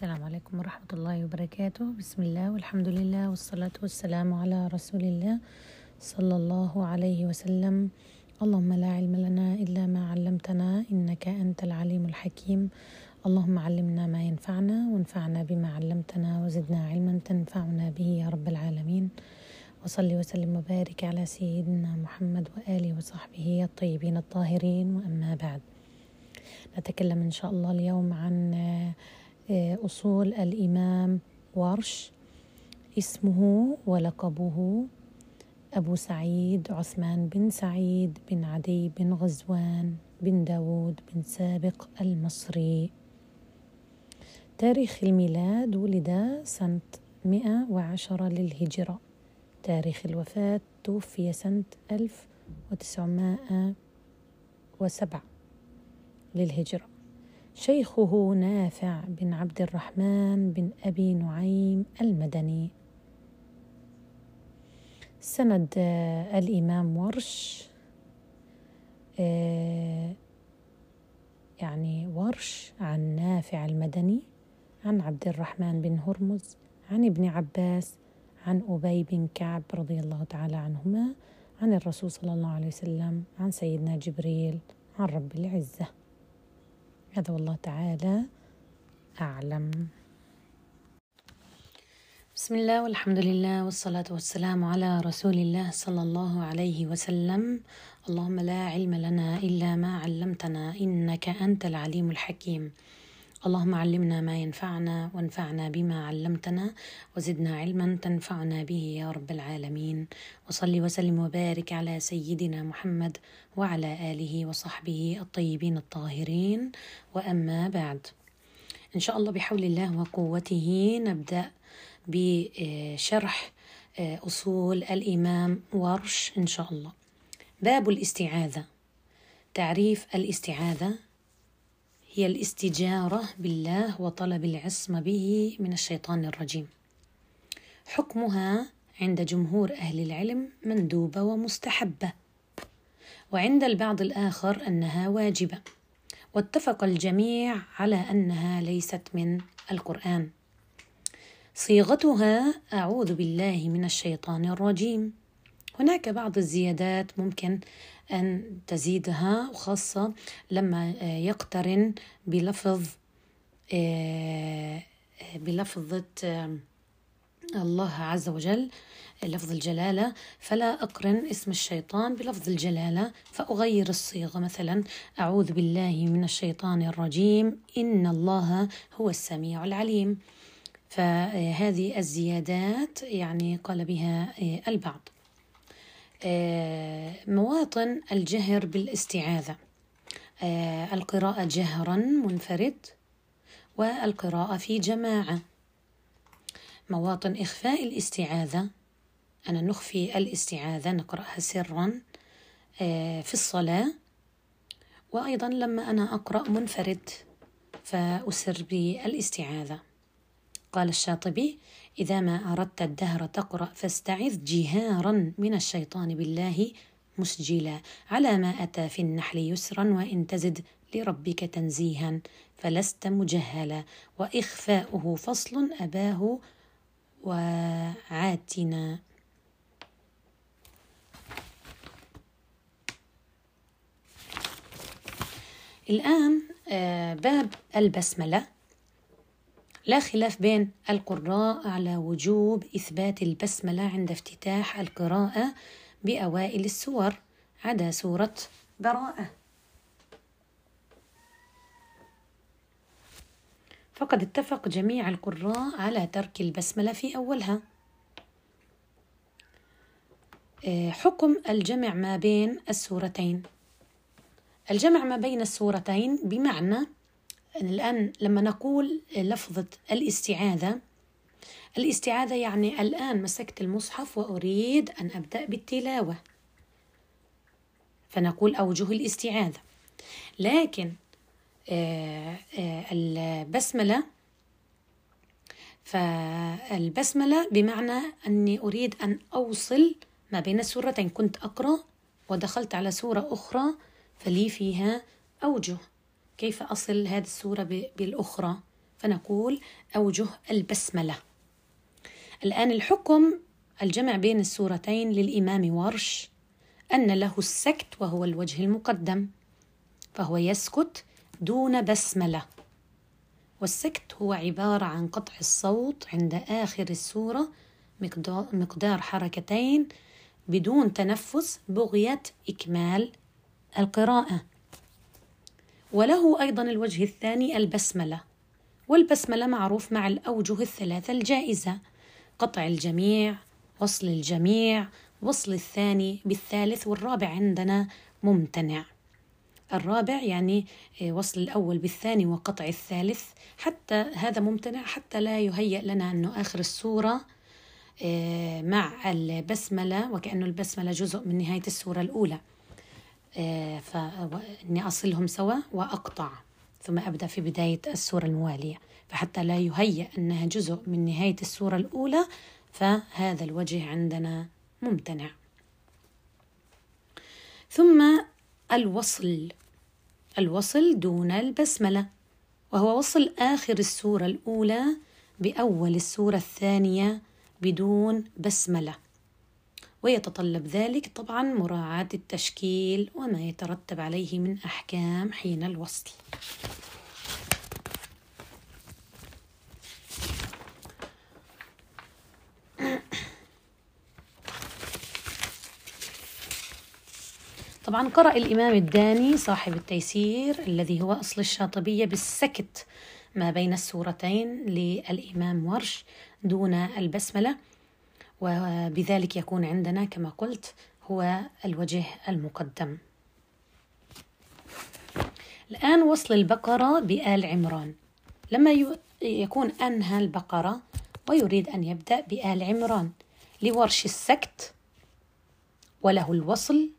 السلام عليكم ورحمة الله وبركاته. بسم الله والحمد لله والصلاة والسلام على رسول الله صلى الله عليه وسلم. اللهم لا علم لنا إلا ما علمتنا إنك أنت العليم الحكيم. اللهم علمنا ما ينفعنا وانفعنا بما علمتنا وزدنا علما تنفعنا به يا رب العالمين. وصلي وسلم وبارك على سيدنا محمد وآله وصحبه الطيبين الطاهرين. وأما بعد نتكلم إن شاء الله اليوم عن أصول الإمام ورش اسمه ولقبه أبو سعيد عثمان بن سعيد بن عدي بن غزوان بن داود بن سابق المصري. تاريخ الميلاد ولد سنة 110 للهجرة. تاريخ الوفاة توفي سنة 1907 للهجرة. شيخه نافع بن عبد الرحمن بن أبي نعيم المدني. سند آه، الإمام ورش آه، يعني ورش عن نافع المدني عن عبد الرحمن بن هرمز عن ابن عباس عن أبي بن كعب رضي الله تعالى عنهما عن الرسول صلى الله عليه وسلم عن سيدنا جبريل عن رب العزة. هذا والله تعالى أعلم. بسم الله والحمد لله والصلاة والسلام على رسول الله صلى الله عليه وسلم. اللهم لا علم لنا إلا ما علمتنا إنك أنت العليم الحكيم. اللهم علمنا ما ينفعنا وانفعنا بما علمتنا وزدنا علما تنفعنا به يا رب العالمين. وصل وسلم وبارك على سيدنا محمد وعلى آله وصحبه الطيبين الطاهرين. وأما بعد إن شاء الله بحول الله وقوته نبدأ بشرح أصول الإمام ورش إن شاء الله. باب الاستعاذة. تعريف الاستعاذة هي الاستجارة بالله وطلب العصمة به من الشيطان الرجيم. حكمها عند جمهور أهل العلم مندوبة ومستحبة، وعند البعض الآخر أنها واجبة، واتفق الجميع على أنها ليست من القرآن. صيغتها أعوذ بالله من الشيطان الرجيم. هناك بعض الزيادات ممكن أن تزيدها وخاصة لما آه، يقترن بلفظ آه، بلفظة آه، الله عز وجل لفظ الجلالة. فلا أقرن اسم الشيطان بلفظ الجلالة. فأغير الصيغة مثلا أعوذ بالله من الشيطان الرجيم إن الله هو السميع العليم. فهذه الزيادات يعني قال بها البعض. مواطن الجهر بالاستعاذة. آه، القراءة جهرا منفرد والقراءة في جماعة. مواطن إخفاء الاستعاذة أنا نخفي الاستعاذة نقرأها سرا آه، في الصلاة. وأيضا لما أنا أقرأ منفرد فأسر بالإستعاذة. قال الشاطبي إذا ما أردت الدهر تقرأ فاستعذ جهارا من الشيطان بالله مسجلا. على ما أتى في النحل يسرا وإن تزد لربك تنزيها فلست مجهلا. وإخفاؤه فصل أباه وعاتنا. الآن آه، باب البسملة. لا خلاف بين القراء على وجوب إثبات البسملة عند افتتاح القراءة بأوائل السور عدا سورة براءة. فقد اتفق جميع القراء على ترك البسملة في أولها. آه، حكم الجمع ما بين السورتين. الجمع ما بين السورتين بمعنى الآن لما نقول لفظة الاستعاذة الاستعاذة يعني الآن مسكت المصحف وأريد أن أبدأ بالتلاوة. فنقول أوجه الاستعاذة. لكن آه، آه، البسملة فالبسملة بمعنى أني أريد أن أوصل ما بين السورتين. كنت أقرأ ودخلت على سورة أخرى فلي فيها أوجه. كيف أصل هذه السورة بالأخرى؟ فنقول أوجه البسملة. الآن الحكم الجمع بين السورتين للإمام ورش أن له السكت وهو الوجه المقدم فهو يسكت دون بسملة. والسكت هو عبارة عن قطع الصوت عند آخر السورة مقدار حركتين بدون تنفس بغية إكمال القراءة. وله أيضا الوجه الثاني البسملة والبسملة معروف مع الأوجه الثلاثة الجائزة قطع الجميع وصل الجميع وصل الثاني بالثالث والرابع عندنا ممتنع. الرابع يعني آه، وصل الأول بالثاني وقطع الثالث حتى هذا ممتنع حتى لا يهيأ لنا أنه آخر السورة آه، مع البسملة وكأنه البسملة جزء من نهاية السورة الأولى. فإني أصلهم سوا وأقطع ثم أبدأ في بداية السورة الموالية فحتى لا يهيأ أنها جزء من نهاية السورة الأولى فهذا الوجه عندنا ممتنع. ثم الوصل الوصل دون البسملة وهو وصل آخر السورة الأولى بأول السورة الثانية بدون بسملة. ويتطلب ذلك طبعا مراعاة التشكيل وما يترتب عليه من أحكام حين الوصل. طبعا قرأ الإمام الداني صاحب التيسير الذي هو أصل الشاطبية بالسكت ما بين السورتين للإمام ورش دون البسملة وبذلك يكون عندنا كما قلت هو الوجه المقدم. الآن وصل البقرة بآل عمران. لما يكون أنهى البقرة ويريد أن يبدأ بآل عمران. لورش السكت وله الوصل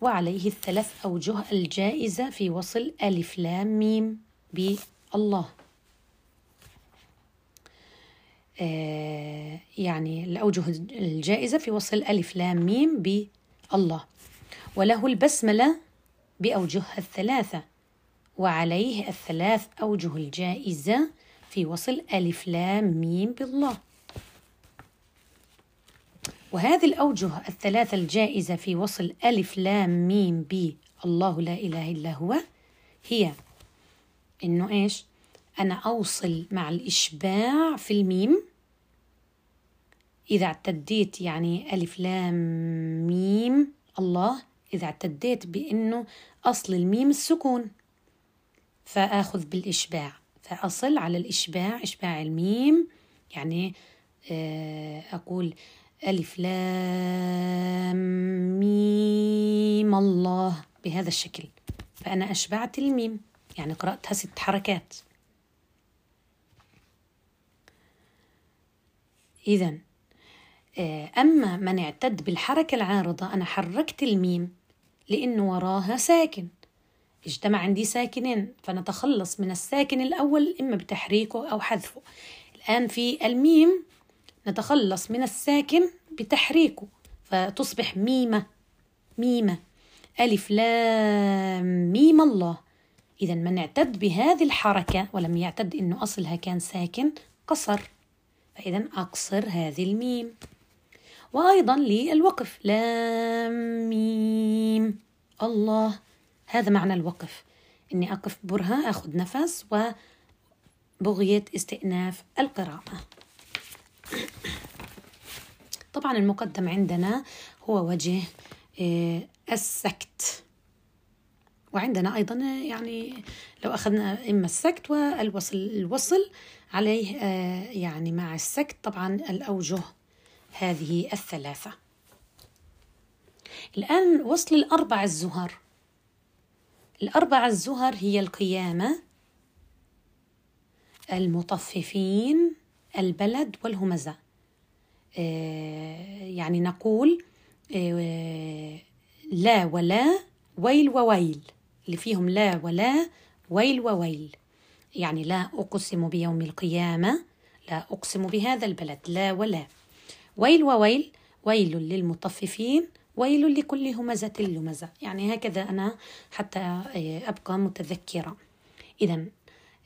وعليه الثلاث أوجه الجائزة في وصل ألف لام ميم بالله يعني الأوجه الجائزة في وصل ألف لام ميم بالله وله البسملة بأوجهها الثلاثة وعليه الثلاث أوجه الجائزة في وصل ألف لام ميم بالله وهذه الأوجه الثلاثة الجائزة في وصل ألف لام ميم بي الله لا إله إلا هو هي إنه إيش؟ أنا أوصل مع الإشباع في الميم. إذا اعتديت يعني ألف لام ميم الله إذا اعتديت بأنه أصل الميم السكون. فآخذ بالإشباع. فأصل على الإشباع إشباع الميم. يعني آه، أقول ألف لام ميم الله بهذا الشكل. فأنا أشبعت الميم. يعني قرأتها ست حركات. إذا آه، أما من اعتد بالحركة العارضة أنا حركت الميم لأنه وراها ساكن. اجتمع عندي ساكنين فنتخلص من الساكن الأول إما بتحريكه أو حذفه. الآن في الميم نتخلص من الساكن بتحريكه فتصبح ميمة ميمة. ألف لام ميم الله. إذا من اعتد بهذه الحركة ولم يعتد إنه أصلها كان ساكن قصر. فإذا أقصر هذه الميم. وأيضا للوقف. لام ميم. الله. هذا معنى الوقف. إني أقف برهة أخذ نفس وبغية استئناف القراءة. طبعا المقدم عندنا هو وجه آه، السكت. وعندنا أيضا يعني لو أخذنا إما السكت والوصل الوصل عليه آه، يعني مع السكت طبعا الأوجه هذه الثلاثة. الآن وصل الأربع الزهر. الأربع الزهر هي القيامة المطففين البلد والهمزة. آه، يعني نقول آه، لا ولا ويل وويل. اللي فيهم لا ولا ويل وويل. يعني لا أقسم بيوم القيامة لا أقسم بهذا البلد لا ولا. ويل وويل ويل للمطففين ويل لكل همزة لمزة. يعني هكذا أنا حتى آه، أبقى متذكرة. إذا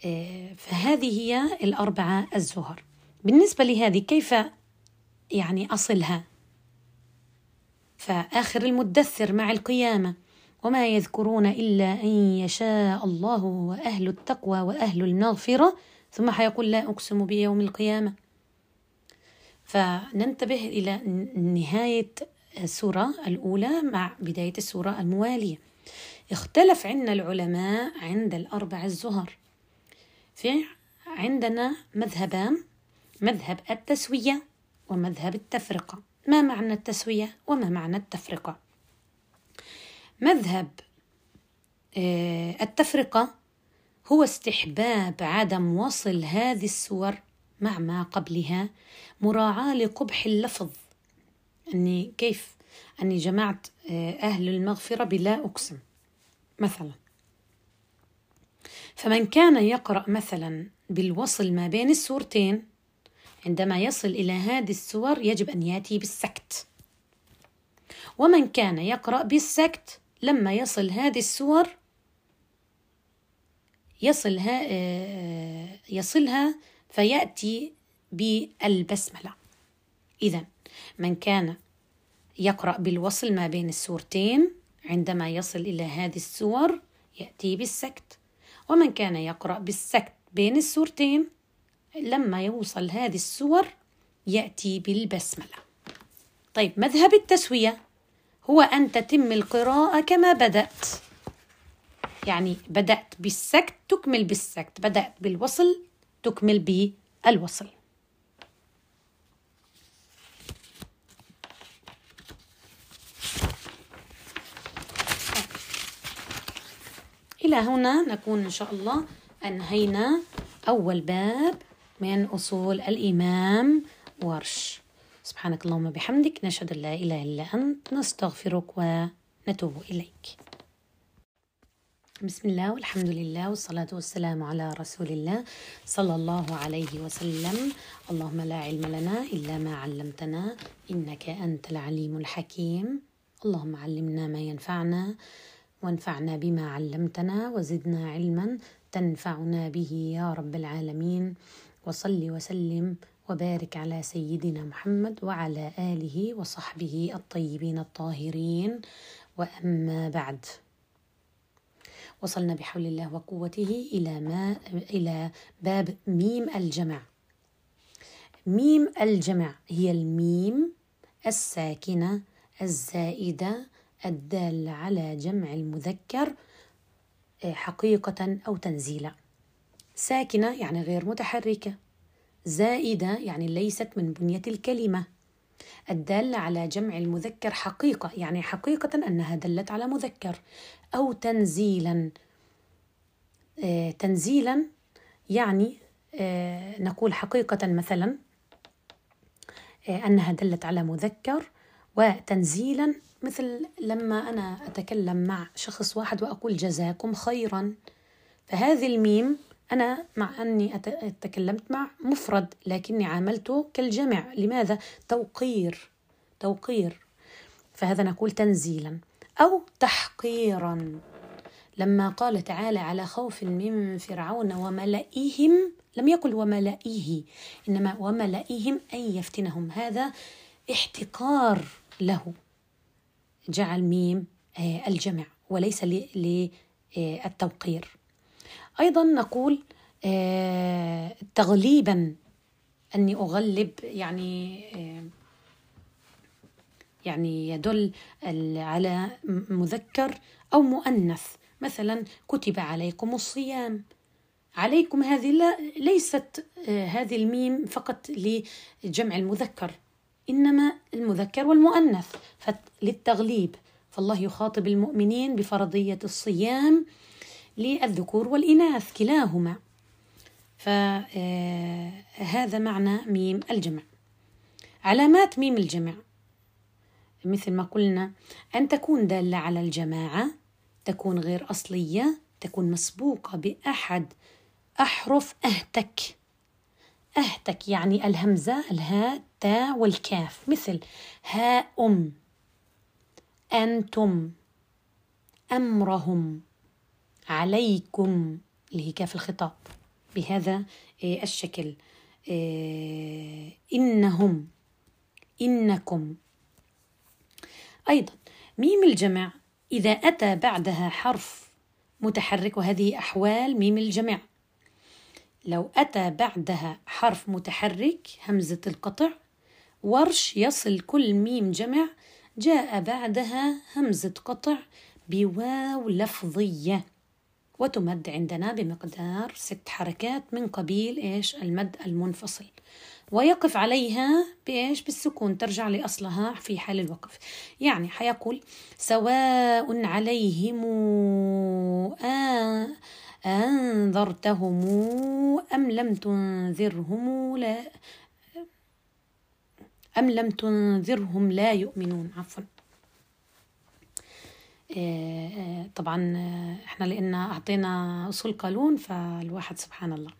آه، فهذه هي الأربعة الزهر. بالنسبة لهذه كيف يعني أصلها؟ فآخر المدثر مع القيامة. وما يذكرون إلا أن يشاء الله وأهل التقوى وأهل المغفرة. ثم حيقول لا أقسم بيوم القيامة. فننتبه إلى نهاية السورة الأولى مع بداية السورة الموالية. اختلف عندنا العلماء عند الأربع الزهر. في عندنا مذهبان مذهب التسوية ومذهب التفرقة. ما معنى التسوية؟ وما معنى التفرقة؟ مذهب آه، التفرقة هو استحباب عدم وصل هذه السور مع ما قبلها مراعاة لقبح اللفظ. أني كيف؟ أني جمعت آه، أهل المغفرة بلا أقسم مثلا. فمن كان يقرأ مثلا بالوصل ما بين السورتين عندما يصل إلى هذه السور يجب أن يأتي بالسكت. ومن كان يقرأ بالسكت لما يصل هذه السور يصلها آه، يصلها فيأتي بالبسملة. إذا من كان يقرأ بالوصل ما بين السورتين عندما يصل إلى هذه السور يأتي بالسكت. ومن كان يقرأ بالسكت بين السورتين لما يوصل هذه السور يأتي بالبسملة. طيب مذهب التسوية. هو أن تتم القراءة كما بدأت. يعني بدأت بالسكت تكمل بالسكت بدأت بالوصل تكمل بالوصل. إلى هنا نكون إن شاء الله أنهينا أول باب من أصول الإمام ورش. سبحانك اللهم بحمدك نشهد أن لا إله إلا أنت نستغفرك ونتوب إليك. بسم الله والحمد لله والصلاة والسلام على رسول الله صلى الله عليه وسلم. اللهم لا علم لنا إلا ما علمتنا إنك أنت العليم الحكيم. اللهم علمنا ما ينفعنا وانفعنا بما علمتنا وزدنا علما تنفعنا به يا رب العالمين. وصل وسلم وبارك على سيدنا محمد وعلى آله وصحبه الطيبين الطاهرين. وأما بعد وصلنا بحول الله وقوته إلى ما إلى باب ميم الجمع. ميم الجمع هي الميم الساكنة الزائدة الدالة على جمع المذكر آه، حقيقة أو تنزيلا. ساكنة يعني غير متحركة. زائدة يعني ليست من بنية الكلمة. الدالة على جمع المذكر حقيقة يعني حقيقة أنها دلت على مذكر. أو تنزيلا. آه، تنزيلا يعني آه، نقول حقيقة مثلا أنها دلت على مذكر. وتنزيلا مثل لما أنا أتكلم مع شخص واحد وأقول جزاكم خيرا. فهذه الميم أنا مع أني تكلمت مع مفرد لكني عاملته كالجمع. لماذا؟ توقير توقير. فهذا نقول تنزيلا أو تحقيرا. لما قال تعالى على خوف من فرعون وملئهم لم يقل وملئه إنما وملئهم أن يفتنهم. هذا احتقار له. جعل ميم آه، الجمع وليس للتوقير. أيضا نقول آه، تغليبا أني أغلب يعني آه، يعني يدل على مذكر أو مؤنث. مثلا كتب عليكم الصيام. عليكم هذه ليست هذه الميم فقط لجمع المذكر إنما المذكر والمؤنث. للتغليب. فالله يخاطب المؤمنين بفرضية الصيام للذكور والإناث كلاهما. فهذا معنى ميم الجمع. علامات ميم الجمع. مثل ما قلنا أن تكون دالة على الجماعة تكون غير أصلية تكون مسبوقة بأحد. أحرف أهتك. أهتك يعني الهمزة الهاء تاء والكاف. مثل هاء أم أنتم. أمرهم. عليكم اللي هي كاف الخطاب بهذا الشكل. إنهم إنكم. أيضا ميم الجمع إذا أتى بعدها حرف متحرك وهذه أحوال ميم الجمع. لو أتى بعدها حرف متحرك همزة القطع ورش يصل كل ميم جمع جاء بعدها همزة قطع بواو لفظية. وتمد عندنا بمقدار ست حركات من قبيل إيش؟ المد المنفصل. ويقف عليها بإيش؟ بالسكون ترجع لأصلها في حال الوقف. يعني حيقول سواء عليهم أنذرتهم أم لم تنذرهم لا أم لم تنذرهم لا يؤمنون. عفوا. طبعا آه، إحنا لأن أعطينا أصول قانون فالواحد سبحان الله.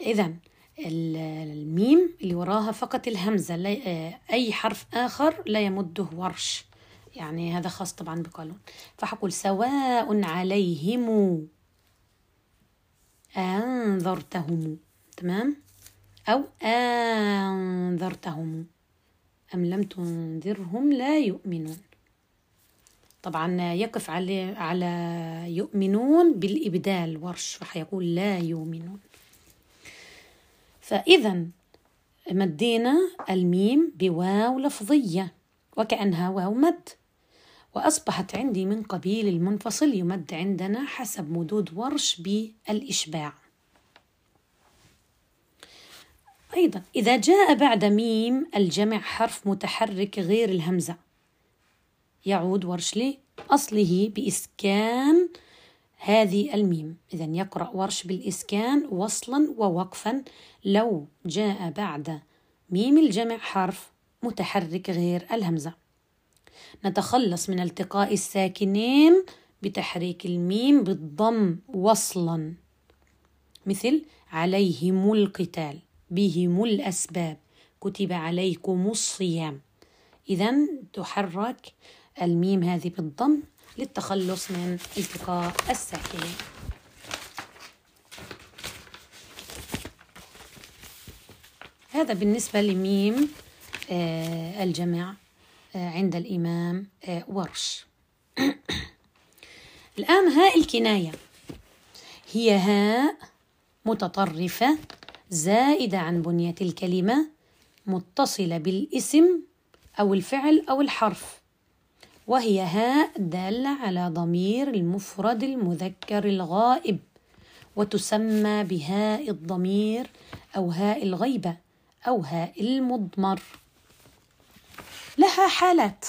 اذا الميم اللي وراها فقط الهمزة أي حرف آخر لا يمده ورش. يعني هذا خاص طبعا بقانون. فحقول سواء عليهم أنذرتهم. تمام؟ أو أنذرتهم. أم لم تنذرهم لا يؤمنون. طبعا يقف على على يؤمنون بالإبدال ورش فحيقول لا يؤمنون. فإذا مدينا الميم بواو لفظية وكأنها واو مد. وأصبحت عندي من قبيل المنفصل يمد عندنا حسب مدود ورش بالإشباع. أيضا إذا جاء بعد ميم الجمع حرف متحرك غير الهمزة. يعود ورش لأصله بإسكان هذه الميم. إذا يقرأ ورش بالإسكان وصلا ووقفا لو جاء بعد ميم الجمع حرف متحرك غير الهمزة. نتخلص من التقاء الساكنين بتحريك الميم بالضم وصلا. مثل عليهم القتال بهم الأسباب كتب عليكم الصيام. إذا تحرك الميم هذه بالضم للتخلص من التقاء الساكنين هذا بالنسبة لميم آه الجمع آه عند الإمام آه ورش. الآن هاء الكناية. هي هاء متطرفة زائدة عن بنية الكلمة متصلة بالاسم أو الفعل أو الحرف. وهي هاء دالة على ضمير المفرد المذكر الغائب وتسمى بهاء الضمير أو هاء الغيبة أو هاء المضمر. لها حالات.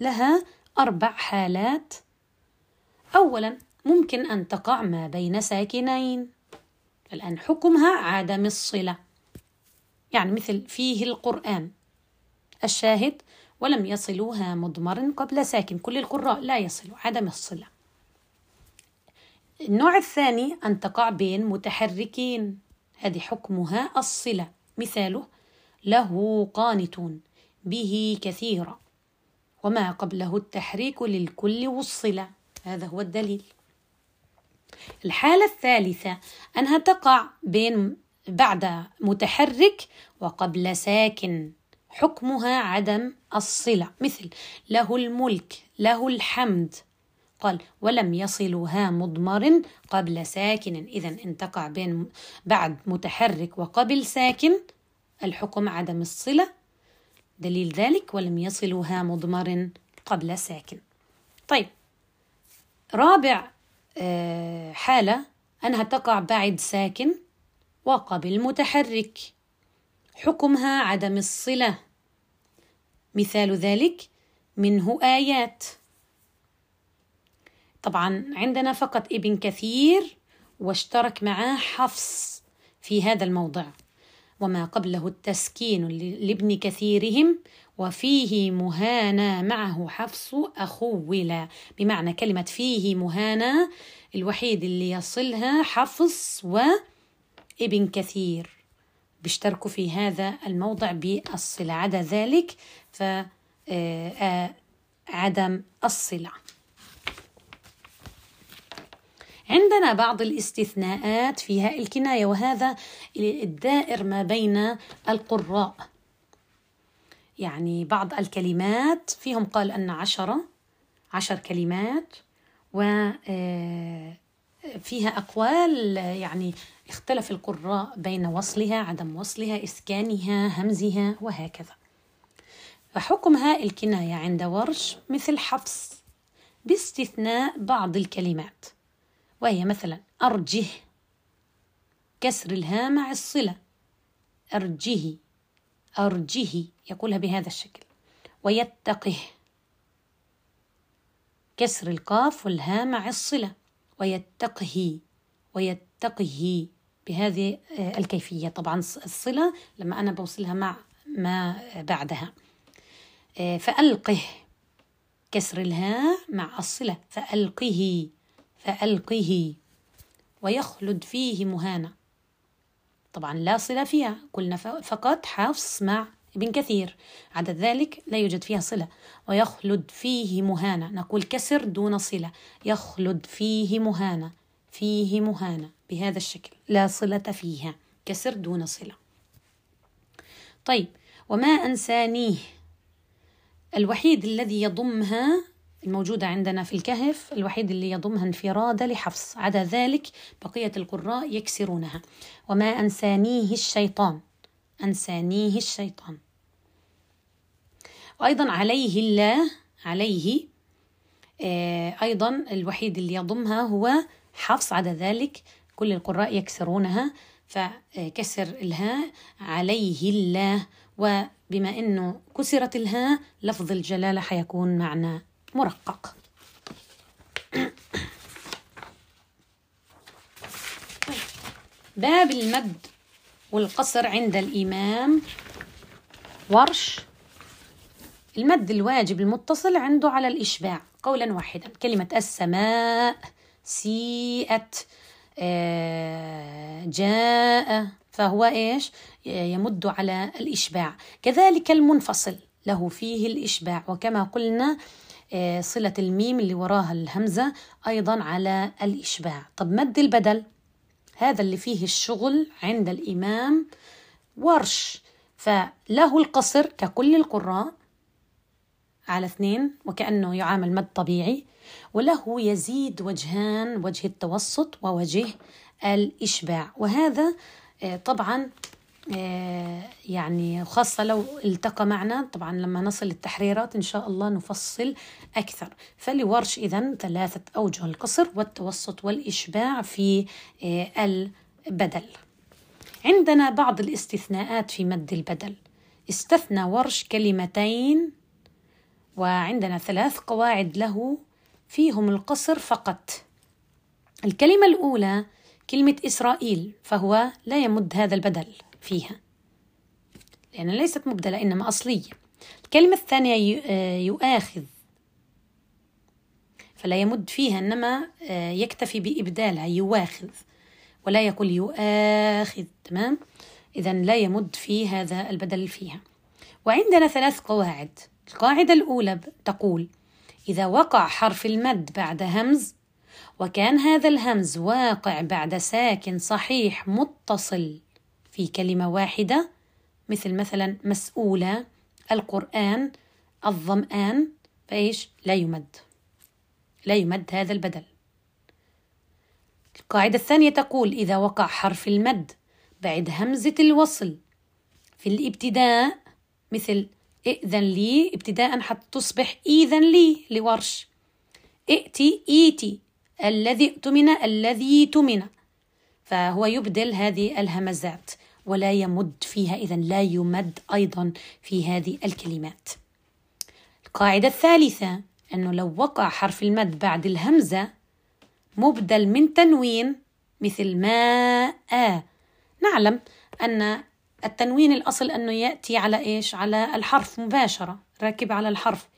لها أربع حالات. أولا ممكن أن تقع ما بين ساكنين. الآن حكمها عدم الصلة. يعني مثل فيه القرآن. الشاهد ولم يصلوها مضمر قبل ساكن. كل القراء لا يصلوا عدم الصلة النوع الثاني أن تقع بين متحركين. هذه حكمها الصلة. مثاله له قانتون. به كثيرا. وما قبله التحريك للكل والصلة. هذا هو الدليل. الحالة الثالثة أنها تقع بين بعد متحرك وقبل ساكن. حكمها عدم الصلة. مثل له الملك له الحمد. قال ولم يصلها مضمر قبل ساكن. إذا إن تقع بين بعد متحرك وقبل ساكن الحكم عدم الصلة. دليل ذلك ولم يصلها مضمر قبل ساكن. طيب رابع آه، حالة أنها تقع بعد ساكن وقبل متحرك. حكمها عدم الصلة. مثال ذلك منه آيات. طبعا عندنا فقط ابن كثير واشترك معاه حفص في هذا الموضع. وما قبله التسكين لابن كثيرهم وفيه مهانا معه حفص أخولا بمعنى كلمة فيه مهانا الوحيد اللي يصلها حفص وابن كثير. بيشتركوا في هذا الموضع بالصلة. عدا ذلك فعدم آه، الصلة. عندنا بعض الاستثناءات فيها الكناية وهذا الدائر ما بين القراء. يعني بعض الكلمات فيهم قال أن عشرة عشر كلمات و آه، أقوال يعني اختلف القراء بين وصلها عدم وصلها إسكانها همزها وهكذا. فحكمها الكناية عند ورش مثل حفص باستثناء بعض الكلمات وهي مثلا أرجه كسر الهاء مع الصلة أرجه أرجه يقولها بهذا الشكل ويتقه كسر القاف والهاء مع الصلة ويتقه ويتقه بهذه آه، الكيفية. طبعا الصلة لما أنا بوصلها مع ما بعدها. آه، فألقه كسر الهاء مع الصلة. فألقه فألقه ويخلد فيه مهانة طبعا لا صلة فيها. قلنا فقط حفص مع ابن كثير. عدا ذلك لا يوجد فيها صلة. ويخلد فيه مهانة نقول كسر دون صلة. يخلد فيه مهانة فيه مهانة بهذا الشكل. لا صلة فيها. كسر دون صلة. طيب وما أنسانيه؟ الوحيد الذي يضمها الموجودة عندنا في الكهف الوحيد اللي يضمها انفراد لحفص. عدا ذلك بقية القراء يكسرونها. وما أنسانيه الشيطان؟ أنسانيه الشيطان. وأيضا عليه الله عليه آه، أيضا الوحيد اللي يضمها هو حفص. عدا ذلك كل القراء يكسرونها فكسر الهاء عليه الله. وبما إنه كسرت الهاء لفظ الجلالة حيكون معنى مرقق. باب المد والقصر عند الإمام. ورش. المد الواجب المتصل عنده على الإشباع. قولا واحدا. كلمة السماء سيئت. جاء فهو إيش؟ يمد على الإشباع. كذلك المنفصل له فيه الإشباع. وكما قلنا آه، صلة الميم اللي وراها الهمزة أيضا على الإشباع. طب مد البدل هذا اللي فيه الشغل عند الإمام ورش. فله القصر ككل القراء على اثنين وكأنه يعامل مد طبيعي. وله يزيد وجهان وجه التوسط ووجه الإشباع. وهذا آه، طبعا آه، يعني خاصة لو التقى معنا طبعا لما نصل التحريرات إن شاء الله نفصل أكثر. فلورش إذا ثلاثة أوجه القصر والتوسط والإشباع في آه، البدل. عندنا بعض الاستثناءات في مد البدل. استثنى ورش كلمتين وعندنا ثلاث قواعد له فيهم القصر فقط. الكلمة الأولى كلمة إسرائيل فهو لا يمد هذا البدل فيها لأنها ليست مبدلة إنما أصلية. الكلمة الثانية آه، يؤاخذ فلا يمد فيها إنما آه، يكتفي بإبدالها يواخذ ولا يقول يؤاخذ تمام؟ إذا لا يمد في هذا البدل فيها. وعندنا ثلاث قواعد. القاعدة الأولى تقول إذا وقع حرف المد بعد همز وكان هذا الهمز واقع بعد ساكن صحيح متصل في كلمة واحدة مثل مثلا مسؤولة القرآن الظمآن فإيش؟ لا يمد. لا يمد هذا البدل. القاعدة الثانية تقول إذا وقع حرف المد بعد همزة الوصل في الابتداء مثل ائذن لي ابتداء حتى تصبح إذن لي لورش. ائتي إيتي الذي اؤتمن الذي تمن. فهو يبدل هذه الهمزات ولا يمد فيها إذا لا يمد أيضا في هذه الكلمات. القاعدة الثالثة أنه لو وقع حرف المد بعد الهمزة مبدل من تنوين مثل ماء نعلم أن التنوين الأصل أنه يأتي على إيش؟ على الحرف مباشرة راكب على الحرف.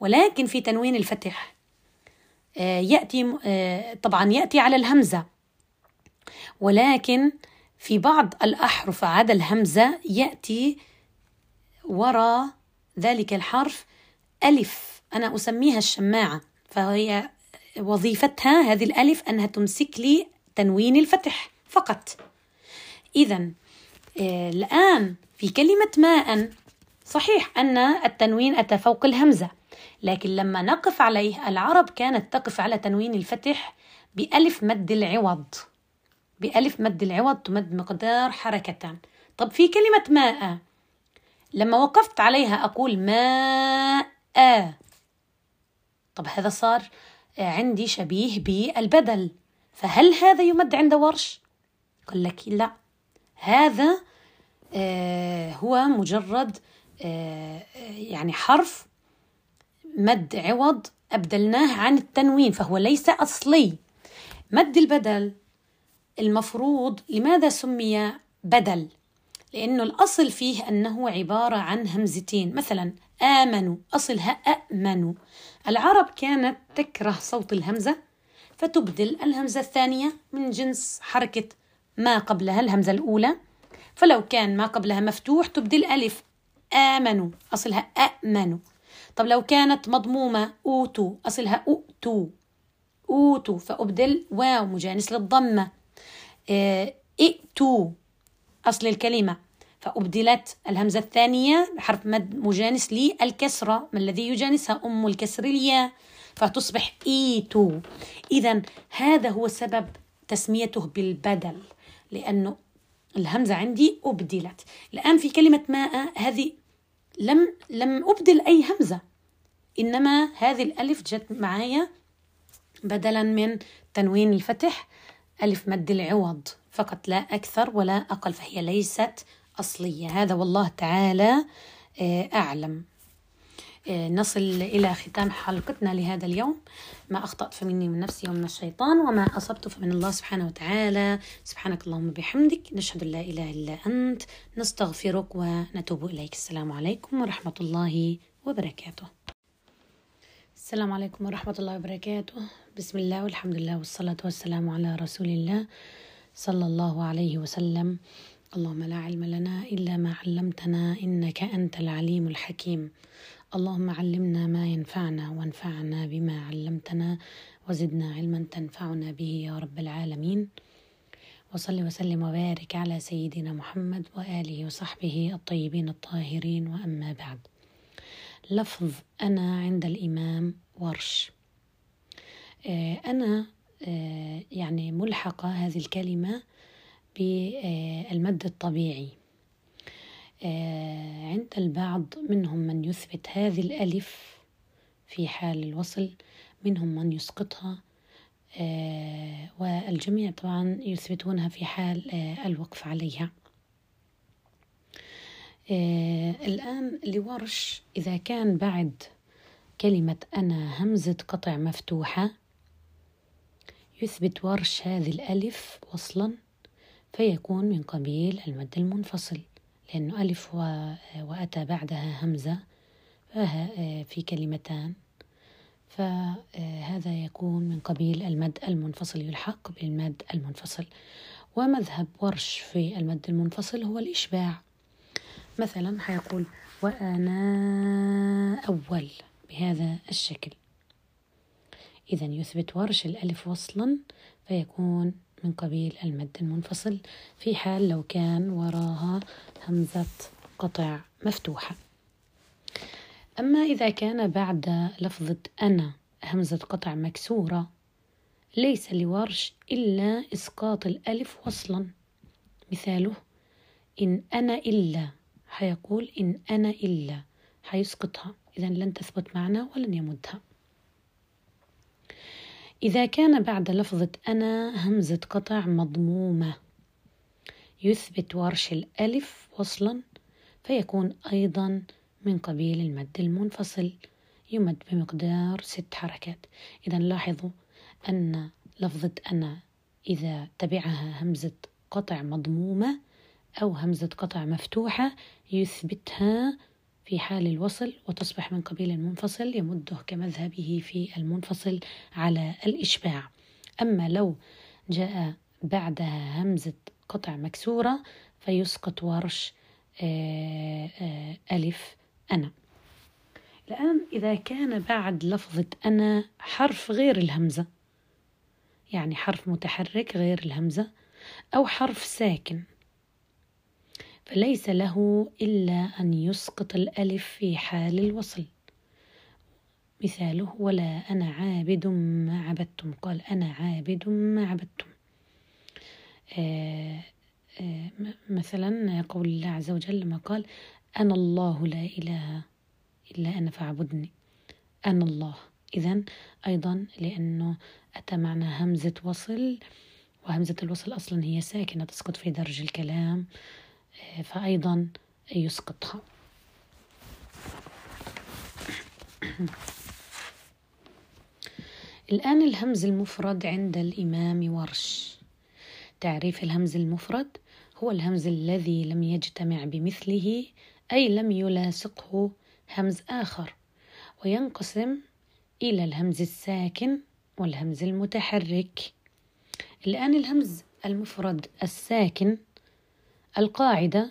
ولكن في تنوين الفتح آه، يأتي آه، طبعا يأتي على الهمزة. ولكن في بعض الأحرف عدا الهمزة يأتي وراء ذلك الحرف ألف. أنا أسميها الشماعة. فهي وظيفتها هذه الألف أنها تمسك لي تنوين الفتح فقط. إذا الآن في كلمة ماء صحيح أن التنوين أتى فوق الهمزة لكن لما نقف عليه العرب كانت تقف على تنوين الفتح بألف مد العوض. بألف مد العوض تمد مقدار حركتان طب في كلمة ماء. لما وقفت عليها أقول ماء. طب هذا صار عندي شبيه بالبدل. فهل هذا يمد عند ورش؟ قال لك لا. هذا آه، هو مجرد آه، يعني حرف مد عوض أبدلناه عن التنوين فهو ليس أصلي. مد البدل المفروض لماذا سمي بدل؟ لأنه الأصل فيه أنه عبارة عن همزتين. مثلا آمنوا أصلها أأمنوا العرب كانت تكره صوت الهمزة فتبدل الهمزة الثانية من جنس حركة ما قبلها الهمزة الأولى. فلو كان ما قبلها مفتوح تبدل ألف آمنوا. أصلها أأمنوا طب لو كانت مضمومة أوتوا. أصلها أؤتوا أوتوا. فأبدل واو مجانس للضمة. آه، ائتوا. أصل الكلمة. فأبدلت الهمزة الثانية بحرف مد مجانس للكسرة. ما الذي يجانسها؟ أم الكسر الياء. فتصبح إيتو إذا هذا هو سبب تسميته بالبدل. لأنه الهمزة عندي أبدلت. الآن في كلمة ماء هذه لم لم أبدل أي همزة. إنما هذه الألف جت معايا بدلا من تنوين الفتح. ألف مد العوض. فقط لا أكثر ولا أقل فهي ليست أصلية. هذا والله تعالى آه، أعلم. نصل إلى ختام حلقتنا لهذا اليوم. ما أخطأت فمني من نفسي ومن الشيطان وما أصبت فمن الله سبحانه وتعالى. سبحانك اللهم بحمدك. نشهد لا إله إلا أنت. نستغفرك ونتوب إليك. السلام عليكم ورحمة الله وبركاته. السلام عليكم ورحمة الله وبركاته. بسم الله والحمد لله والصلاة والسلام على رسول الله صلى الله عليه وسلم. اللهم لا علم لنا إلا ما علمتنا إنك أنت العليم الحكيم. اللهم علمنا ما ينفعنا وانفعنا بما علمتنا وزدنا علما تنفعنا به يا رب العالمين. وصل وسلم وبارك على سيدنا محمد وآله وصحبه الطيبين الطاهرين. وأما بعد لفظ أنا عند الإمام ورش. آه، أنا آه، يعني ملحقة هذه الكلمة بالمد الطبيعي. عند البعض منهم من يثبت هذه الألف في حال الوصل منهم من يسقطها آه، والجميع طبعا يثبتونها في حال آه، الوقف عليها. الآن لورش إذا كان بعد كلمة أنا همزة قطع مفتوحة يثبت ورش هذه الألف وصلا فيكون من قبيل المد المنفصل. لأنه ألف وأتى بعدها همزة في كلمتان. فهذا يكون من قبيل المد المنفصل يلحق بالمد المنفصل. ومذهب ورش في المد المنفصل هو الإشباع. مثلا حيقول وأنا أول بهذا الشكل. إذا يثبت ورش الألف وصلا فيكون من قبيل المد المنفصل في حال لو كان وراها همزة قطع مفتوحة. أما إذا كان بعد لفظة أنا همزة قطع مكسورة ليس لورش إلا إسقاط الألف وصلا. مثاله إن أنا إلا حيقول إن أنا إلا حيسقطها. إذا لن تثبت معنا ولن يمدها. إذا كان بعد لفظة أنا همزة قطع مضمومة. يثبت ورش الألف وصلا فيكون أيضا من قبيل المد المنفصل. يمد بمقدار ست حركات. إذا لاحظوا أن لفظة أنا إذا تبعها همزة قطع مضمومة أو همزة قطع مفتوحة يثبتها في حال الوصل وتصبح من قبيل المنفصل يمده كمذهبه في المنفصل على الإشباع. أما لو جاء بعدها همزة قطع مكسورة فيسقط ورش آه، آه، ألف أنا. الآن إذا كان بعد لفظة أنا حرف غير الهمزة يعني حرف متحرك غير الهمزة أو حرف ساكن فليس له إلا أن يسقط الألف في حال الوصل. مثاله ولا أنا عابد ما عبدتم. قال أنا عابد ما عبدتم. آه آه مثلا قول الله عز وجل لما قال أنا الله لا إله إلا أنا فاعبدني. أنا الله. إذا أيضا لأنه أتى معنا همزة وصل وهمزة الوصل أصلا هي ساكنة تسقط في درج الكلام. فأيضا يسقطها. الآن الهمز المفرد عند الإمام ورش. تعريف الهمز المفرد هو الهمز الذي لم يجتمع بمثله أي لم يلاصقه همز آخر وينقسم إلى الهمز الساكن والهمز المتحرك. الآن الهمز المفرد الساكن القاعدة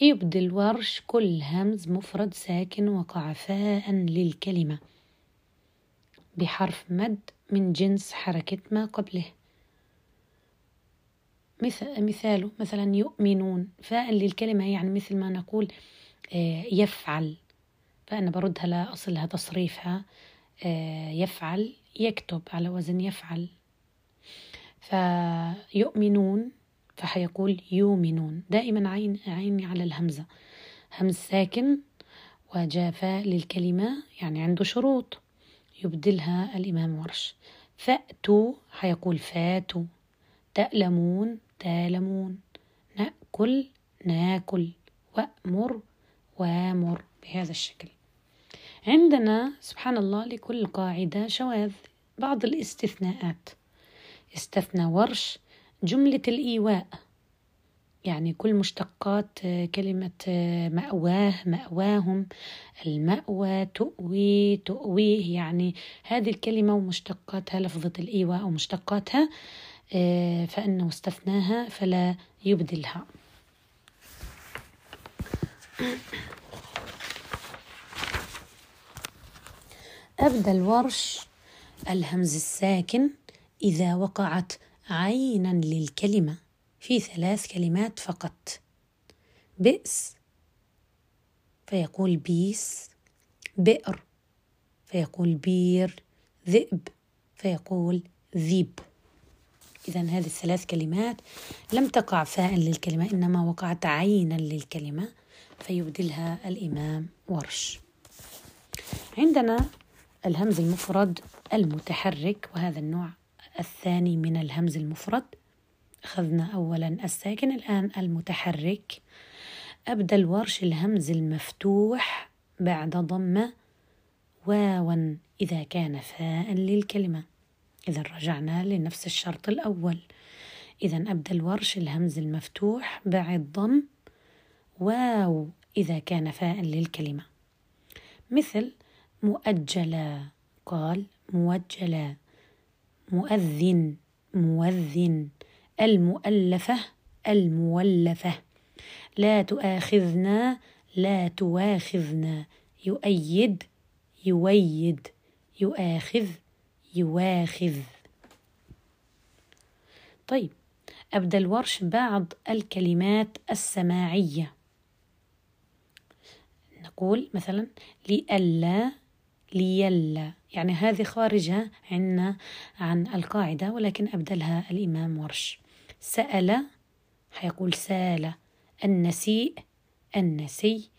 يبدل ورش كل همز مفرد ساكن وقع فاء للكلمة بحرف مد من جنس حركة ما قبله. مثاله مثلا يؤمنون. فاء للكلمة يعني مثل ما نقول آه، يفعل. فأنا بردها لأصلها تصريفها. آه، يفعل يكتب على وزن يفعل. فيؤمنون فحيقول يؤمنون. دائما عين عيني على الهمزة. همز ساكن وجافاء للكلمة يعني عنده شروط. يبدلها الإمام ورش. فأتوا حيقول فاتوا. تألمون تالمون. نأكل ناكل. وأمر وامر. بهذا الشكل. عندنا سبحان الله لكل قاعدة شواذ. بعض الاستثناءات. استثنى ورش جملة الإيواء. يعني كل مشتقات كلمة مأواه مأواهم. المأوى تؤوي تؤويه. يعني هذه الكلمة ومشتقاتها لفظة الإيواء ومشتقاتها فإنه استثناها فلا يبدلها. أبدى الورش الهمز الساكن إذا وقعت عينا للكلمة في ثلاث كلمات فقط. بئس فيقول بيس بئر فيقول بير ذئب فيقول ذيب. إذا هذه الثلاث كلمات لم تقع فاء للكلمة إنما وقعت عينا للكلمة فيبدلها الإمام ورش. عندنا الهمز المفرد المتحرك وهذا النوع الثاني من الهمز المفرد. أخذنا أولا الساكن الآن المتحرك. أبدأ الورش الهمز المفتوح بعد ضمة واوا إذا كان فاء للكلمة. إذا رجعنا لنفس الشرط الأول. إذا أبدأ الورش الهمز المفتوح بعد ضم واو إذا كان فاء للكلمة. مثل مؤجلا قال موجلا مؤذن موذن المؤلفة المولفة. لا تؤاخذنا لا تواخذنا. يؤيد يويد. يؤاخذ يواخذ. طيب أبدأ الورش بعض الكلمات السماعية. نقول مثلا لئلا ليلا. يعني هذه خارجة عنا عن القاعدة ولكن أبدلها الإمام ورش. سأل حيقول سأل النسيء النسي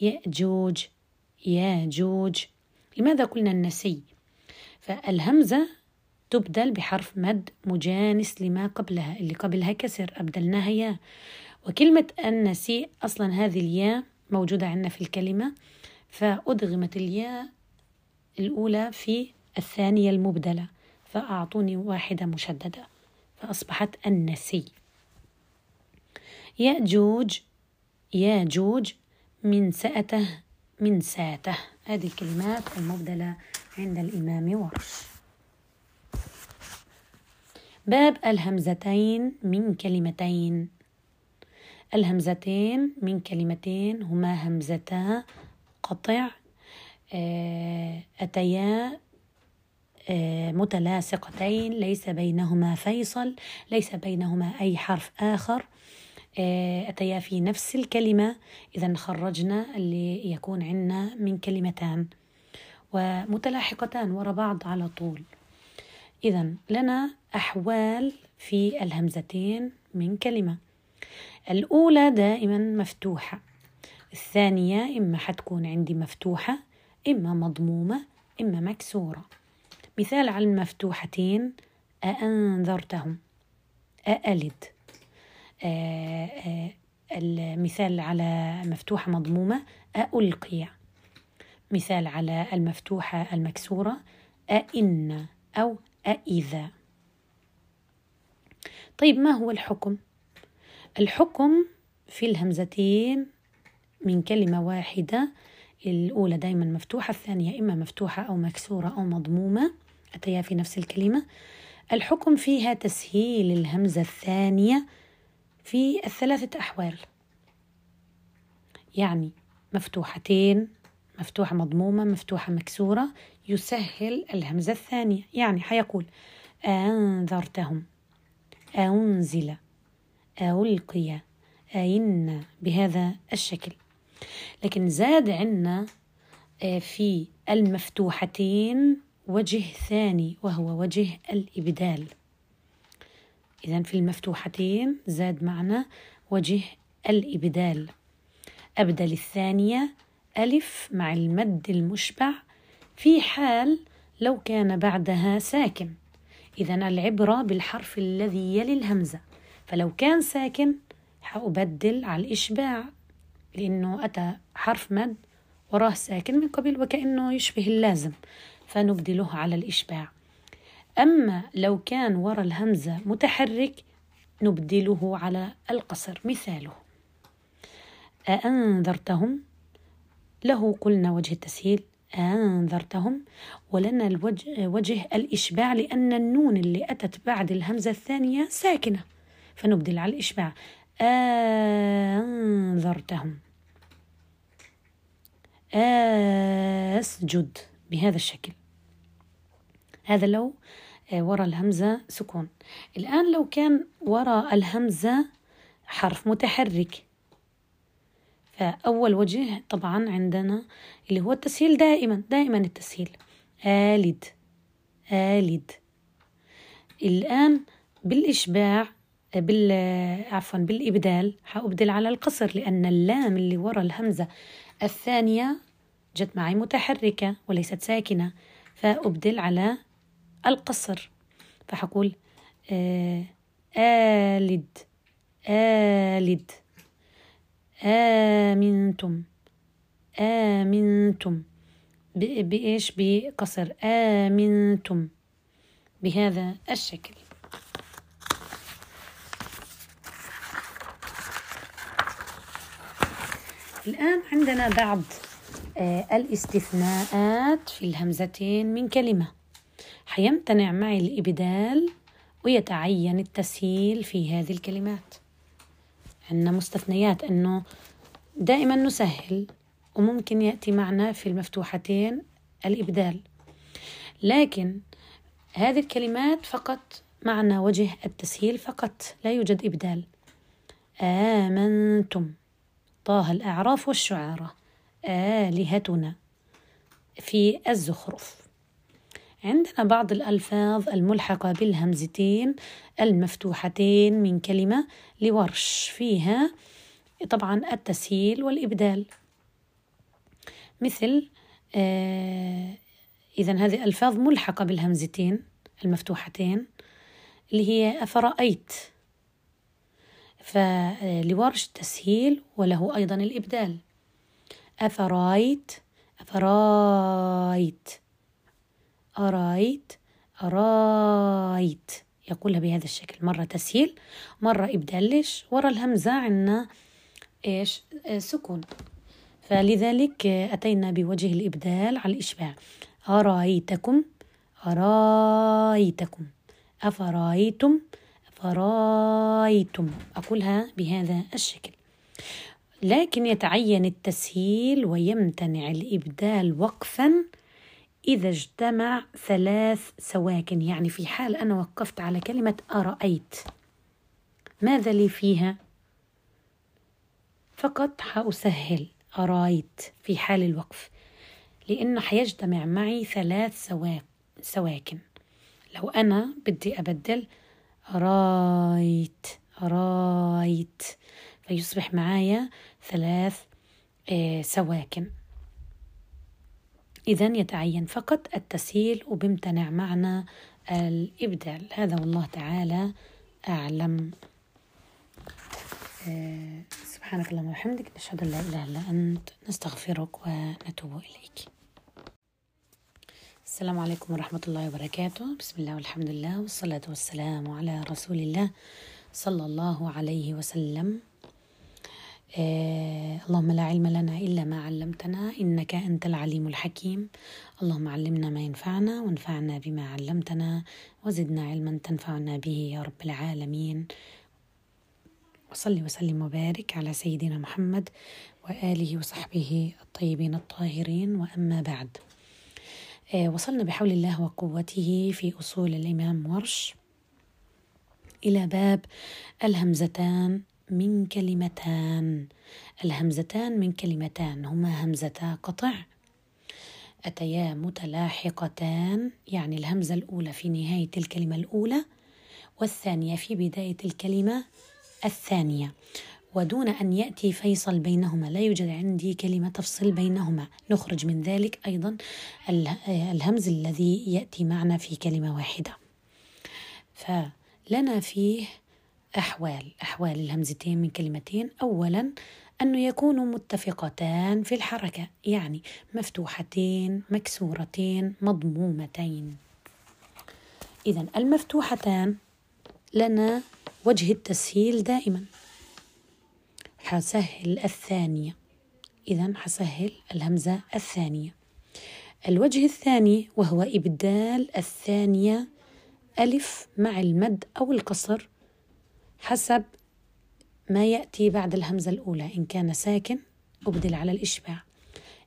يأجوج ياجوج. لماذا قلنا النسي؟ فالهمزة تبدل بحرف مد مجانس لما قبلها اللي قبلها كسر أبدلناها يا. وكلمة النسيء أصلا هذه الياء موجودة عندنا في الكلمة فأدغمت الياء الأولى في الثانية المبدلة فأعطوني واحدة مشددة فأصبحت النسي. يأجوج ياجوج من سأته من ساته. هذه الكلمات المبدلة عند الإمام ورش. باب الهمزتين من كلمتين. الهمزتين من كلمتين هما همزتا قطع أتيا متلاصقتين ليس بينهما فيصل ليس بينهما أي حرف آخر. أتيا في نفس الكلمة إذا خرجنا اللي يكون عندنا من كلمتان ومتلاحقتان وراء بعض على طول. إذا لنا أحوال في الهمزتين من كلمة. الأولى دائما مفتوحة الثانية إما حتكون عندي مفتوحة إما مضمومة إما مكسورة. مثال على المفتوحتين أأنذرتهم. أألد. آه، آه، المثال على مفتوحة مضمومة ألقي مثال على المفتوحة المكسورة أئن أو أإذا طيب ما هو الحكم؟ الحكم في الهمزتين من كلمة واحدة الأولى دائما مفتوحة الثانية إما مفتوحة أو مكسورة أو مضمومة. أتيا في نفس الكلمة. الحكم فيها تسهيل الهمزة الثانية في الثلاثة أحوال. يعني مفتوحتين مفتوحة مضمومة مفتوحة مكسورة يسهل الهمزة الثانية. يعني حيقول أنذرتهم أنزل ألقي أين؟ بهذا الشكل. لكن زاد عنا آه، في المفتوحتين وجه ثاني وهو وجه الإبدال. إذا في المفتوحتين زاد معنا وجه الإبدال. أبدل الثانية ألف مع المد المشبع في حال لو كان بعدها ساكن. إذا العبرة بالحرف الذي يلي الهمزة. فلو كان ساكن حأبدل على الإشباع. لأنه أتى حرف مد وراه ساكن من قبل وكأنه يشبه اللازم فنبدله على الإشباع. أما لو كان ورا الهمزة متحرك نبدله على القصر مثاله. أأنذرتهم؟ له قلنا وجه التسهيل. أنذرتهم ولنا الوجه وجه الإشباع لأن النون اللي أتت بعد الهمزة الثانية ساكنة فنبدل على الإشباع. أنذرتهم. أسجد بهذا الشكل. هذا لو آه، وراء الهمزة سكون. الآن لو كان وراء الهمزة حرف متحرك. فأول وجه طبعا عندنا اللي هو التسهيل دائما دائما التسهيل. آلد آلد. الآن بالإشباع بال عفوا بالإبدال حأبدل على القصر لأن اللام اللي ورا الهمزة الثانية جت معي متحركة وليست ساكنة فأبدل على القصر. فحقول آه آلد آلد آمنتم آمنتم. بإيش؟ بقصر. آمنتم. بهذا الشكل. الآن عندنا بعض آه، الاستثناءات في الهمزتين من كلمة. حيمتنع معي الإبدال ويتعين التسهيل في هذه الكلمات. عندنا مستثنيات أنه دائما نسهل وممكن يأتي معنا في المفتوحتين الإبدال. لكن هذه الكلمات فقط معنا وجه التسهيل فقط لا يوجد إبدال. آمنتم. طه الأعراف والشعراء. آلهتنا في الزخرف. عندنا بعض الألفاظ الملحقة بالهمزتين المفتوحتين من كلمة لورش. فيها طبعا التسهيل والإبدال. مثل آه إذا هذه ألفاظ ملحقة بالهمزتين المفتوحتين اللي هي أفرأيت. فلورش التسهيل وله أيضا الإبدال. أفرايت أفرايت أرايت أرايت. يقولها بهذا الشكل. مرة تسهيل مرة إبدال. ليش؟ ورا الهمزة عندنا إيش؟ سكون. فلذلك أتينا بوجه الإبدال على الإشباع. أرايتكم أرايتكم. أفرايتم أفرأيتم أقولها بهذا الشكل. لكن يتعين التسهيل ويمتنع الإبدال وقفا إذا اجتمع ثلاث سواكن. يعني في حال أنا وقفت على كلمة أرأيت ماذا لي فيها؟ فقط حأسهل أرأيت في حال الوقف لأنه حيجتمع معي ثلاث سواكن. لو أنا بدي أبدل رايت رايت. فيصبح معايا ثلاث آه، سواكن. إذا يتعين فقط التسهيل وبمتنع معنا الإبدال. هذا والله تعالى أعلم. آه، سبحانك اللهم وبحمدك نشهد أن لا إله إلا أنت نستغفرك ونتوب إليك. السلام عليكم ورحمة الله وبركاته. بسم الله والحمد لله والصلاة والسلام على رسول الله صلى الله عليه وسلم. آه اللهم لا علم لنا إلا ما علمتنا إنك أنت العليم الحكيم. اللهم علمنا ما ينفعنا وانفعنا بما علمتنا وزدنا علما تنفعنا به يا رب العالمين. وصلي وسلم وبارك على سيدنا محمد وآله وصحبه الطيبين الطاهرين. وأما بعد وصلنا بحول الله وقوته في أصول الإمام ورش. إلى باب الهمزتان من كلمتان. الهمزتان من كلمتان هما همزتا قطع. أتيا متلاحقتان يعني الهمزة الأولى في نهاية الكلمة الأولى والثانية في بداية الكلمة الثانية. ودون أن يأتي فيصل بينهما. لا يوجد عندي كلمة تفصل بينهما. نخرج من ذلك أيضا الهمز الذي يأتي معنا في كلمة واحدة. فلنا فيه أحوال أحوال الهمزتين من كلمتين. أولا أنه يكونوا متفقتان في الحركة يعني مفتوحتين مكسورتين مضمومتين. إذا المفتوحتان لنا وجه التسهيل دائما. حسهل الثانية. إذا حسهل الهمزة الثانية. الوجه الثاني وهو إبدال الثانية ألف مع المد أو القصر حسب ما يأتي بعد الهمزة الأولى. إن كان ساكن أبدل على الإشباع.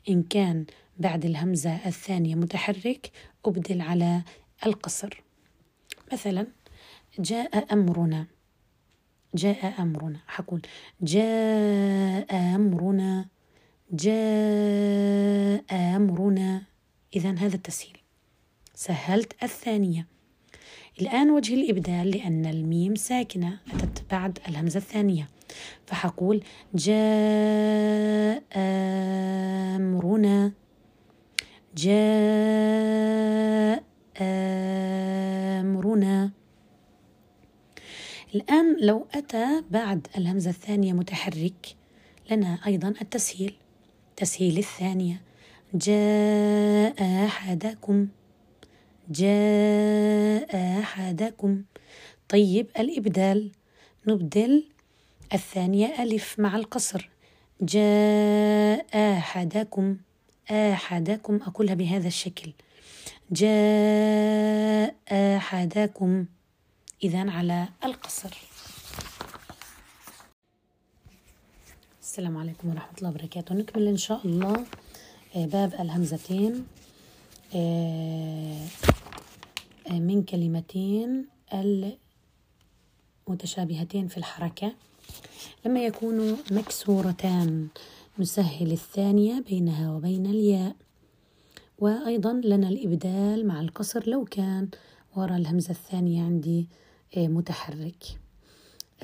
إن كان بعد الهمزة الثانية متحرك أبدل على القصر. مثلا جاء أمرنا. جاء أمرنا حقول. جاء أمرنا جاء أمرنا. إذا هذا التسهيل. سهلت الثانية. الآن وجه الإبدال لأن الميم ساكنة. أتت بعد الهمزة الثانية. فحقول جاء أمرنا. جاء أمرنا. الآن لو أتى بعد الهمزة الثانية متحرك لنا أيضا التسهيل. تسهيل الثانية جاء أحدكم. جاء أحدكم. طيب الإبدال. نبدل. الثانية ألف مع القصر. جاء أحدكم. أحدكم أقولها بهذا الشكل. جاء أحدكم. إذا على القصر. السلام عليكم ورحمة الله وبركاته. نكمل إن شاء الله آه، باب الهمزتين آه، آه، من كلمتين المتشابهتين في الحركة. لما يكونوا مكسورتان نسهل الثانية بينها وبين الياء. وأيضا لنا الإبدال مع القصر لو كان وراء الهمزة الثانية عندي متحرك.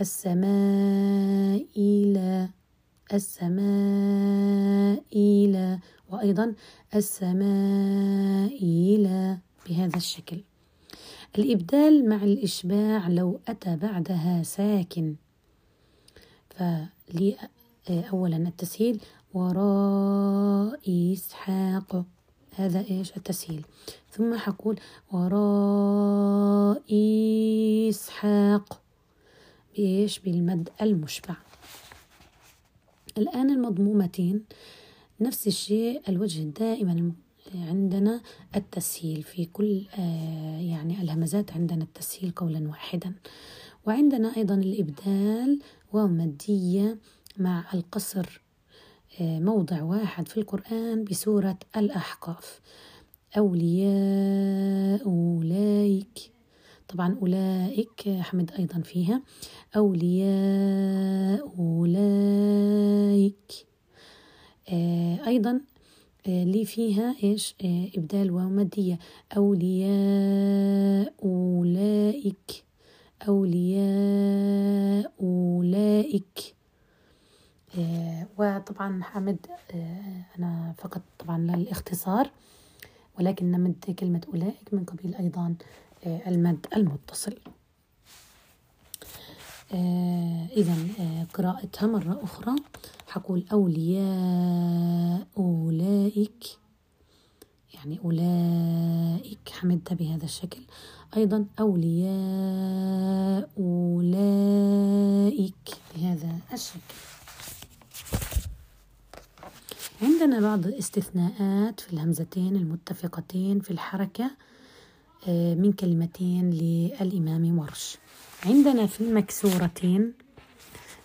السماء إلى السماء إلى وأيضا السماء إلى بهذا الشكل. الإبدال مع الإشباع لو أتى بعدها ساكن. فلي أولا التسهيل وراء إسحاق. هذا إيش؟ التسهيل. ثم حقول وراء إسحاق. بإيش؟ بالمد المشبع. الآن المضمومتين. نفس الشيء الوجه دائما عندنا التسهيل في كل آه، يعني الهمزات عندنا التسهيل قولا واحدا. وعندنا أيضا الإبدال ومدية مع القصر آه، موضع واحد في القرآن بسورة الأحقاف. أولياء أولئك طبعا أولئك حمد أيضا فيها. أولياء أولئك آه أيضا آه لي فيها إيش؟ آه إبدال واو مادية أولياء أولئك أولياء أولئك وطبعا حمد أنا فقط طبعا للإختصار. ولكن نمد كلمة أولئك من قبيل أيضا آه المد المتصل. آه إذا آه قراءتها مرة أخرى. حقول أولياء أولئك يعني أولئك حمدها بهذا الشكل. أيضا أولياء أولئك بهذا الشكل. عندنا بعض الاستثناءات في الهمزتين المتفقتين في الحركة من كلمتين للإمام ورش. عندنا في المكسورتين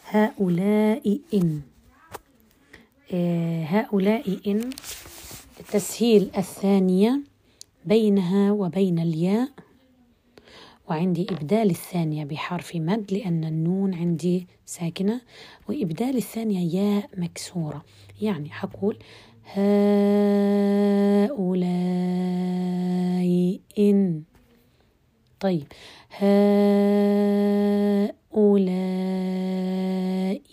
هؤلاء إن. هؤلاء إن تسهيل الثانية بينها وبين الياء. وعندي إبدال الثانية بحرف مد لأن النون عندي ساكنة. وإبدال الثانية ياء مكسورة. يعني حقول هؤلاء إن. طيب. هؤلاء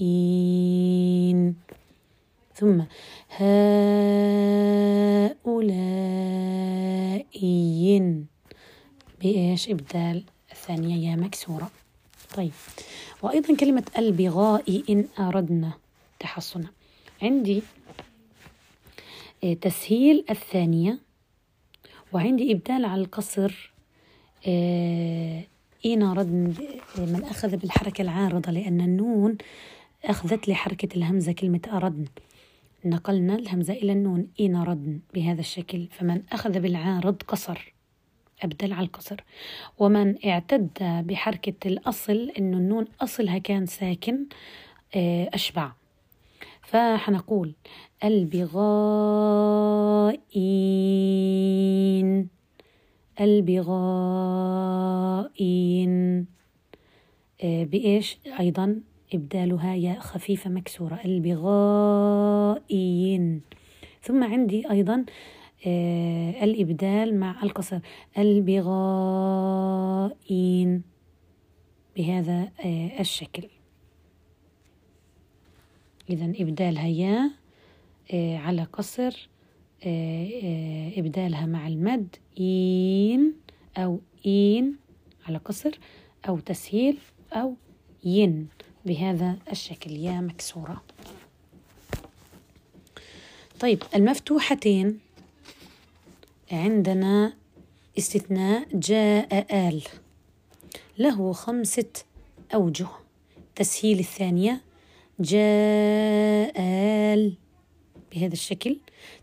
إن. ثم هؤلاء إن بإيش؟ إبدال الثانية. يا مكسورة. طيب. وأيضا كلمة البغاء إن أردنا تحصنا. عندي تسهيل الثانية وعندي إبدال على القصر إن أردنا من أخذ بالحركة العارضة لأن النون أخذت لي حركة الهمزة كلمة أردن. نقلنا الهمزة إلى النون إن ردن بهذا الشكل فمن أخذ بالعارض قصر أبدل على القصر. ومن اعتد بحركة الأصل إنه النون أصلها كان ساكن أشبع. فحنقول البغائين. البغائين. بإيش؟ أيضا إبدالها ياء خفيفة مكسورة. البغائين. ثم عندي أيضا آه الإبدال مع القصر. البغائين. بهذا آه الشكل. إذا إبدالها ياء آه على قصر إبدالها مع المد إين أو إين على قصر أو تسهيل أو ين بهذا الشكل. يا مكسورة. طيب المفتوحتين عندنا استثناء جاء آل له خمسة أوجه. تسهيل الثانية جاء بهذا الشكل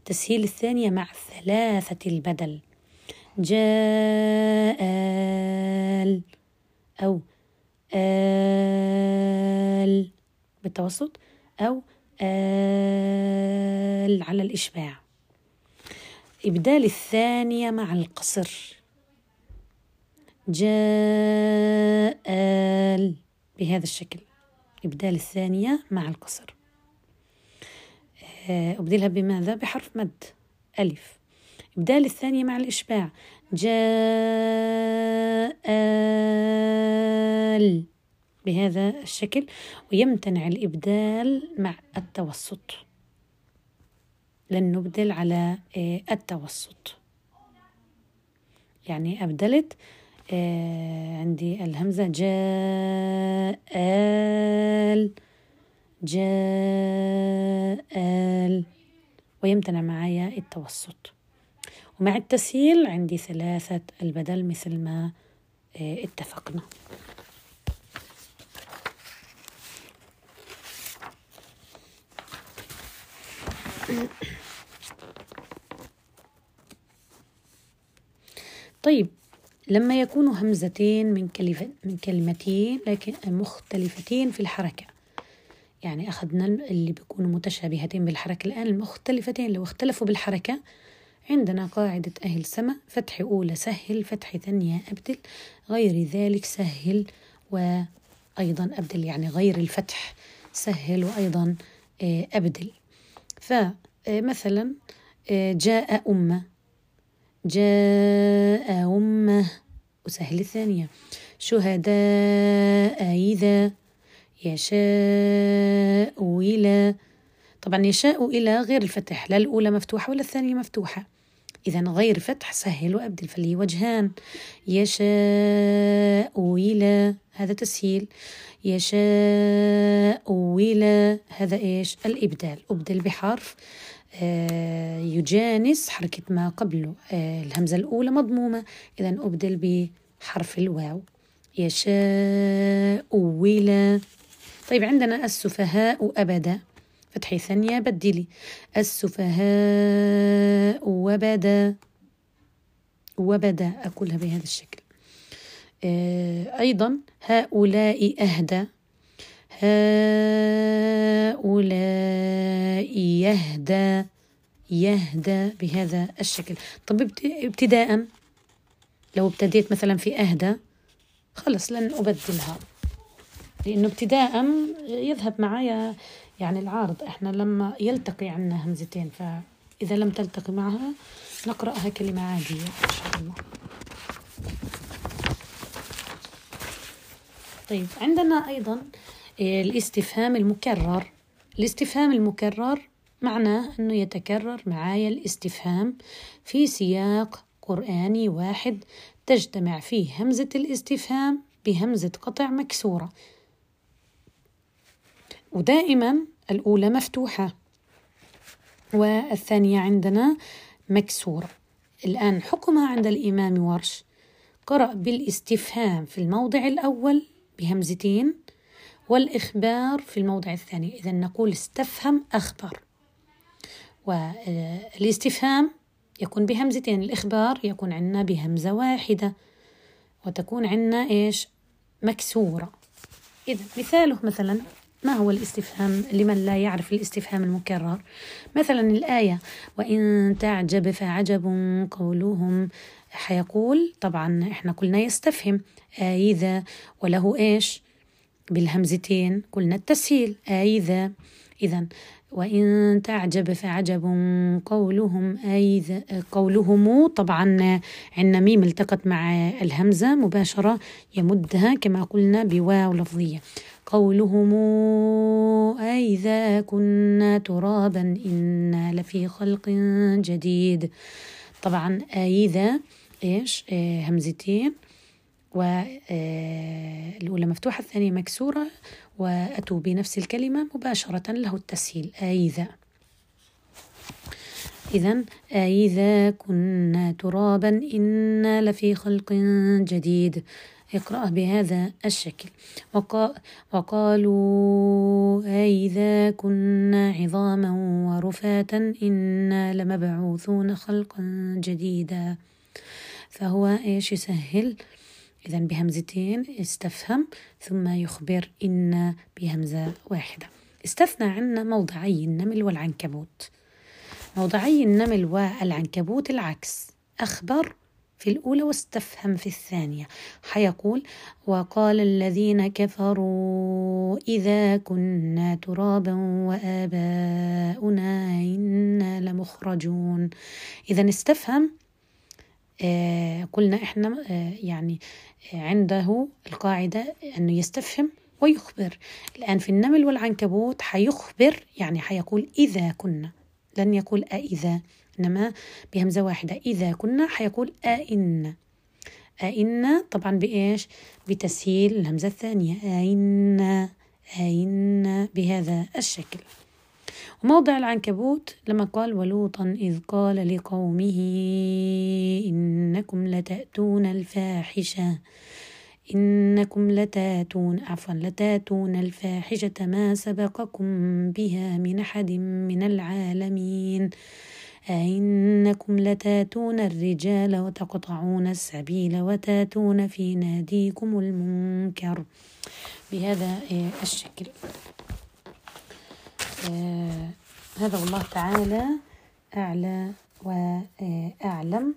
تسهيل الثانية مع ثلاثة البدل. جاء أو آل بالتوسط أو آل على الإشباع. إبدال الثانية مع القصر. جاء بهذا الشكل. إبدال الثانية مع القصر. أبدلها بماذا؟ بحرف مد ألف. إبدال الثانية مع الإشباع. جاء بهذا الشكل ويمتنع الإبدال مع التوسط. لن نبدل على التوسط. يعني أبدلت عندي الهمزة جاء آل جاء آل. ويمتنع معايا التوسط. ومع التسهيل عندي ثلاثة البدل مثل ما اتفقنا. طيب لما يكون همزتين من من كلمتين لكن مختلفتين في الحركة. يعني أخذنا اللي بيكونوا متشابهتين بالحركة الآن المختلفتين لو اختلفوا بالحركة عندنا قاعدة أهل سما فتح أولى سهل فتح ثانية أبدل غير ذلك سهل وأيضا أبدل. يعني غير الفتح سهل وأيضا آه، أبدل. فمثلا آه، جاء أمة. جاء أمة وسهل الثانية. شهداء إذا يشاء إلى طبعا يشاء إلى غير الفتح لا الأولى مفتوحة ولا الثانية مفتوحة. إذا غير فتح سهل وأبدل فلي وجهان. يشاء إلى هذا تسهيل. يشاء إلى هذا إيش؟ الإبدال. أبدل بحرف. يجانس حركة ما قبله. آه الهمزة الأولى مضمومة. إذا أبدل بحرف الواو. يشاء إلى طيب عندنا السفهاء أبدا. فتحي ثانية بدلي. السفهاء وبدا. وبدا أقولها بهذا الشكل. آه أيضا هؤلاء أهدى. هؤلاء يهدى يهدى بهذا الشكل. طب ابتداء لو ابتديت مثلا في أهدى خلص لن أبدلها. لأنه ابتداء يذهب معايا يعني العارض. إحنا لما يلتقي عنا همزتين فإذا لم تلتقي معها نقرأها كلمة عادية إن شاء الله. طيب عندنا أيضا الاستفهام المكرر. الاستفهام المكرر معناه أنه يتكرر معايا الاستفهام في سياق قرآني واحد تجتمع فيه همزة الاستفهام بهمزة قطع مكسورة. ودائما الأولى مفتوحة والثانية عندنا مكسورة. الآن حكمها عند الإمام ورش. قرأ بالاستفهام في الموضع الأول بهمزتين والإخبار في الموضع الثاني. إذا نقول استفهم أخبر والإستفهام يكون بهمزتين. الإخبار يكون عندنا بهمزة واحدة وتكون عندنا إيش؟ مكسورة. إذا مثاله مثلا ما هو الاستفهام؟ لمن لا يعرف الاستفهام المكرر. مثلا الآية وإن تعجب فعجب قولهم. حيقول طبعا إحنا قلنا يستفهم. إذا وله إيش؟ بالهمزتين قلنا التسهيل. إذا إذا وإن تعجب فعجب قولهم. أي قولهم طبعا عندنا ميم التقت مع الهمزة مباشرة يمدها كما قلنا بواو لفظية. قولهم أئذا كنا ترابا إنا لفي خلق جديد. طبعا أئذا إيش؟ آه همزتين. والأولى آه، مفتوحة الثانية مكسورة وأتوا بنفس الكلمة مباشرة له التسهيل. أئذا إذا أئذا كنا ترابا إنا لفي خلق جديد. اقرأ بهذا الشكل. وقا وقالوا أئذا كنا عظاما ورفاتا إنا لمبعوثون خلقا جديدا. فهو إيش يسهل؟ إذا بهمزتين استفهم ثم يخبر إن بهمزة واحدة. استثنى عنا موضعي النمل والعنكبوت. موضعي النمل والعنكبوت العكس. أخبر في الأولى واستفهم في الثانية. حيقول وقال الذين كفروا إذا كنا ترابا وآباؤنا إنا لمخرجون. إذا استفهم آه قلنا إحنا آه يعني عنده القاعدة أنه يستفهم ويخبر. الآن في النمل والعنكبوت حيخبر يعني حيقول إذا كنا. لن يقول أإذا إنما بهمزة واحدة. إذا كنا حيقول أئن أئن طبعا بإيش؟ بتسهيل الهمزة الثانية. أئن أئن بهذا الشكل. وموضع العنكبوت لما قال ولوطا إذ قال لقومه إنكم لتأتون الفاحشة. إنكم لتأتون عفوا لتأتون الفاحشة ما سبقكم بها من أحد من العالمين. أئنكم لتأتون الرجال وتقطعون السبيل وتأتون في ناديكم المنكر. بهذا الشكل. آه هذا والله تعالى أعلى وأعلم.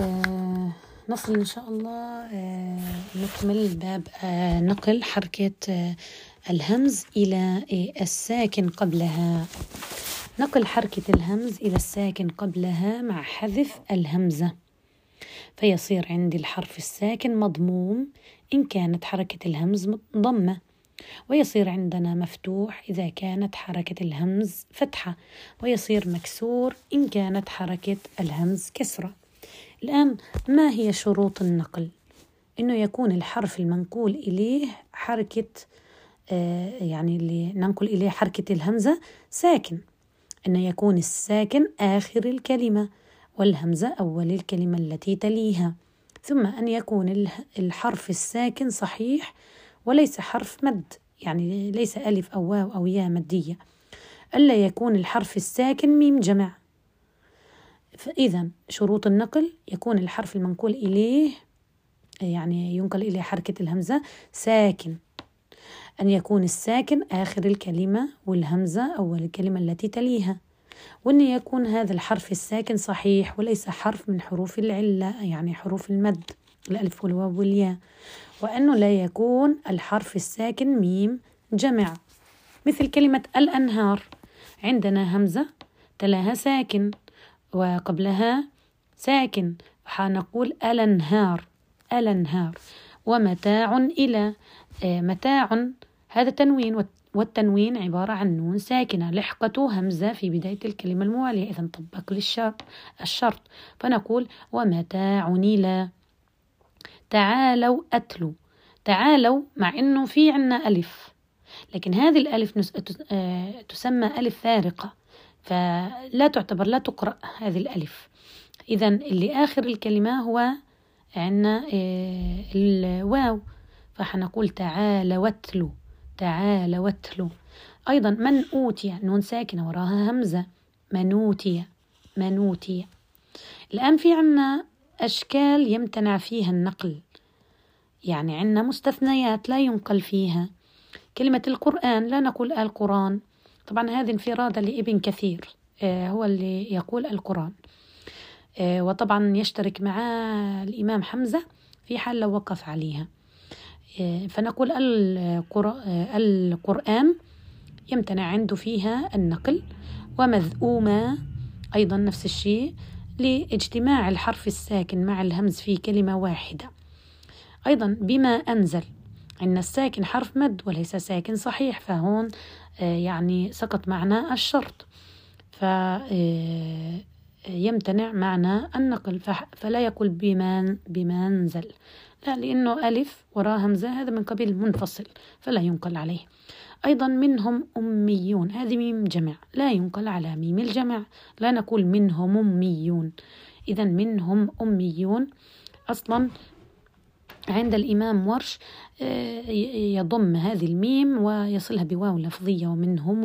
آه نصل إن شاء الله آه نكمل باب آه نقل حركة آه الهمز إلى آه الساكن قبلها. نقل حركة الهمز إلى الساكن قبلها مع حذف الهمزة. فيصير عندي الحرف الساكن مضموم إن كانت حركة الهمز ضمة ويصير عندنا مفتوح إذا كانت حركة الهمز فتحة ويصير مكسور إن كانت حركة الهمز كسرة. الآن ما هي شروط النقل؟ إنه يكون الحرف المنقول إليه حركة آه يعني اللي ننقل إليه حركة الهمزة ساكن. أن يكون الساكن آخر الكلمة والهمزة أول الكلمة التي تليها. ثم أن يكون الحرف الساكن صحيح وليس حرف مد يعني ليس ألف أو واو أو ياء مدية ألا يكون الحرف الساكن ميم جمع. فإذا شروط النقل يكون الحرف المنقول إليه يعني ينقل إليه حركة الهمزة ساكن. أن يكون الساكن آخر الكلمة والهمزة أول الكلمة التي تليها. وأن يكون هذا الحرف الساكن صحيح وليس حرف من حروف العلة يعني حروف المد. الألف والواو والياء وأنه لا يكون الحرف الساكن ميم جمع. مثل كلمة الأنهار عندنا همزة تلاها ساكن وقبلها ساكن. حنقول الأنهار الأنهار. ومتاع إلى آه، متاع. هذا تنوين والتنوين عبارة عن نون ساكنة. لحقته همزة في بداية الكلمة الموالية إذا طبق للشرط الشرط. فنقول ومتاع إلى. تعالوا أتلو. تعالوا مع إنه في عنا ألف. لكن هذه الألف آه، تسمى ألف فارقة. فلا تعتبر لا تقرأ هذه الألف. إذا اللي آخر الكلمة هو عنا آه، الواو. فحنقول تعالى واتلو تعالى واتلو أيضا من أوتي؟ نون ساكنة وراها همزة. من أوتي؟ من أوتي. الآن في عنا أشكال يمتنع فيها النقل. يعني عنا مستثنيات لا ينقل فيها. كلمة القرآن لا نقول القرآن. طبعا هذه انفرادة لابن كثير آه هو اللي يقول القرآن. آه وطبعا يشترك معاه الإمام حمزة في حال لو وقف عليها. آه فنقول القرآن يمتنع عنده فيها النقل ومذؤومة أيضا نفس الشيء. لاجتماع الحرف الساكن مع الهمز في كلمة واحدة. أيضا بما أنزل أن الساكن حرف مد وليس ساكن صحيح فهون آه، يعني سقط معنا الشرط. ف آه، يمتنع معنى النقل فلا يقول بما بما انزل لا لأنه ألف وراء همزة هذا من قبيل منفصل فلا ينقل عليه. أيضا منهم أميون. هذه ميم جمع. لا ينقل على ميم الجمع. لا نقول منهم أميون. إذا منهم أميون. أصلا عند الإمام ورش آه، يضم هذه الميم ويصلها بواو لفظية ومنهم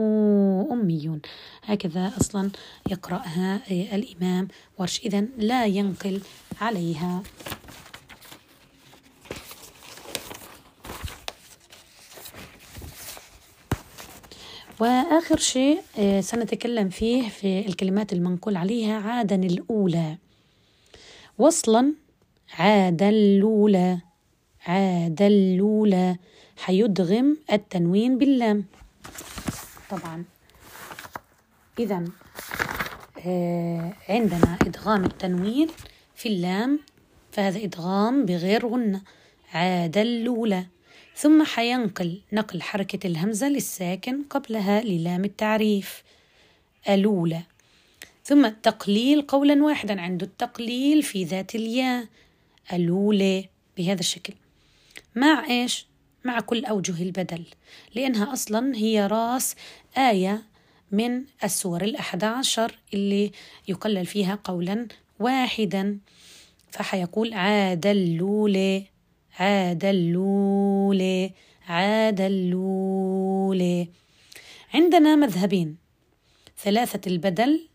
أميون. هكذا أصلا يقرأها آه، الإمام ورش. إذا لا ينقل عليها وآخر شيء آه، سنتكلم فيه في الكلمات المنقول عليها عادا الأولى. وصلا عاد الأولى. عاد الأولى. حيدغم التنوين باللام. طبعا. إذا آه عندنا إدغام التنوين في اللام فهذا إدغام بغير غنة. عاد الأولى. ثم حينقل نقل حركة الهمزة للساكن قبلها للام التعريف. الأولى. ثم تقليل قولا واحدا عنده التقليل في ذات الياء. الأولى. بهذا الشكل. مع إيش؟ مع كل أوجه البدل. لأنها أصلا هي راس آية من السور الأحد عشر اللي يقلل فيها قولا واحدا. فحيقول عاد اللولي عاد اللولي عاد اللولي عندنا مذهبين. ثلاثة البدل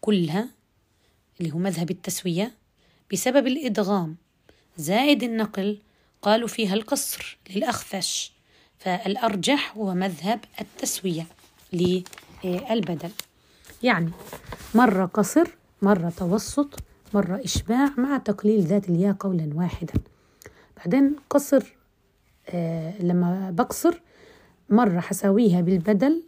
كلها اللي هو مذهب التسوية بسبب الإدغام. زائد النقل قالوا فيها القصر للأخفش فالأرجح هو مذهب التسوية للبدل. يعني مرة قصر مرة توسط مرة إشباع مع تقليل ذات الياء قولا واحدا. بعدين قصر آه لما بقصر مرة حساويها بالبدل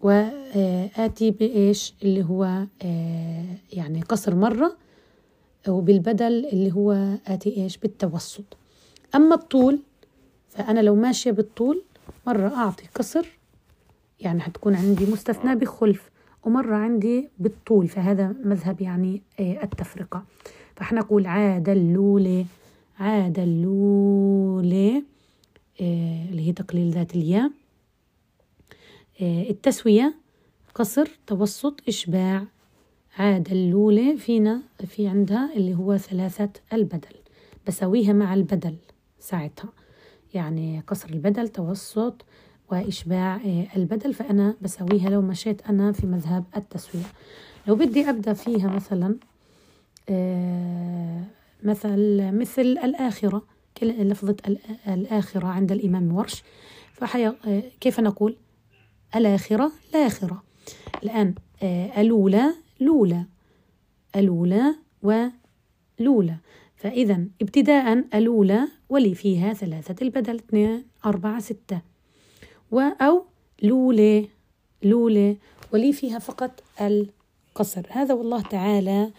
وآتي بإيش اللي هو آه يعني قصر مرة وبالبدل اللي هو آتي إيش بالتوسط. أما الطول فأنا لو ماشية بالطول مرة أعطي قصر يعني حتكون عندي مستثنى بخلف ومرة عندي بالطول فهذا مذهب يعني آه، التفرقة. فحنقول عاد اللولي عاد اللولي آه، اللي هي تقليل ذات الياء. آه، التسوية قصر توسط إشباع. عاد اللولة فينا في عندها اللي هو ثلاثة البدل بسويها مع البدل ساعتها. يعني قصر البدل توسط وإشباع آه، البدل فأنا بسويها لو مشيت أنا في مذهب التسوية. لو بدي أبدأ فيها مثلا مثل مثل الآخرة لفظة الآخرة عند الإمام ورش. فحي كيف نقول؟ الآخرة لاخرة الآن الأولى لولا الأولى ولولا فإذا ابتداء الأولى ولي فيها ثلاثة البدل اثنين أربعة ستة. أو لولي لولي ولي فيها فقط القصر. هذا والله تعالى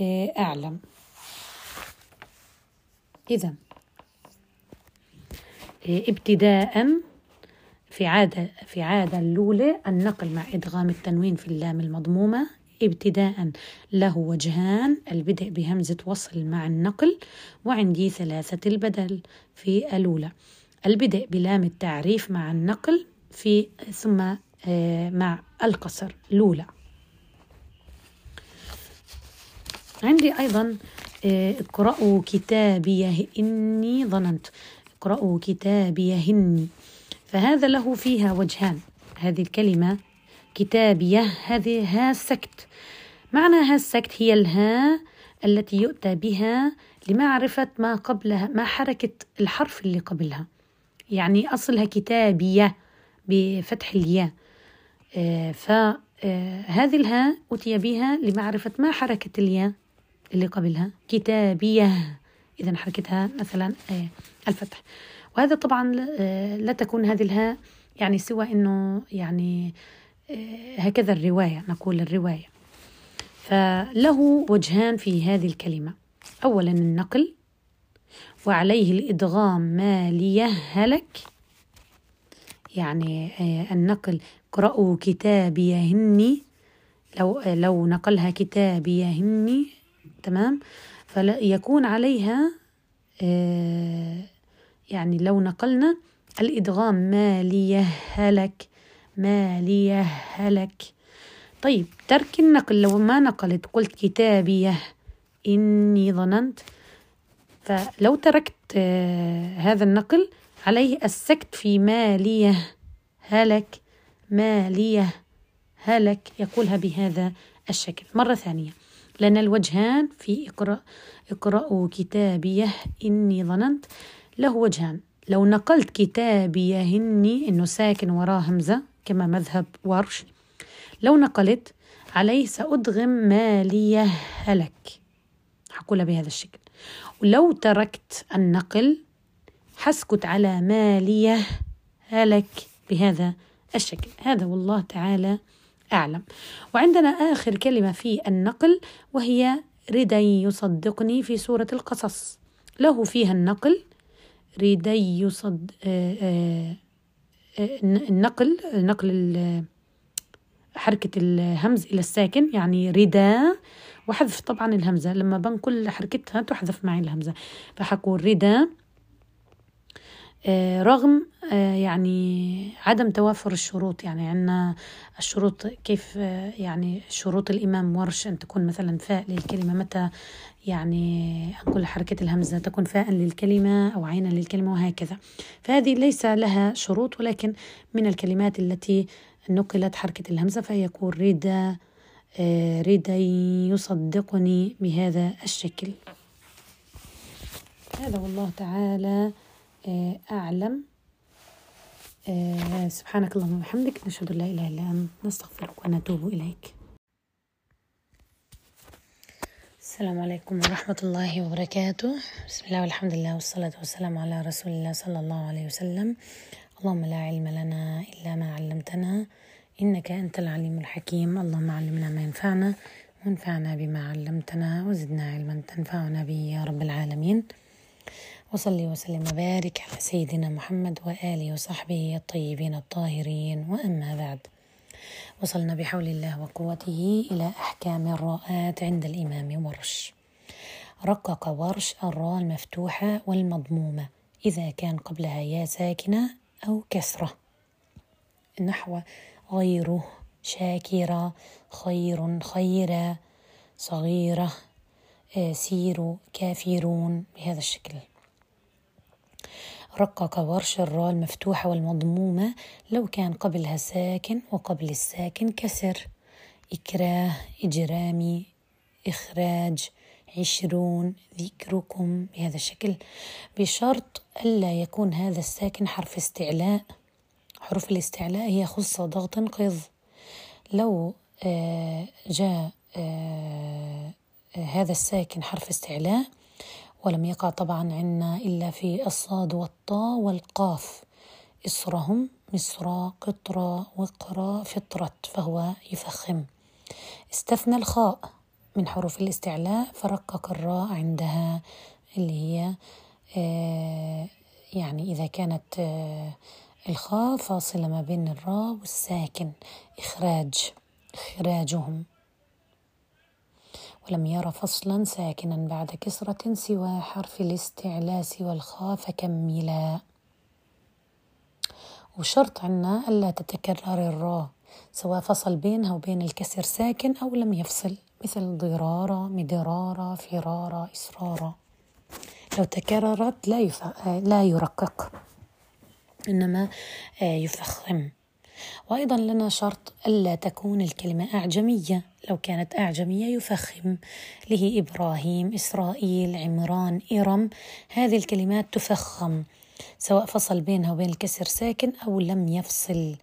آه، أعلم. إذا ابتداء في عادة في عادة الأولى النقل مع إدغام التنوين في اللام المضمومة. ابتداء له وجهان البدء بهمزة وصل مع النقل وعندي ثلاثة البدل في الأولى. البدء بلام التعريف مع النقل في ثم آه، مع القصر الأولى. عندي أيضا اقرأوا كتابي إني ظننت. اقرأوا كتابي هني فهذا له فيها وجهان. هذه الكلمة كتابية هذه ها سكت. معنى ها السكت هي الها التي يؤتى بها لمعرفة ما قبلها ما حركة الحرف اللي قبلها. يعني أصلها كتابية بفتح الياء. آه، فهذه آه، الهاء أتي بها لمعرفة ما حركة الياء. اللي قبلها. كتابية. إذا حركتها مثلا آه، الفتح. وهذا طبعا لا تكون هذه الهاء يعني سوى أنه يعني هكذا الرواية نقول الرواية. فله وجهان في هذه الكلمة. أولا النقل وعليه الإدغام ما ليهلك. يعني آه، النقل اقرأوا كتابي هني لو لو نقلها كتابي هني تمام؟ فيكون عليها آه، يعني لو نقلنا الإدغام ما ليهلك ما ليهلك طيب ترك النقل لو ما نقلت قلت كتابية إني ظننت. فلو تركت آه، هذا النقل عليه السكت في مالية هلك مالية هلك يقولها بهذا الشكل. مرة ثانية. لأن الوجهان في اقرأ اقرأوا كتابيه إني ظننت له وجهان. لو نقلت كتابيه إني إنه ساكن وراه همزة كما مذهب ورش. لو نقلت عليه سأدغم ماليه هلك. حقولها بهذا الشكل. ولو تركت النقل حسكت على ماليه هلك. بهذا الشكل. هذا والله تعالى أعلم. وعندنا آخر كلمة في النقل وهي ردي يصدقني في سورة القصص. له فيها النقل ردي يصد آآ آآ النقل نقل حركة الهمز إلى الساكن يعني ردا. وحذف طبعا الهمزة. لما بنقل حركتها تحذف معي الهمزة. فحقول ردا. آه، رغم آه، يعني عدم توافر الشروط. يعني عندنا الشروط كيف آه، يعني شروط الإمام ورش أن تكون مثلا فاء للكلمة متى يعني نقول حركة الهمزة تكون فاء للكلمة أو عينا للكلمة وهكذا. فهذه ليس لها شروط ولكن من الكلمات التي نقلت حركة الهمزة فيكون ردا ردا يصدقني بهذا الشكل. هذا والله تعالى أعلم. آه سبحانك اللهم وبحمدك نشهد لا إله إلا أنت نستغفرك ونتوب إليك. السلام عليكم ورحمة الله وبركاته. بسم الله والحمد لله والصلاة والسلام على رسول الله صلى الله عليه وسلم. اللهم لا علم لنا إلا ما علمتنا إنك أنت العليم الحكيم. اللهم علمنا ما ينفعنا وانفعنا بما علمتنا وزدنا علما تنفعنا به يا رب العالمين. وصلي وسلم وبارك على سيدنا محمد وآله وصحبه الطيبين الطاهرين. وأما بعد وصلنا بحول الله وقوته إلى أحكام الراءات عند الإمام ورش. رقق ورش الراء المفتوحة والمضمومة إذا كان قبلها يا ساكنة أو كسرة. نحو غيره شاكرة خير خيرا صغيرة آه، سير كافرون بهذا الشكل. رقق ورش الراء المفتوحة والمضمومة لو كان قبلها ساكن وقبل الساكن كسر. إكراه إجرامي إخراج عشرون ذكركم. بهذا الشكل. بشرط ألا يكون هذا الساكن حرف استعلاء. حروف الاستعلاء هي خص ضغط قض لو آه، جاء آه، هذا الساكن حرف استعلاء ولم يقع طبعا عنا إلا في الصاد والطاء والقاف. إصرهم مصرا قطرا وقرا فطرة فهو يفخم. استثنى الخاء من حروف الاستعلاء فرقق الراء عندها اللي هي آه، يعني إذا كانت آه، الخاء فاصلة ما بين الراء والساكن. إخراج إخراجهم. ولم ير فصلا ساكنا بعد كسرة سوى حرف الاستعلاء سوى الخاء فكملا وشرط عنا ألا تتكرر الراء سواء فصل بينها وبين الكسر ساكن أو لم يفصل مثل ضرارة مدرارة فرارة إصرارة. لو تكررت لا, لا يرقق إنما آه، يفخم. وأيضا لنا شرط ألا تكون الكلمة أعجمية. لو كانت أعجمية يفخم له إبراهيم إسرائيل عمران إرم. هذه الكلمات تفخم سواء فصل بينها وبين الكسر ساكن أو لم يفصل.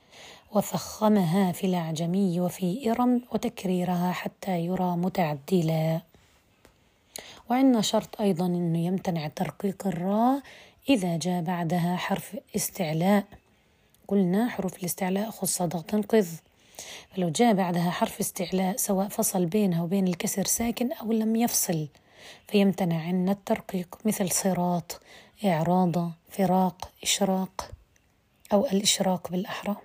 وفخمها في الأعجمي وفي إرم وتكريرها حتى يرى متعدلا. وعندنا شرط أيضا أنه يمتنع ترقيق الراء إذا جاء بعدها حرف استعلاء. قلنا حروف الاستعلاء خص ضغط قذ. فلو جاء بعدها حرف استعلاء سواء فصل بينها وبين الكسر ساكن أو لم يفصل فيمتنع عنا الترقيق مثل صراط إعراض فراق إشراق أو الإشراق بالأحرى.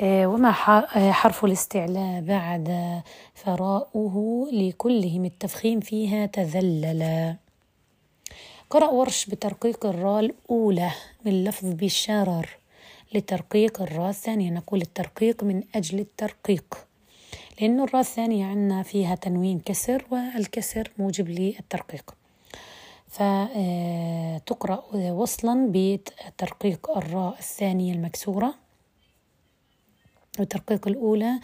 آه، وما آه، حرف الاستعلاء بعد فراؤه لكلهم التفخيم فيها تذللا قرأ ورش بترقيق الراء الأولى من لفظ بشرر لترقيق الراء الثانية. نقول الترقيق من أجل الترقيق لأن الراء الثانية عندنا فيها تنوين كسر والكسر موجب للترقيق. فتقرأ وصلا بترقيق الراء الثانية المكسورة والترقيق الأولى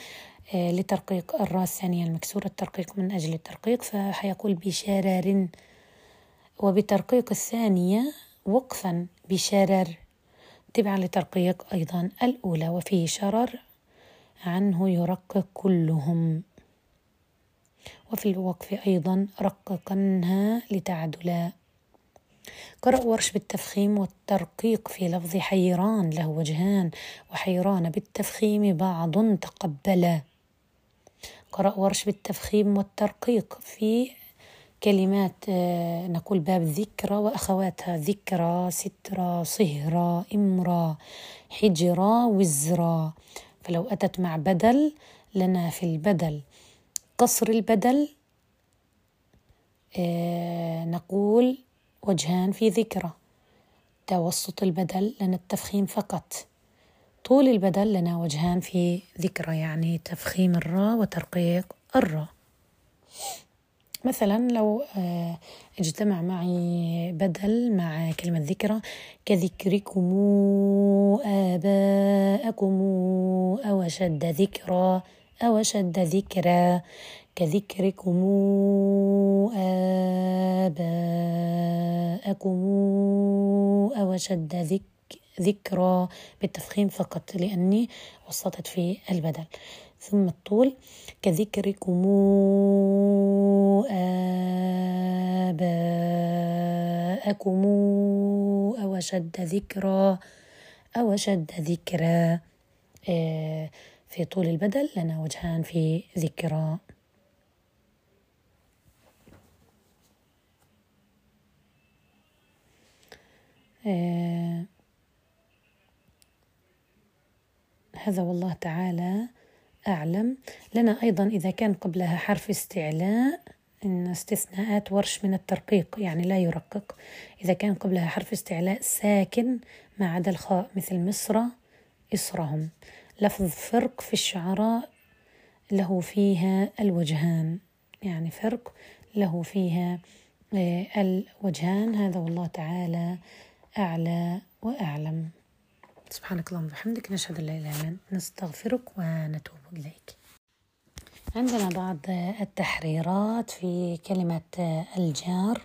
آه، لترقيق الراء الثانية المكسورة. الترقيق من أجل الترقيق فحيقول بشرر وبترقيق الثانية وقفا بشرر تبعا لترقيق أيضا الأولى وفيه شرر عنه يرقق كلهم. وفي الوقف أيضا رققنها لتعدلا قرأ ورش بالتفخيم والترقيق في لفظ حيران له وجهان وحيران بالتفخيم بعض تقبلا قرأ ورش بالتفخيم والترقيق في كلمات آه، نقول باب ذكرى وأخواتها ذكرى سترى صهرى إمرى حجرى وزرى. فلو أتت مع بدل لنا في البدل. قصر البدل آه، نقول وجهان في ذكرى. توسط البدل لنا التفخيم فقط. طول البدل لنا وجهان في ذكرى يعني تفخيم الراء وترقيق الراء. مثلا لو آه، اجتمع معي بدل مع كلمة ذكرى كذكركم آباءكم أو شد ذكرى أو ذكرى كذكركم آباءكم أو شد ذكرى بالتفخيم فقط لأني وسطت في البدل. ثم الطول كذكركم آباءكم أو ذكرى أو أشد ذكرى. آه، في طول البدل لنا وجهان في ذكرى. آه، هذا والله تعالى أعلم. لنا أيضا إذا كان قبلها حرف استعلاء إن استثناءات ورش من الترقيق يعني لا يرقق. إذا كان قبلها حرف استعلاء ساكن ما عدا الخاء مثل مصر إصرهم. لفظ فرق في الشعراء له فيها الوجهان. يعني فرق له فيها آه، الوجهان. هذا والله تعالى أعلى وأعلم. سبحانك اللهم وبحمدك نشهد أن لا إله إلا أنت نستغفرك ونتوب إليك. عندنا بعض التحريرات في كلمة الجار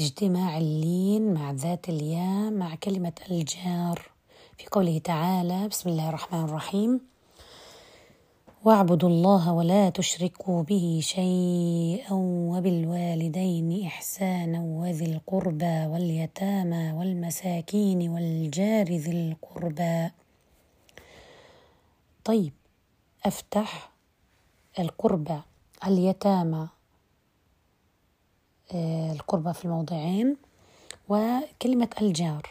اجتماع اللين مع ذات الياء مع كلمة الجار. في قوله تعالى بسم الله الرحمن الرحيم. واعبدوا الله ولا تشركوا به شيئا وبالوالدين إحسانا وذي القربى واليتامى والمساكين والجار ذي القربى. طيب أفتح القربى اليتامى آه، القربى في الموضعين وكلمة الجار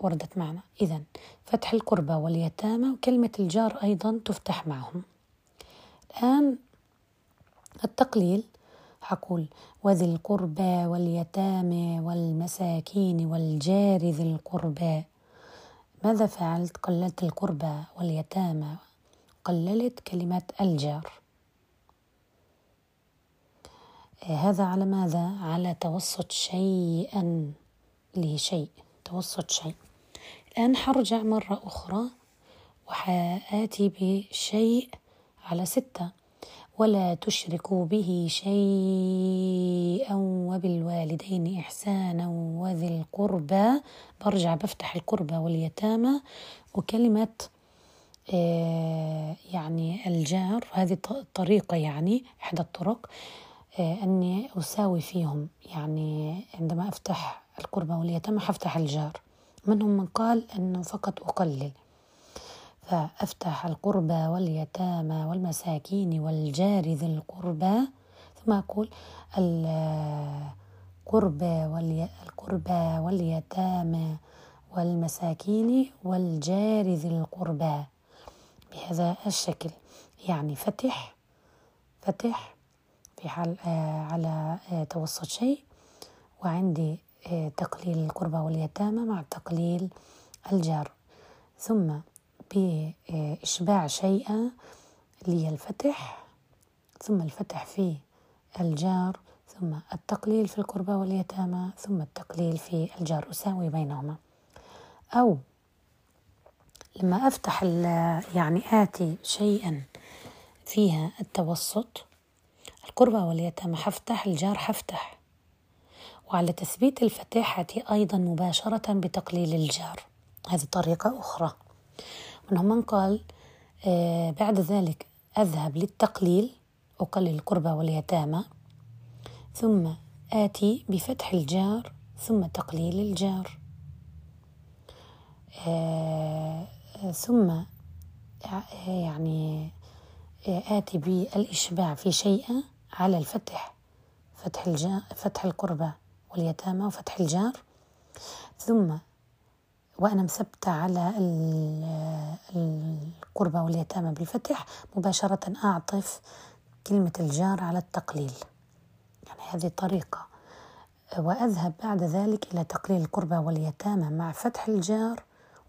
وردت معنا. إذا فتح القربى واليتامى وكلمة الجار أيضا تفتح معهم. الآن التقليل حقول وذي القربى واليتامى والمساكين والجار ذي القربى. ماذا فعلت؟ قللت القربى واليتامى. قللت كلمة الجار. هذا على ماذا؟ على توسط شيئا لشيء. توسط شيء. الآن حرجع مرة أخرى وحآتي بشيء على ستة ولا تشركوا به شيئا وبالوالدين إحسانا وذي القربى. برجع بفتح القربى واليتامى. وكلمة آه، يعني الجار هذه طريقة يعني إحدى الطرق آه، أني أساوي فيهم. يعني عندما أفتح القربى واليتامى حفتح الجار. منهم من قال أنه فقط أقلل. فأفتح القربى واليتامى والمساكين والجار ذي القربى. ثم أقول القربى والي القربى واليتامى والمساكين والجار ذي القربى. بهذا الشكل. يعني فتح فتح في حال على توسط شيء. وعندي آه تقليل القربى واليتامى مع تقليل الجار. ثم بإشباع شيئا للفتح ثم الفتح في الجار ثم التقليل في القربى واليتامى ثم التقليل في الجار أساوي بينهما. أو لما أفتح يعني آتي شيئا فيها التوسط القربى واليتامى حفتح الجار حفتح. وعلى تثبيت الفتحة أيضا مباشرة بتقليل الجار. هذه طريقة أخرى. منهم من قال آه بعد ذلك أذهب للتقليل أقلل القربى واليتامى ثم آتي بفتح الجار ثم تقليل الجار. آه ثم يعني آتي بالإشباع في شيء على الفتح فتح الجار فتح القربى واليتامى وفتح الجار. ثم وأنا مثبتة على القربى واليتامى بالفتح مباشرة أعطف كلمة الجار على التقليل. يعني هذه طريقة. وأذهب بعد ذلك إلى تقليل القربى واليتامى مع فتح الجار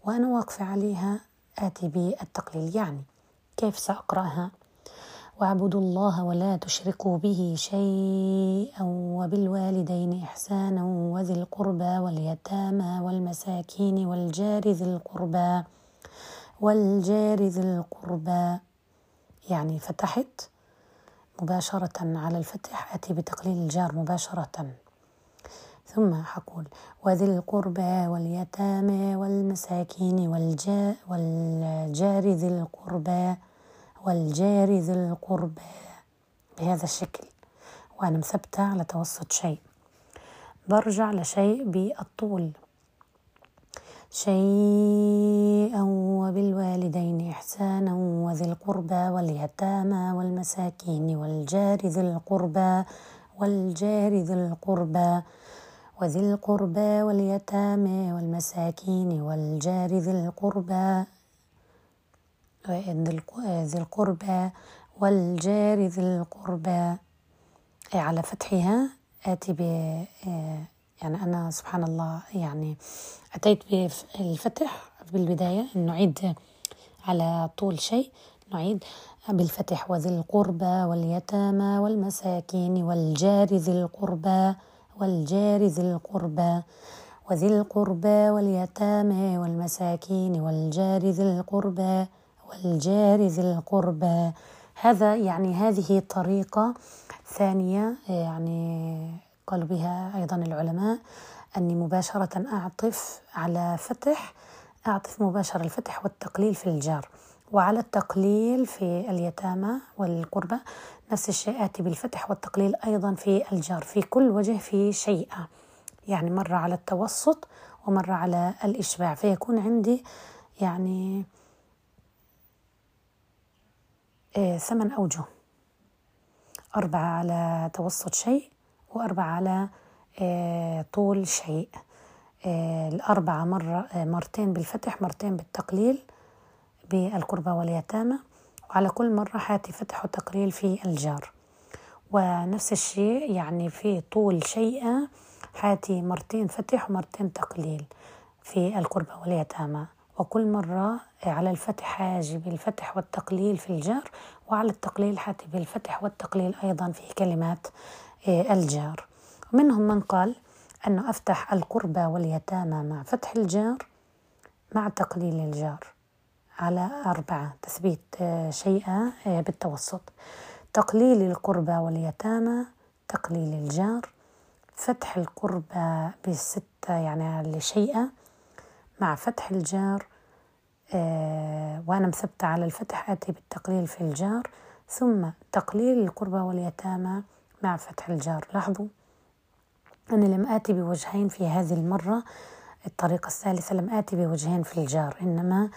وأنا واقفة عليها آتي بالتقليل. يعني كيف سأقرأها؟ واعبدوا الله ولا تشركوا به شيئا وبالوالدين إحسانا وذي القربى واليتامى والمساكين والجار ذي القربى والجار ذي القربى. يعني فتحت مباشرة على الفتح أتي بتقليل الجار مباشرة. ثم حقول وذي القربى واليتامى والمساكين والجا والجار ذي القربى. والجار ذي القربى بهذا الشكل. وأنا مثبتة على توسط شيء. برجع لشيء بالطول. شيئا وبالوالدين إحسانا وذي القربى واليتامى والمساكين والجار ذي القربى والجار ذي القربى وذي القربى واليتامى والمساكين والجار ذي القربى ذي القربى والجار ذي القربى. على فتحها آتي ب يعني أنا سبحان الله يعني أتيت بالفتح بالبداية نعيد على طول شيء نعيد بالفتح وذي القربى واليتامى والمساكين والجار ذي القربى والجار ذي القربى وذي القربى واليتامى والمساكين والجار ذي القربى. والجار ذي القربى هذا يعني هذه طريقة ثانية يعني قالوا بها أيضا العلماء أني مباشرة أعطف على فتح أعطف مباشرة الفتح والتقليل في الجار. وعلى التقليل في اليتامى والقربى نفس الشيء آتي بالفتح والتقليل أيضا في الجار في كل وجه في شيء يعني مرة على التوسط ومرة على الإشباع. فيكون عندي يعني آه، ثمان أوجه. أربعة على توسط شيء وأربعة على آه، طول شيء. آه، الأربعة مرة مرتين بالفتح مرتين بالتقليل بالقربى واليتامى. وعلى كل مرة حاتي فتح وتقليل في الجار. ونفس الشيء يعني في طول شيء حاتي مرتين فتح ومرتين تقليل في القربى واليتامى. وكل مرة على الفتح حاجي بالفتح والتقليل في الجار وعلى التقليل حاتي بالفتح والتقليل أيضا في كلمات آه، الجار. منهم من قال أنه أفتح القربى واليتامى مع فتح الجار مع تقليل الجار على أربعة تثبيت آه، شيء آه، بالتوسط. تقليل القربى واليتامى تقليل الجار. فتح القربى بستة يعني لشيء مع فتح الجار. وأنا مثبتة على الفتح آتي بالتقليل في الجار ثم تقليل القربى واليتامى مع فتح الجار. لاحظوا أنا لم آتي بوجهين في هذه المرة. الطريقة الثالثة لم آتي بوجهين في الجار إنما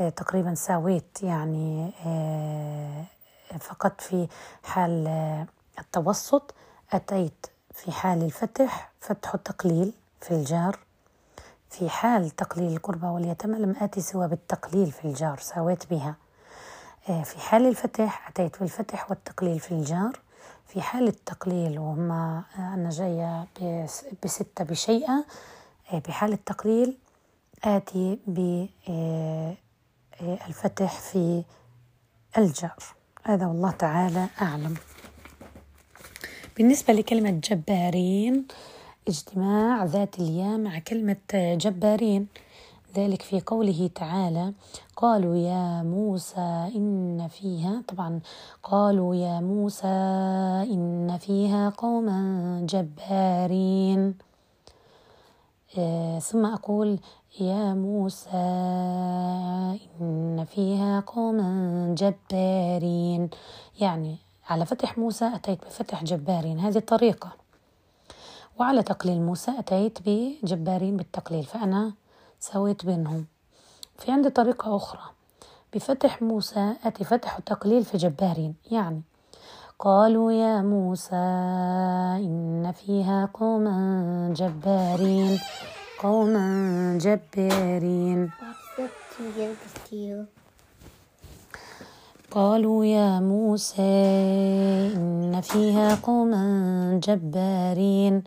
آه تقريبا ساويت يعني آه فقط في حال آه التوسط. أتيت في حال الفتح فتح التقليل في الجار. في حال تقليل القربى واليتامى لم آتي سوى بالتقليل في الجار ساويت بها. آه، في حال الفتح أتيت بالفتح والتقليل في الجار. في حال التقليل وهم آه، أنا جاية بستة بشيئة. آه، بحال التقليل آتي بالفتح في الجار. هذا والله تعالى أعلم. بالنسبة لكلمة جبارين اجتماع ذات الياء مع كلمة جبارين ذلك في قوله تعالى قالوا يا موسى إن فيها طبعا قالوا يا موسى إن فيها قوما جبارين آه ثم أقول يا موسى إن فيها قوما جبارين يعني على فتح موسى أتيت بفتح جبارين هذه طريقة وعلى تقليل موسى أتيت بجبارين بالتقليل فأنا سويت بينهم. في عندي طريقة أخرى. بفتح موسى أتي فتح وتقليل في جبارين يعني قالوا يا موسى إن فيها قوما جبارين قوما جبارين. قالوا يا موسى إن فيها قوما جبارين.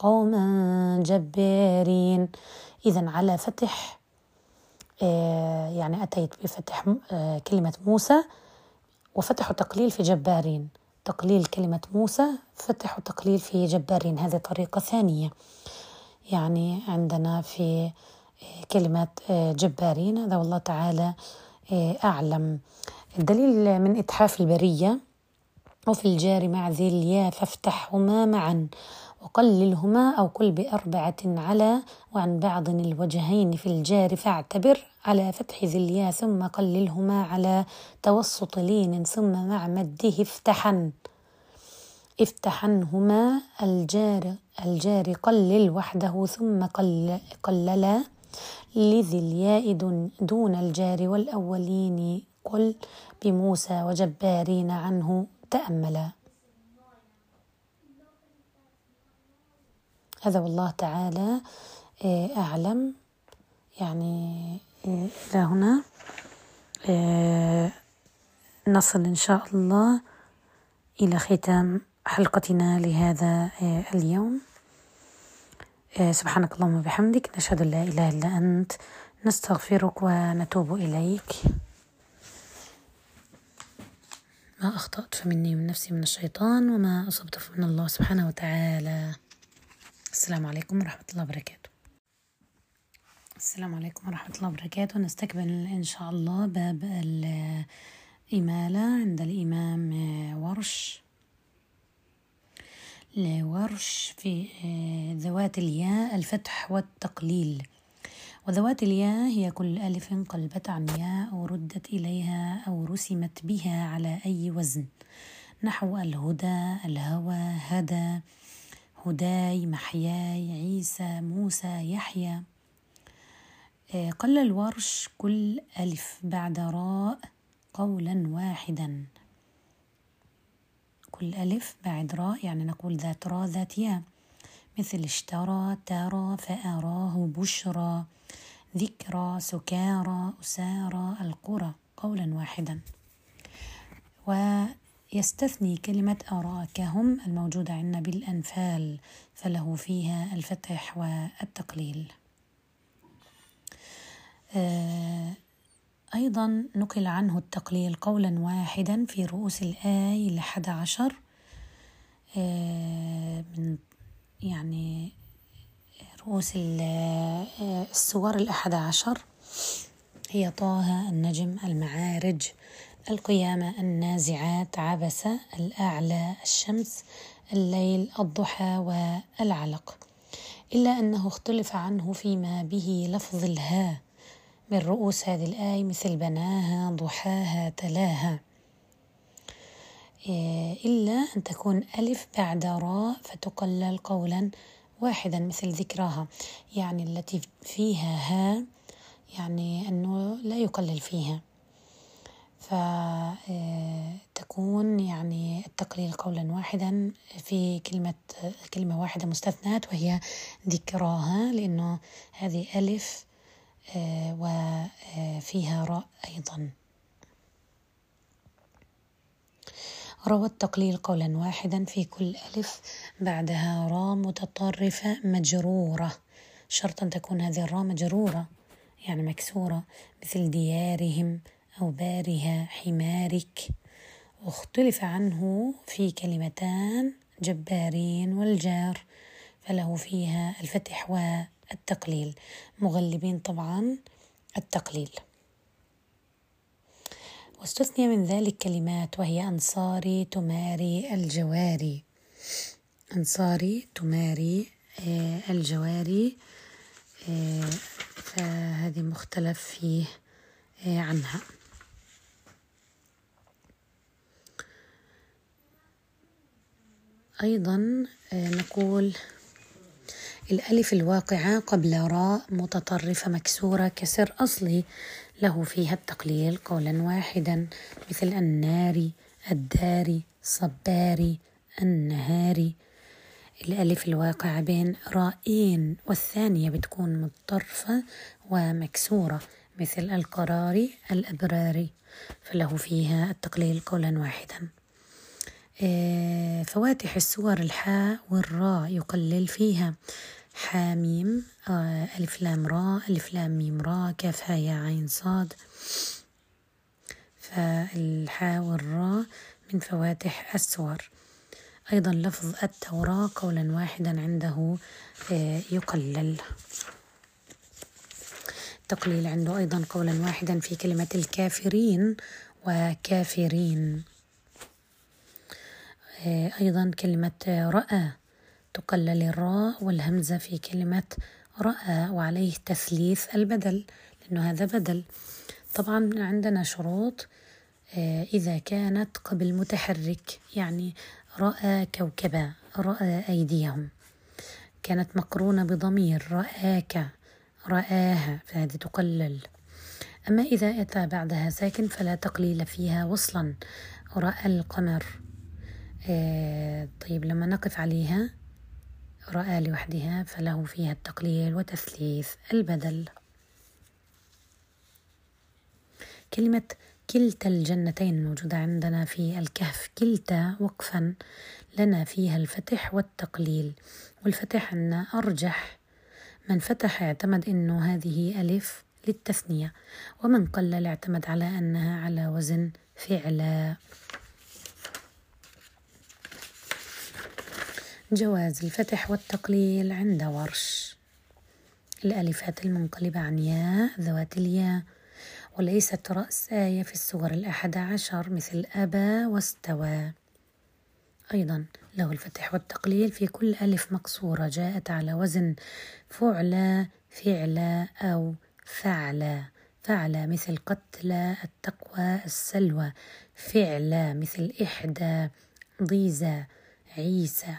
قوما جبارين. إذا على فتح آه، يعني أتيت بفتح آه، كلمة موسى وفتح تقليل في جبارين. تقليل كلمة موسى فتح تقليل في جبارين. هذه طريقة ثانية. يعني عندنا في آه، كلمة جبارين. هذا والله تعالى أعلم. الدليل من إتحاف البرية وفي الجار مع ذي الياء فافتحهما معا. وقللهما أو قل بأربعة على وعن بعض الوجهين في الجار فاعتبر على فتح ذي الياء ثم قللهما على توسط لين ثم مع مده افتحن. افتحنهما الجار الجار قلل وحده ثم قل قللا لذي الياء دون الجار والأولين قل بموسى وجبارين عنه تأملا. هذا والله تعالى آه، أعلم. يعني إلى هنا. آه، نصل إن شاء الله إلى ختام حلقتنا لهذا اليوم. سبحانك اللهم وبحمدك. نشهد لا إله إلا أنت. نستغفرك ونتوب إليك. ما أخطأت فمني من نفسي من الشيطان وما أصبت فمن الله سبحانه وتعالى. السلام عليكم ورحمة الله وبركاته. السلام عليكم ورحمة الله وبركاته. نستكمل إن شاء الله باب الإمالة عند الإمام ورش. لورش في ذوات الياء الفتح والتقليل. وذوات الياء هي كل ألف قلبت عن ياء أو ردت إليها أو رسمت بها على أي وزن. نحو الهدى الهوى هدى. هداي محياي عيسى موسى يحيى. آه، قل الورش كل ألف بعد راء قولا واحدا. كل ألف بعد راء يعني نقول ذات راء ذات ياء. مثل اشترى ترى فأراه بشرى. ذكرى سكارى أسارى القرى قولا واحدا. ويستثني كلمة أراكهم الموجودة عندنا بالأنفال فله فيها الفتح والتقليل. آه، أيضا نقل عنه التقليل قولا واحدا في رؤوس الآي لحد عشر آه، من يعني رؤوس السور الأحد عشر هي طه النجم المعارج. القيامة النازعات عبس الأعلى الشمس الليل الضحى والعلق. إلا أنه اختلف عنه فيما به لفظ الها من رؤوس هذه الآية مثل بناها ضحاها تلاها. إلا أن تكون ألف بعد راء فتقلل قولا واحدا مثل ذكراها يعني التي فيها ها يعني أنه لا يقلل فيها. فتكون يعني التقليل قولا واحدا في كلمة كلمة واحدة مستثنات وهي ذكراها لأنه هذه ألف آه، وفيها راء أيضا. روى التقليل قولا واحدا في كل ألف بعدها راء متطرفة مجرورة. شرط أن تكون هذه الراء مجرورة يعني مكسورة مثل ديارهم. أو بارها حمارك. واختلف عنه في كلمتان جبارين والجار فله فيها الفتح والتقليل. مغلبين طبعا التقليل. واستثني من ذلك كلمات وهي أنصاري تماري الجواري. أنصاري تماري آه، الجواري آه، فهذه مختلف فيه آه، عنها. أيضا نقول الألف الواقعة قبل راء متطرفة مكسورة كسر أصلي له فيها التقليل قولا واحدا مثل النار الدار صباري النهاري. الألف الواقعة بين رائين والثانية بتكون متطرفة ومكسورة مثل القراري الأبراري. فله فيها التقليل قولا واحدا. آه، فواتح السور الحاء والراء يقلل فيها. حاميم آه، ألف لام راء ألف لام ميم راء كاف يا عين صاد. فالحاء والراء من فواتح السور. أيضا لفظ التوراة قولا واحدا عنده آه، يقلل. تقليل عنده أيضا قولا واحدا في كلمة الكافرين وكافرين. آه، أيضا كلمة رأى تقلل الراء والهمزة في كلمة رأى وعليه تثليث البدل لأنه هذا بدل. طبعا عندنا شروط آه، إذا كانت قبل متحرك يعني رأى كوكبا رأى أيديهم. كانت مقرونة بضمير رآك رآها فهذه تقلل. أما إذا أتى بعدها ساكن فلا تقليل فيها وصلا. رأى القمر. آه طيب لما نقف عليها رأى لوحدها فله فيها التقليل وتثليث البدل. كلمة كلتا الجنتين الموجودة عندنا في الكهف. كلتا وقفا لنا فيها الفتح والتقليل. والفتح عندنا أرجح. من فتح اعتمد أنه هذه ألف للتثنية ومن قلل اعتمد على أنها على وزن فعلا. جواز الفتح والتقليل عند ورش. الألفات المنقلبة عن ياء ذوات الياء وليست رأس آية في السور الأحد عشر مثل أبى واستوى. أيضا له الفتح والتقليل في كل ألف مقصورة جاءت على وزن فعلى فعلى أو فعلى فعلى مثل قتلى التقوى السلوى. فعلى مثل إحدى ضيزة عيسى.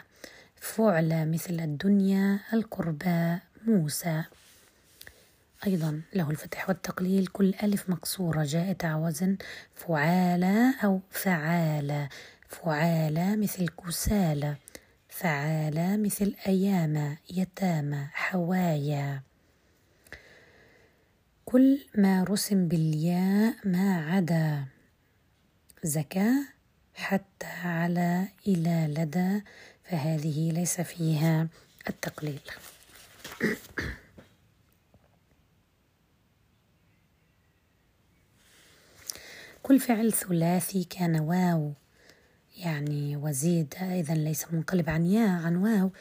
فعلى مثل الدنيا القربى موسى. أيضا له الفتح والتقليل كل ألف مقصورة جاءت على وزن فعالة أو فعالة فعالة مثل كسالى فعالة مثل أيام يتامى حوايا. كل ما رسم بالياء ما عدا. زكاة حتى على إلى لدى فهذه ليس فيها التقليل. كل فعل ثلاثي كان واو يعني وزيد إذا ليس منقلب عن ياء عن واو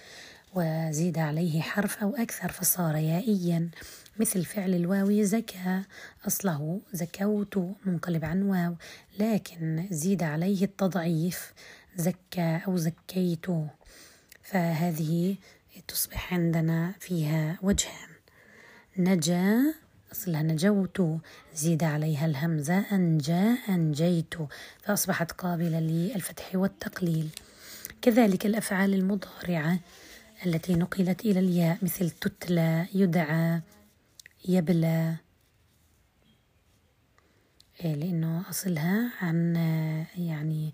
وزيد عليه حرف أو أكثر فصار يائيا. مثل فعل الواو زكى أصله زكوت منقلب عن واو لكن زيد عليه التضعيف زكى أو زكيت فهذه تصبح عندنا فيها وجهان. نجا أصلها نجوت زيد عليها الهمزة أنجى أنجيت فأصبحت قابلة للفتح والتقليل. كذلك الأفعال المضارعة التي نقلت إلى الياء مثل تتلى يدعى يبلى. إيه، لأنه أصلها عن يعني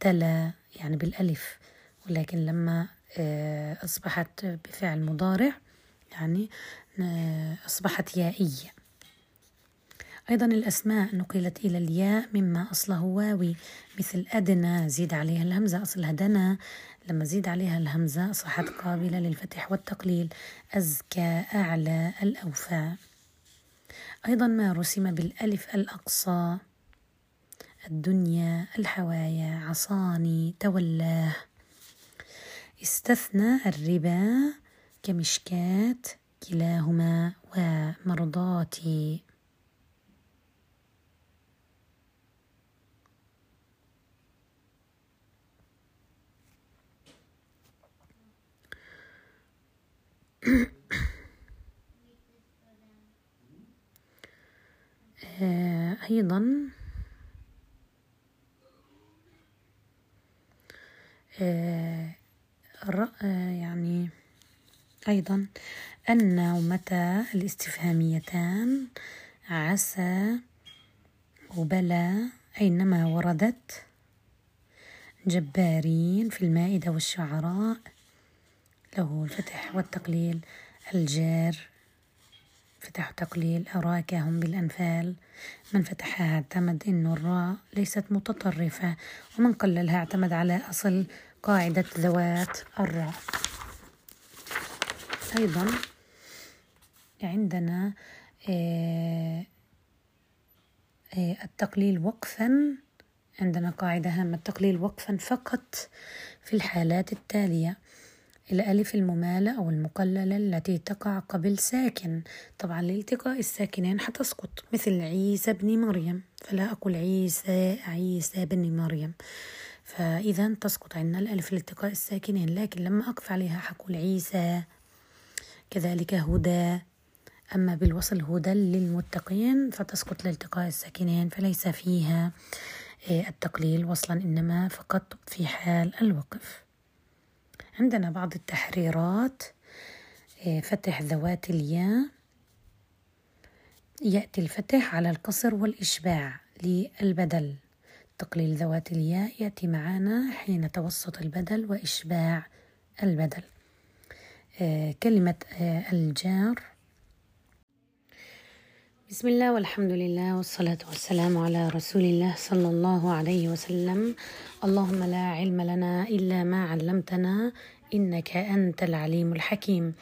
تلا يعني بالألف. ولكن لما آه، أصبحت بفعل مضارع يعني أصبحت يائية. أيضا الأسماء نقلت إلى الياء مما أصله واوي مثل أدنى زيد عليها الهمزة أصلها دنا لما زيد عليها الهمزة أصبحت قابلة للفتح والتقليل. أزكى أعلى الأوفى. أيضا ما رسم بالألف الأقصى. الدنيا الحوايا عصاني تولاه. استثنى الربا كمشكات كلاهما ومرضاتي. آه، أيضا آه، يعني أيضا أن ومتى الاستفهاميتان عسى وبلى أينما وردت جبارين في المائدة والشعراء له الفتح والتقليل الجار فتح تقليل أراكهم بالأنفال من فتحها اعتمد أن الراء ليست متطرفة ومن قللها اعتمد على أصل قاعدة ذوات الراء أيضا عندنا آه، آه، التقليل وقفا. عندنا قاعدة هامة التقليل وقفا فقط في الحالات التالية. الألف الممالة أو المقللة التي تقع قبل ساكن. طبعا لالتقاء الساكنين حتسقط مثل عيسى بن مريم. فلا أقول عيسى عيسى بن مريم. فإذا تسقط عندنا الألف لالتقاء الساكنين لكن لما أقف عليها حقول عيسى. كذلك هدى. أما بالوصل هدى للمتقين فتسقط لالتقاء الساكنين فليس فيها. آه، التقليل وصلا إنما فقط في حال الوقف. عندنا بعض التحريرات. آه، فتح ذوات الياء. يأتي الفتح على القصر والإشباع للبدل. تقليل ذوات الياء يأتي معنا حين توسط البدل وإشباع البدل. آه، كلمة الجار. بسم الله والحمد لله والصلاة والسلام على رسول الله صلى الله عليه وسلم. اللهم لا علم لنا إلا ما علمتنا إنك أنت العليم الحكيم.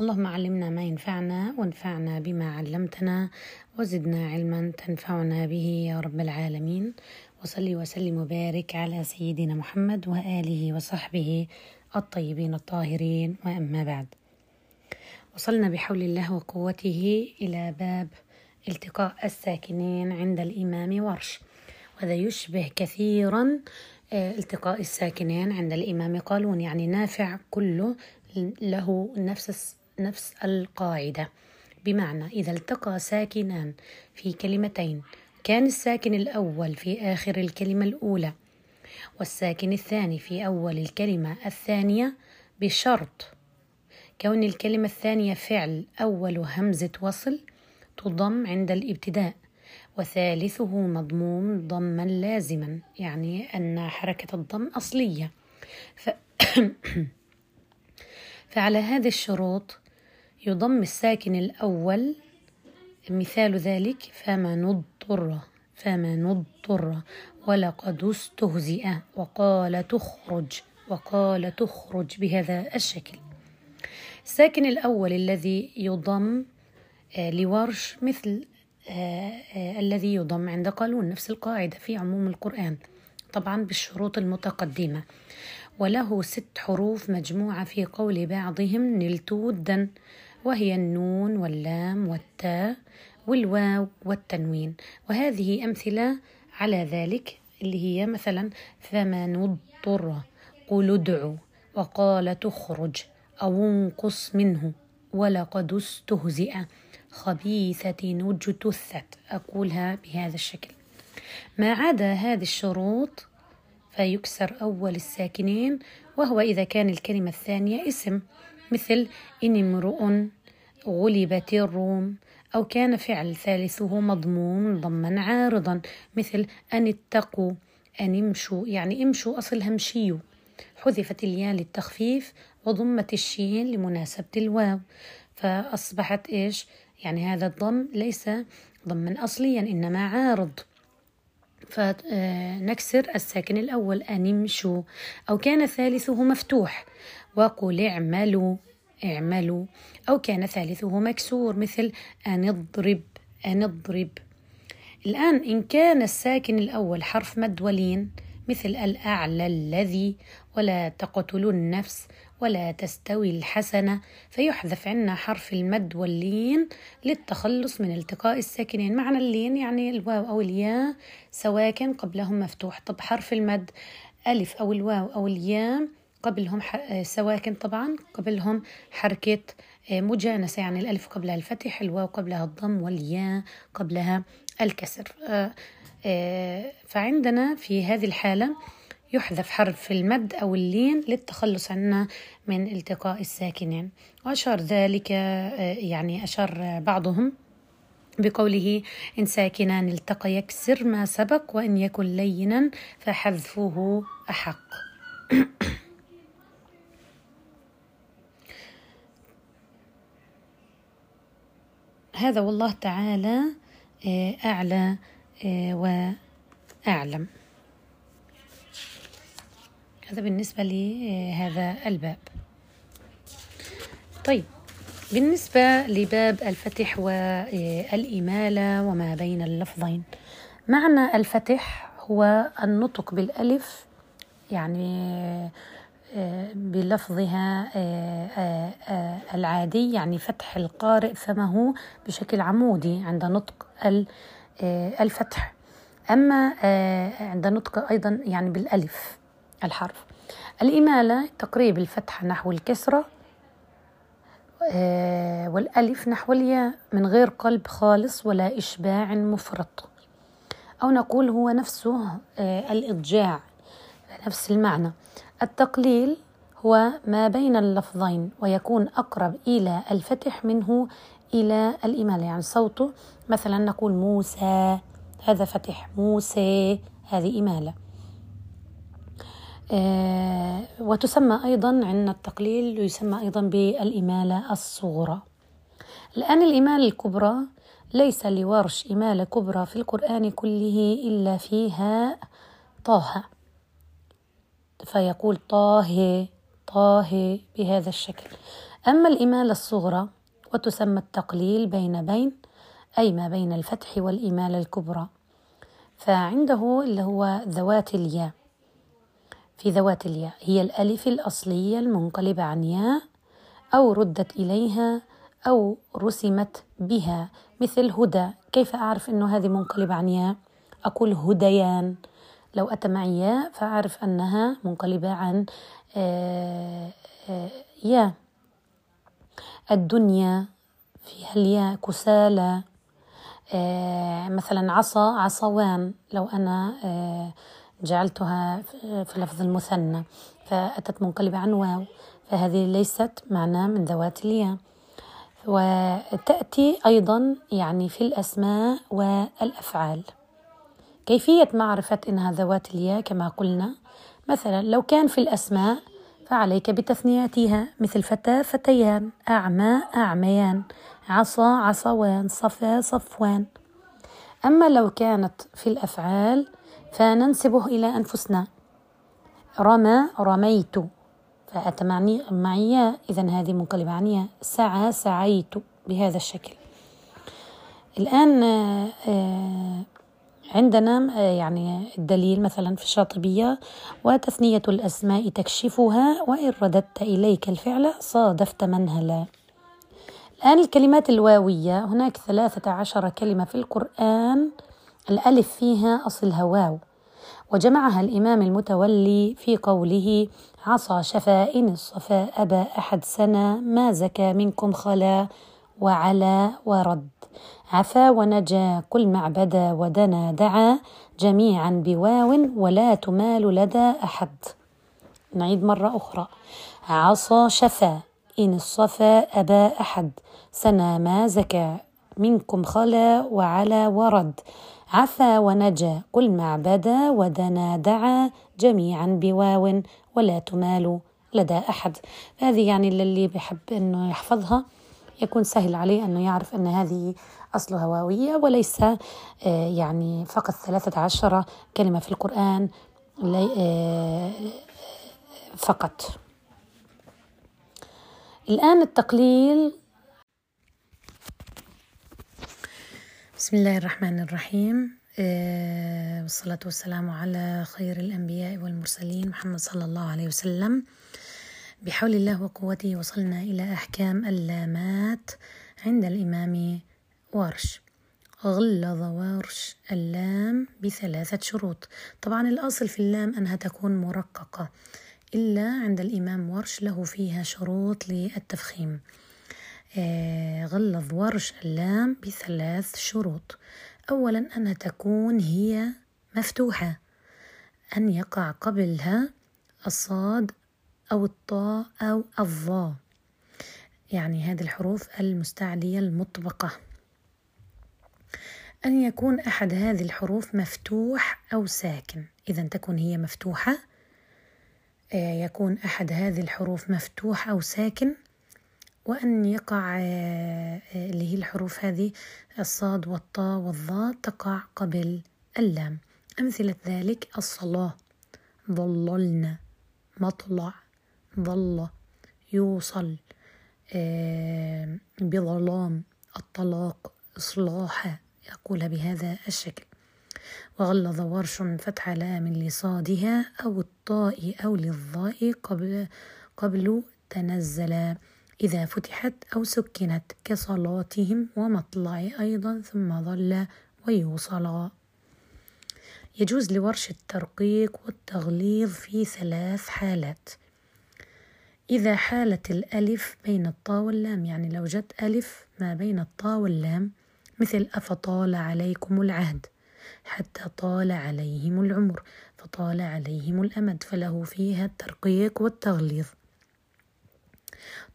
اللهم علمنا ما ينفعنا وانفعنا بما علمتنا وزدنا علما تنفعنا به يا رب العالمين. وصلي وسلم وبارك على سيدنا محمد وآله وصحبه الطيبين الطاهرين. وأما بعد وصلنا بحول الله وقوته إلى باب التقاء الساكنين عند الإمام ورش وهذا يشبه كثيرا آه، التقاء الساكنين عند الإمام قالون يعني نافع كله له نفس نفس القاعدة. بمعنى إذا التقى ساكنان في كلمتين كان الساكن الأول في آخر الكلمة الأولى والساكن الثاني في أول الكلمة الثانية بشرط. كون الكلمة الثانية فعل أول همزة وصل تضم عند الابتداء وثالثه مضموم ضما لازما يعني أن حركة الضم أصلية. ف... فعلى هذه الشروط يضم الساكن الأول مثال ذلك فما نضطر فما نضطر ولقد استهزئ وقال تخرج وقال تخرج بهذا الشكل. الساكن الأول الذي يضم آه، لورش مثل آه، آه، الذي يضم عند قالون نفس القاعدة في عموم القرآن طبعا بالشروط المتقدمة. وله ست حروف مجموعة في قول بعضهم نلت ودا وهي النون واللام والتاء والواو والتنوين. وهذه أمثلة على ذلك اللي هي مثلا فمن اضطر قل ادعوا وقال تخرج أو انقص منه ولقد استهزئ خبيثة وجتثت أقولها بهذا الشكل. ما عدا هذه الشروط فيكسر أول الساكنين وهو إذا كان الكلمة الثانية اسم مثل إن امرؤ غلبت الروم أو كان فعل ثالثه مضموم ضما عارضا مثل أن اتقوا أن امشوا يعني امشوا أصلها مشيوا. حذفت الياء للتخفيف وضمت الشين لمناسبة الواو. فأصبحت إيش؟ يعني هذا الضم ليس ضما أصليا إنما عارض. فنكسر الساكن الأول أن امشوا. أو كان ثالثه مفتوح وقل اعملوا. اعملوا أو كان ثالثه مكسور مثل أن اضرب أن اضرب. الآن إن كان الساكن الأول حرف مد ولين مثل الأعلى الذي ولا تقتلوا النفس ولا تستوي الحسنة فيحذف عنا حرف المد واللين للتخلص من التقاء الساكنين. معنى اللين يعني الواو أو الياء سواكن قبلهم مفتوح. طب حرف المد ألف أو الواو أو الياء قبلهم سواكن طبعا قبلهم حركة آه، مجانسة يعني الألف قبلها الفتح الواو قبلها الضم والياء قبلها الكسر. آه، آه، فعندنا في هذه الحالة يحذف حرف المد أو اللين للتخلص عنا من التقاء الساكنين. وأشار ذلك آه، يعني أشار بعضهم بقوله إن ساكنان التقى يكسر ما سبق وإن يكن لينا فحذفه أحق. هذا والله تعالى آه، أعلى آه، وأعلم. هذا بالنسبة لهذا الباب. طيب بالنسبة لباب الفتح والإمالة وما بين اللفظين معنى الفتح هو النطق بالألف يعني آه، بلفظها آه، آه، العادي يعني فتح القارئ فمه بشكل عمودي عند نطق الفتح. أما عند نطق أيضا يعني بالألف الحرف. الإمالة تقريب الفتحة نحو الكسرة آه، والألف نحو الياء من غير قلب خالص ولا إشباع مفرط. أو نقول هو نفسه آه، الإضجاع نفس المعنى. التقليل هو ما بين اللفظين ويكون أقرب إلى الفتح منه إلى الإمالة يعني صوته مثلا نقول موسى هذا فتح موسى هذه إمالة آه وتسمى أيضا عندنا التقليل يسمى أيضا بالإمالة الصغرى. الآن الإمالة الكبرى ليس لورش إمالة كبرى في القرآن كله إلا فيها طه. فيقول طه طه بهذا الشكل. أما الإمالة الصغرى وتسمى التقليل بين بين أي ما بين الفتح والإمالة الكبرى. فعنده اللي هو ذوات الياء. في ذوات الياء هي الألف الأصلية المنقلبة عن ياء أو ردت إليها أو رسمت بها. مثل هدى كيف أعرف أنه هذه منقلبة عن ياء؟ أقول هديان. لو أتى معي فأعرف أنها منقلبة عن آه، آه، ياء الدنيا فيها الياء كسالى آه، مثلا عصا عصوان. لو أنا جعلتها في لفظ المثنى فأتت منقلبة عن واو. فهذه ليست معنى من ذوات الياء. وتأتي أيضا يعني في الأسماء والأفعال. كيفية معرفة إنها ذوات الياء كما قلنا؟ مثلا لو كان في الأسماء فعليك بتثنياتها مثل فتى فتيان أعمى أعميان عصا عصوان صفا صفوان. أما لو كانت في الأفعال فننسبه إلى أنفسنا. رمى رميت. فأتى معني معي إذا هذه منقلبة عنية سعى سعيت بهذا الشكل. الآن آه، عندنا آه، يعني الدليل مثلا في الشاطبية وتثنية الأسماء تكشفها وإن رددت إليك الفعل صادفت منهلا. الآن الكلمات الواوية. هناك ثلاثة عشر كلمة في القرآن. الألف فيها أصلها واو وجمعها الإمام المتولي في قوله عصى شفاء الصفاء أبى أحد سنة ما زكى منكم خلا وعلى ورد. عفا ونجا كل معبدا ودنا دعا جميعا بواو ولا تمال لدى أحد. نعيد مرة أخرى. عصى شفا إن الصفا أبى أحد. سنا ما زكى منكم خلا وعلى ورد. عفا ونجا كل معبدا ودنا دعا جميعا بواو ولا تمال لدى أحد. هذه يعني اللي بحب أنه يحفظها يكون سهل عليه أنه يعرف أن هذه أصلها واوية وليس آه، يعني فقط ثلاثة عشر كلمة في القرآن آه، فقط. الآن التقليل. بسم الله الرحمن الرحيم. آه، والصلاة والسلام على خير الأنبياء والمرسلين محمد صلى الله عليه وسلم. بحول الله وقوته وصلنا إلى أحكام اللامات عند الإمام ورش. غلظ ورش اللام بثلاثة شروط. طبعا الأصل في اللام أنها تكون مرققة إلا عند الإمام ورش له فيها شروط للتفخيم. آه غلظ ورش اللام بثلاث شروط. أولا أنها تكون هي مفتوحة أن يقع قبلها الصاد أو الطاء أو الظا يعني هذه الحروف المستعلية المطبقة. أن يكون أحد هذه الحروف مفتوح أو ساكن. إذا تكون هي مفتوحة آه، يكون أحد هذه الحروف مفتوح أو ساكن وأن يقع آه، اللي هي الحروف هذه الصاد والطاء والظاء تقع قبل اللام. أمثلة ذلك الصلاة. ظللنا مطلع. ظل. يوصل. آه، بظلام. الطلاق. إصلاح يقول بهذا الشكل. وغلظ ورش فتح لام لصادها أو الطاء أو للظاء قبل, قبل تنزل. إذا فتحت أو سكنت كصلاتهم ومطلع أيضا ثم ظل ويوصلا يجوز لورش الترقيق والتغليظ في ثلاث حالات. إذا حالت الألف بين الطاء واللام يعني لو جت ألف ما بين الطاء واللام مثل أفطال عليكم العهد حتى طال عليهم العمر فطال عليهم الأمد فله فيها الترقيق والتغليظ.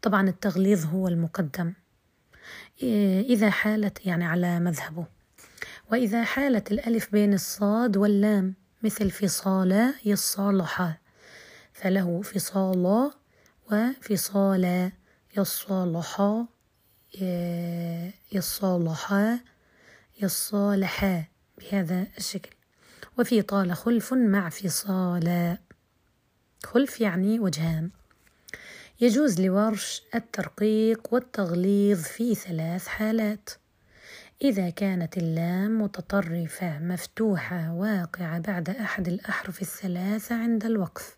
طبعا التغليظ هو المقدم. إذا حالت يعني على مذهبه. وإذا حالت الألف بين الصاد واللام مثل فصال يصالح فله فصال وفصال يصالح. يصالح يصالح بهذا الشكل. وفي طال خلف مع فصال خلف يعني وجهان. يجوز لورش الترقيق والتغليظ في ثلاث حالات. إذا كانت اللام متطرفة مفتوحة واقعة بعد أحد الأحرف الثلاثة عند الوقف.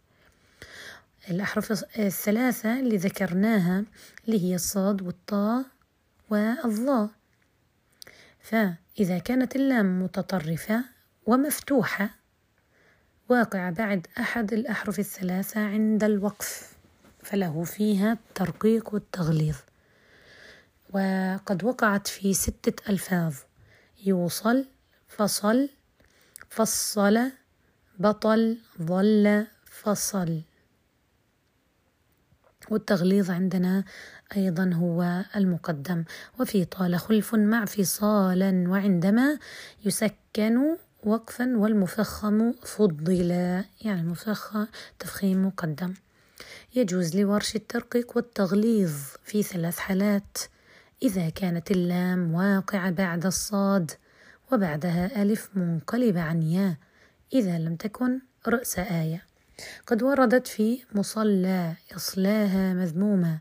الأحرف الثلاثة اللي ذكرناها اللي هي الصاد والطاء والظاء فإذا كانت اللام متطرفة ومفتوحة واقعة بعد أحد الأحرف الثلاثة عند الوقف فله فيها الترقيق والتغليظ. وقد وقعت في ستة ألفاظ يوصل فصل فصل بطل ظل فصل. والتغليظ عندنا أيضا هو المقدم. وفي طال خلف مع فصالا وعندما يسكن وقفا والمفخم فضل. يعني المفخم تفخيم مقدم. يجوز لورش الترقيق والتغليظ في ثلاث حالات. إذا كانت اللام واقعة بعد الصاد وبعدها ألف منقلبة عن ياء إذا لم تكن رأس آية. قد وردت في مصلى يصلاها مذمومة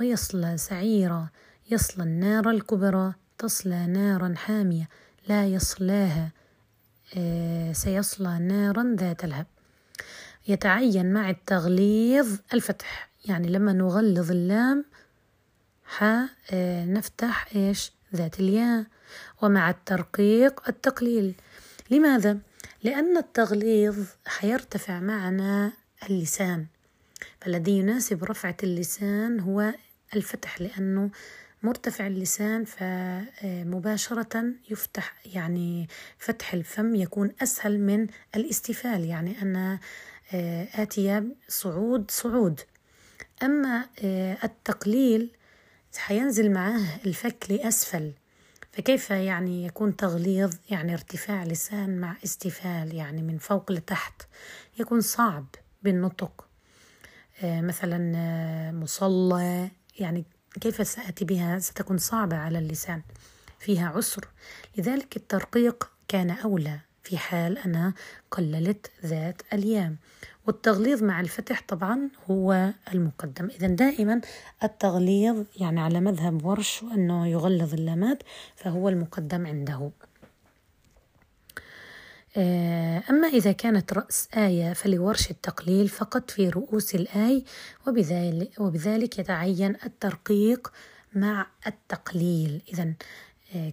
ويصلى سعيرة يصلى النار الكبرى تصلى نارا حامية لا يصلاها آه سيصلى نارا ذات لهب يتعين مع التغليظ الفتح يعني لما نغلظ اللام ح آه نفتح إيش؟ ذات الياء. ومع الترقيق التقليل. لماذا؟ لأن التغليظ حيرتفع معنا اللسان فالذي يناسب رفعة اللسان هو الفتح لأنه مرتفع اللسان فمباشرة يفتح يعني فتح الفم يكون أسهل من الاستفال يعني أنا آتية صعود صعود. أما التقليل حينزل معاه الفك لأسفل. فكيف يعني يكون تغليظ يعني ارتفاع لسان مع استفال يعني من فوق لتحت؟ يكون صعب بالنطق. آه مثلا آه مصلى يعني كيف سأتي بها؟ ستكون صعبة على اللسان. فيها عسر. لذلك الترقيق كان أولى في حال أنا قللت ذات اليام. والتغليظ مع الفتح طبعا هو المقدم. إذا دائما التغليظ يعني على مذهب ورش أنه يغلظ اللامات فهو المقدم عنده. أما إذا كانت رأس آية فلورش التقليل فقط في رؤوس الآي وبذلك, وبذلك يتعين الترقيق مع التقليل. إذا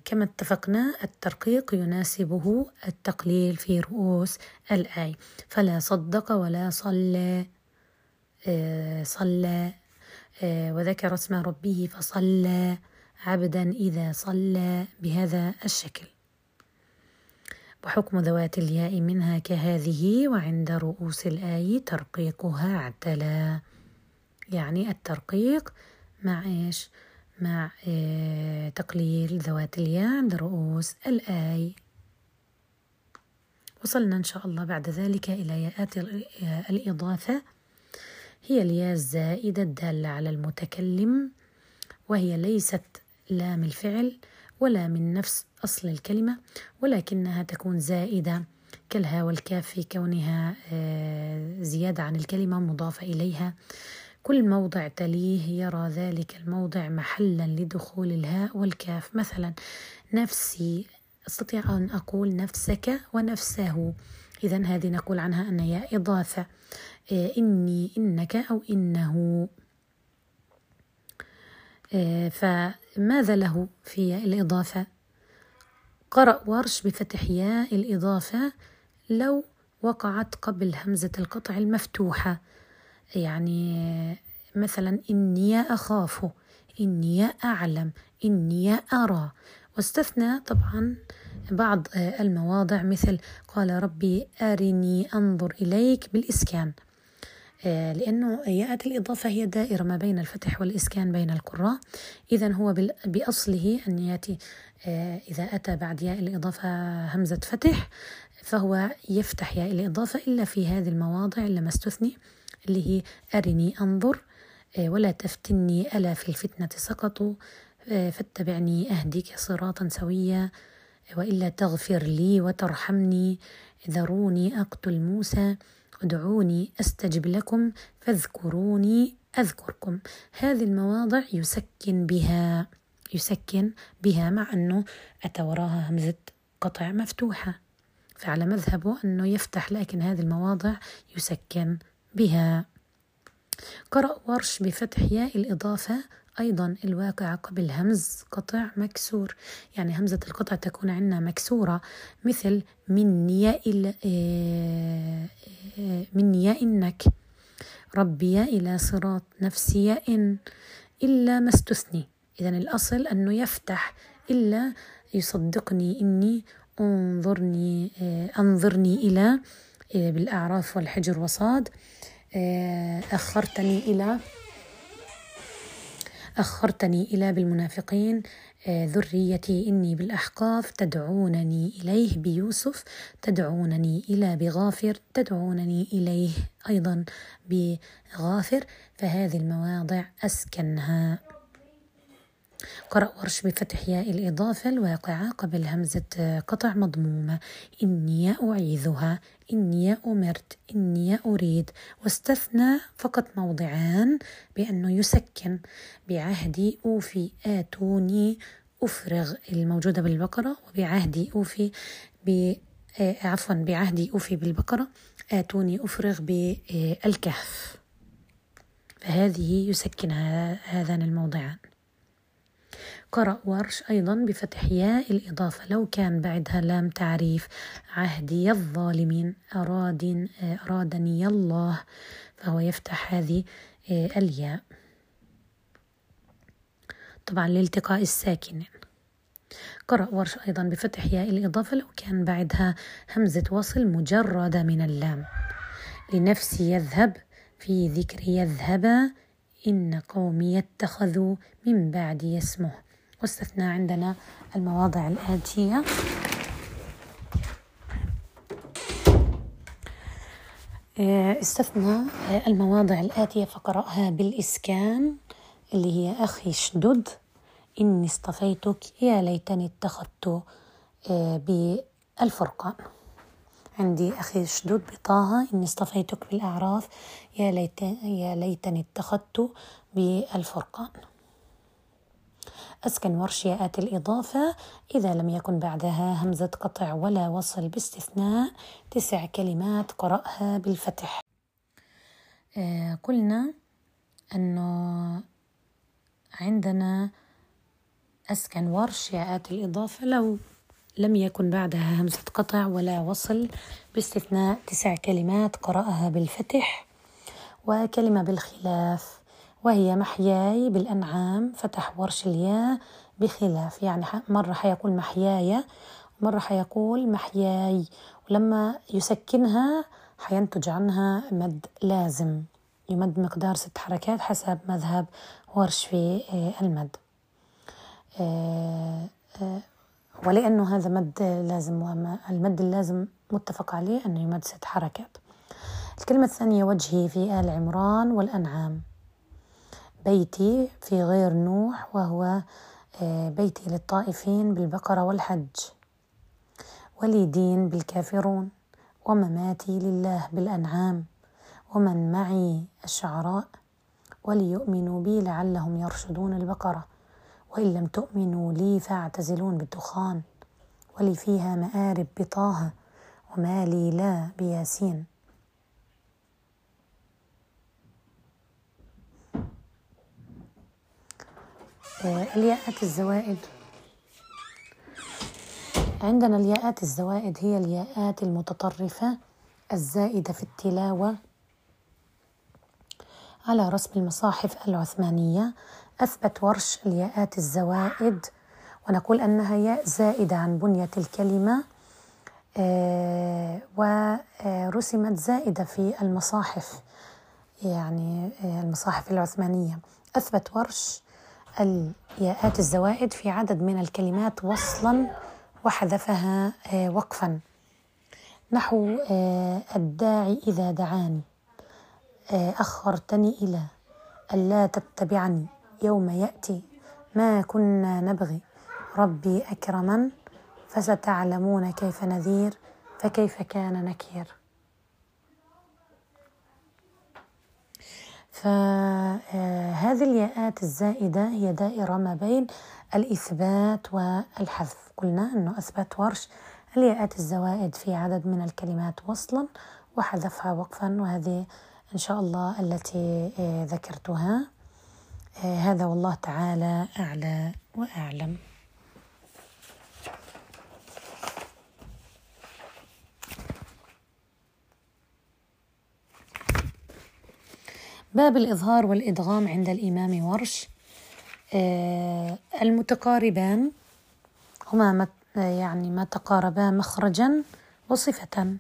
كما اتفقنا الترقيق يناسبه التقليل في رؤوس الآي فلا صدق ولا صلى صلى وذكر اسم ربه فصلى عبدا إذا صلى بهذا الشكل وحكم ذوات الياء منها كهذه وعند رؤوس الآي ترقيقها اعتلى يعني الترقيق مع إيش؟ مع آه، تقليل ذوات الياء عند رؤوس الآي وصلنا إن شاء الله بعد ذلك إلى ياءات الإضافة. هي الياء الزائدة الدالة على المتكلم وهي ليست لام الفعل ولا من نفس أصل الكلمة ولكنها تكون زائدة كالها والكاف في كونها آه، زيادة عن الكلمة مضافة إليها. كل موضع تليه يرى ذلك الموضع محلا لدخول الهاء والكاف. مثلا نفسي أستطيع أن أقول نفسك ونفسه. إذا هذه نقول عنها أن هي إضافة. آه، إني إنك أو إنه. آه، فماذا له في الإضافة؟ قرأ ورش بفتح ياء الإضافة لو وقعت قبل همزة القطع المفتوحة. يعني مثلا إني أخاف إني أعلم إني أرى. واستثنى طبعا بعض المواضع مثل قال ربي أرني أنظر إليك بالإسكان. آه، لأنه ياءات الإضافة هي دائرة ما بين الفتح والإسكان بين القراء. إذا هو بأصله أن يأتي آه، إذا أتى بعد ياء الإضافة همزة فتح فهو يفتح ياء الإضافة إلا في هذه المواضع إلا ما استثني. اللي هي أرني أنظر آه، ولا تفتني ألا في الفتنة سقطوا فاتبعني أهديك صراطا سويا وإلا تغفر لي وترحمني ذروني أقتل موسى ادعوني أستجب لكم فاذكروني أذكركم. هذه المواضع يسكن بها يسكن بها مع أنه أتى وراها همزة قطع مفتوحة. فعلى مذهبه أنه يفتح لكن هذه المواضع يسكن بها. قرأ ورش بفتح ياء الإضافة أيضا الواقع قبل همز قطع مكسور. يعني همزة القطع تكون عندنا مكسورة مثل من ياء آه، من ياء إنك ربي إلى صراط نفسي إن. إلا ما استثني. إذا الأصل أنه يفتح. إلا يصدقني إني أنظرني آه، أنظرني إلى بالأعراف والحجر وصاد. أخرتني إلى أخرتني إلى بالمنافقين. آه، ذريتي إني بالأحقاف تدعونني إليه بيوسف تدعونني إلى بغافر تدعونني إليه أيضا بغافر. فهذه المواضع أسكنها. قرأ ورش بفتح ياء الإضافة الواقعة قبل همزة قطع مضمومة. إني أعيذها. إني أمرت. إني أريد. واستثنى فقط موضعان بأنه يسكن. بعهدي أوفي. آتوني. أفرغ الموجودة بالبقرة. وبعهدي أوفي ب آه، عفوا بعهدي أوفي بالبقرة. آتوني أفرغ بالكهف فهذه يسكن هذان الموضعان. قرأ ورش أيضا بفتح ياء الإضافة لو كان بعدها لام تعريف عهدي الظالمين أراد أرادني الله فهو يفتح هذه آه، الياء. طبعا لالتقاء الساكنين. قرأ ورش أيضا بفتح ياء الإضافة لو كان بعدها همزة وصل مجردة من اللام. لنفسي يذهب في ذكر يذهب إن قومي اتخذوا من بعدي اسمه واستثنى عندنا المواضع الآتية. آه، استثنى المواضع الآتية فقرأها بالإسكان اللي هي أخي اشدد إني اصطفيتك يا ليتني اتخذت آه، بالفرقان. عندي أخي اشدد بطه إني اصطفيتك بالأعراف. يا, ليت يا ليتني اتخذت بالفرقان. أسكن ورش ياءات الإضافة. إذا لم يكن بعدها همزة قطع ولا وصل باستثناء تسع كلمات قرأها بالفتح. آه قلنا أنه عندنا أسكن ورش ياءات الإضافة. لو لم يكن بعدها همزة قطع ولا وصل باستثناء تسع كلمات قرأها بالفتح وكلمة بالخلاف وهي محياي بالأنعام فتح ورش الياء بخلاف. يعني مرة حيقول محياي ومرة حيقول محياي ولما يسكنها حينتج عنها مد لازم يمد مقدار ست حركات حسب مذهب ورش في آه، المد. آه، آه، ولأنه هذا مد لازم المد اللازم متفق عليه أنه يمد ست حركات. الكلمة الثانية وجهي في آل عمران والأنعام. بيتي في غير نوح وهو آه، بيتي للطائفين بالبقرة والحج. ولي دين بالكافرون. ومماتي لله بالأنعام. ومن معي الشعراء. وليؤمنوا بي لعلهم يرشدون البقرة. وإن لم تؤمنوا لي فاعتزلون بالدخان ولي فيها مآرب بطه وما لي لا بياسين. الياءات الزوائد. عندنا الياءات الزوائد هي الياءات المتطرفة الزائدة في التلاوة على رسم المصاحف العثمانية أثبت ورش الياءات الزوائد ونقول أنها ياء زائدة عن بنية الكلمة آه، ورسمت زائدة في المصاحف يعني آه، المصاحف العثمانية. أثبت ورش الياءات الزوائد في عدد من الكلمات وصلا وحذفها آه، وقفا. نحو الداعي إذا دعاني أخرتني إلى ألا تتبعني. يوم يأتي. ما كنا نبغي. ربي أكرمن فستعلمون كيف نذير فكيف كان نكير. فهذه الياءات الزائدة هي دائرة ما بين الإثبات والحذف. قلنا أنه أثبت ورش الياءات الزوائد في عدد من الكلمات وصلا وحذفها وقفا. وهذه إن شاء الله التي ذكرتها. هذا والله تعالى أعلى وأعلم. باب الإظهار والإدغام عند الإمام ورش. آه، المتقاربان هما يعني ما تقاربا مخرجا وصفة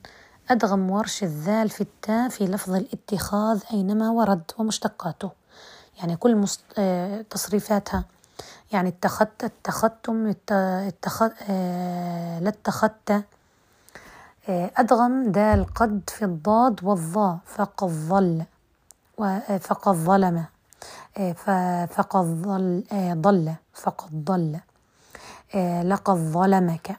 أدغم ورش الذال في التاء في لفظ الاتخاذ أينما ورد ومشتقاته. يعني كل آه، تصريفاتها. يعني اتخذت اتخذتم اتخذ آه، لاتخذت أدغم دال قد في الضاد والظاء فقد ظل فقد ظلم فقد ضل ضل فقد ضل لقد ظلمك.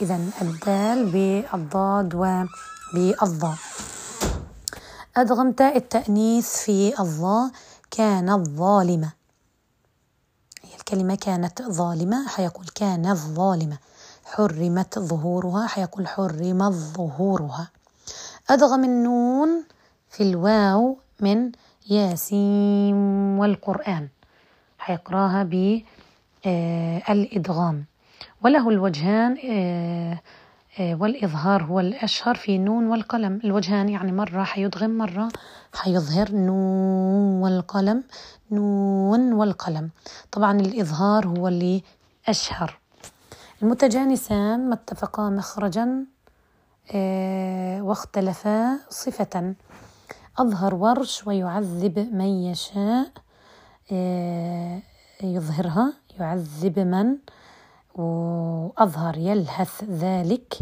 إذا الدال بالضاد وبالضاء أدغم تاء التأنيث في الضاء كانت ظالمة هي الكلمة كانت ظالمة حيقول كانت ظالمة حرمت ظهورها حيقول حرمت ظهورها أدغم النون في الواو من ياسين والقرآن حيقراها بالإدغام آه، وله الوجهان آه، آه، والإظهار هو الأشهر في نون والقلم. الوجهان يعني مرة حيدغم مرة حيظهر نون والقلم نون والقلم. طبعا الإظهار هو اللي أشهر. المتجانسان ما اتفقا مخرجا واختلفا صفة. أظهر ورش ويعذب من يشاء آه، يظهرها يعذب من؟ وأظهر يلهث ذلك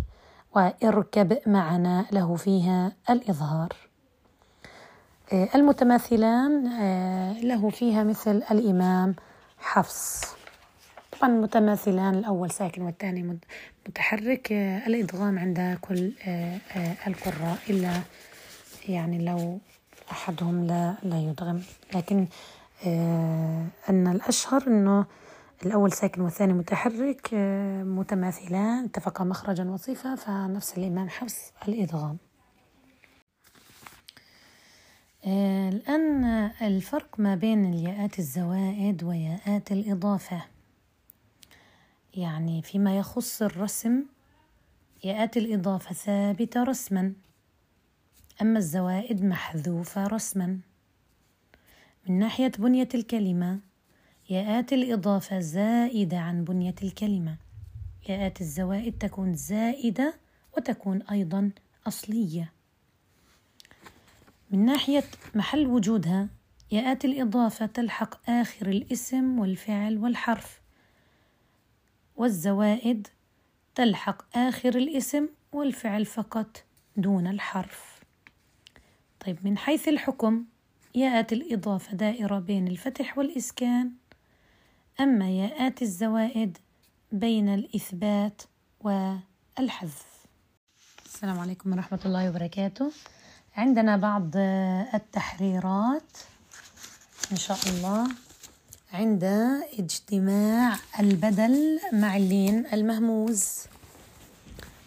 وإركب معنا له فيها الإظهار. آه، المتماثلان آه، له فيها مثل الإمام حفص. طبعا المتماثلان الأول ساكن والثاني متحرك. الإدغام عند كل القراء إلا يعني لو أحدهم لا لا يدغم. لكن آه أن الأشهر أنه الأول ساكن والثاني متحرك آه متماثلان اتفقا مخرجا وصفة فنفس الإمام حفص الإدغام. آه الآن الفرق ما بين الياءات الزوائد وياءات الإضافة. يعني فيما يخص الرسم ياءات الإضافة ثابتة رسما أما الزوائد محذوفة رسما. من ناحية بنية الكلمة ياءات الإضافة زائدة عن بنية الكلمة. ياءات الزوائد تكون زائدة وتكون أيضا أصلية. من ناحية محل وجودها ياءات الإضافة تلحق آخر الاسم والفعل والحرف. والزوائد تلحق آخر الاسم والفعل فقط دون الحرف. طيب من حيث الحكم ياءات الإضافة دائرة بين الفتح والإسكان. أما ياءات الزوائد بين الإثبات والحذف. السلام عليكم ورحمة الله وبركاته. عندنا بعض التحريرات إن شاء الله عند اجتماع البدل مع اللين المهموز.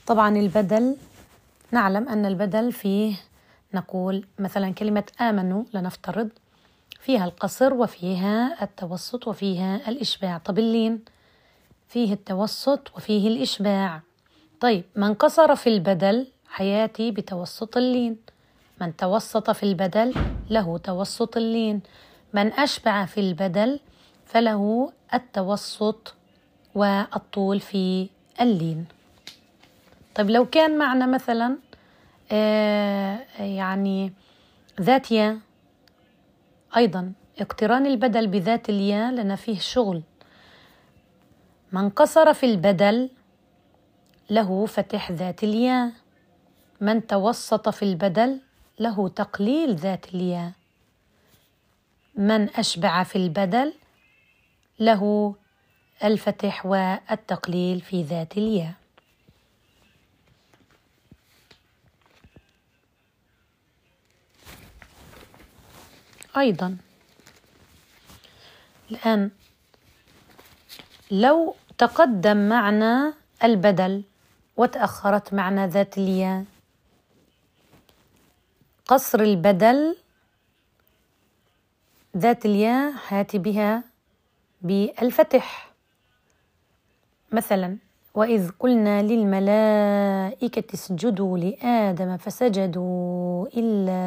طبعا البدل نعلم أن البدل فيه نقول مثلا كلمة آمنوا لنفترض فيها القصر وفيها التوسط وفيها الإشباع. طب اللين؟ فيه التوسط وفيه الإشباع. طيب من قصر في البدل حياتي بتوسط اللين. من توسط في البدل له توسط اللين. من أشبع في البدل فله التوسط والطول في اللين. طيب لو كان معنا مثلا آه يعني ذات يا أيضا اقتران البدل بذات الياء لنا فيه شغل. من قصر في البدل له فتح ذات الياء. من توسط في البدل له تقليل ذات الياء. من أشبع في البدل له الفتح والتقليل في ذات الياء. أيضا. الآن لو تقدم معنا البدل وتأخرت معنا ذات الياء قصر البدل ذات الياء هات بها بالفتح. مثلا وإذ قلنا للملائكة اسجدوا لآدم فسجدوا إلا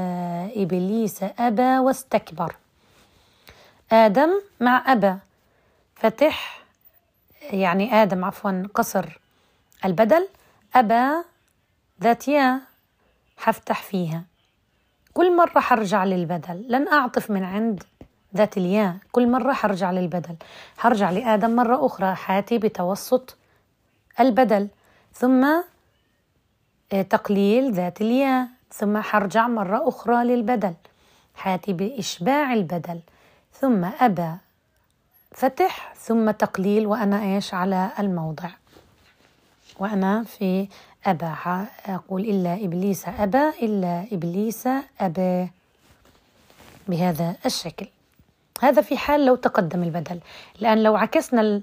إبليس أبى واستكبر. آدم مع أبى. فتح يعني آدم عفوا قصر البدل أبى ذات يا حفتح فيها. كل مرة حرجع للبدل لن أعطف من عند ذات الياء. كل مرة حرجع للبدل. حرجع لآدم مرة أخرى حاتي بتوسط البدل. ثم آه، تقليل ذات الياء. ثم حرجع مرة أخرى للبدل حاتي بإشباع البدل. ثم أبى فتح. ثم تقليل وأنا إيش؟ على الموضع. وأنا في أبى أقول إلا إبليس أبى إلا إبليس أبى بهذا الشكل. هذا في حال لو تقدم البدل. الآن لو عكسنا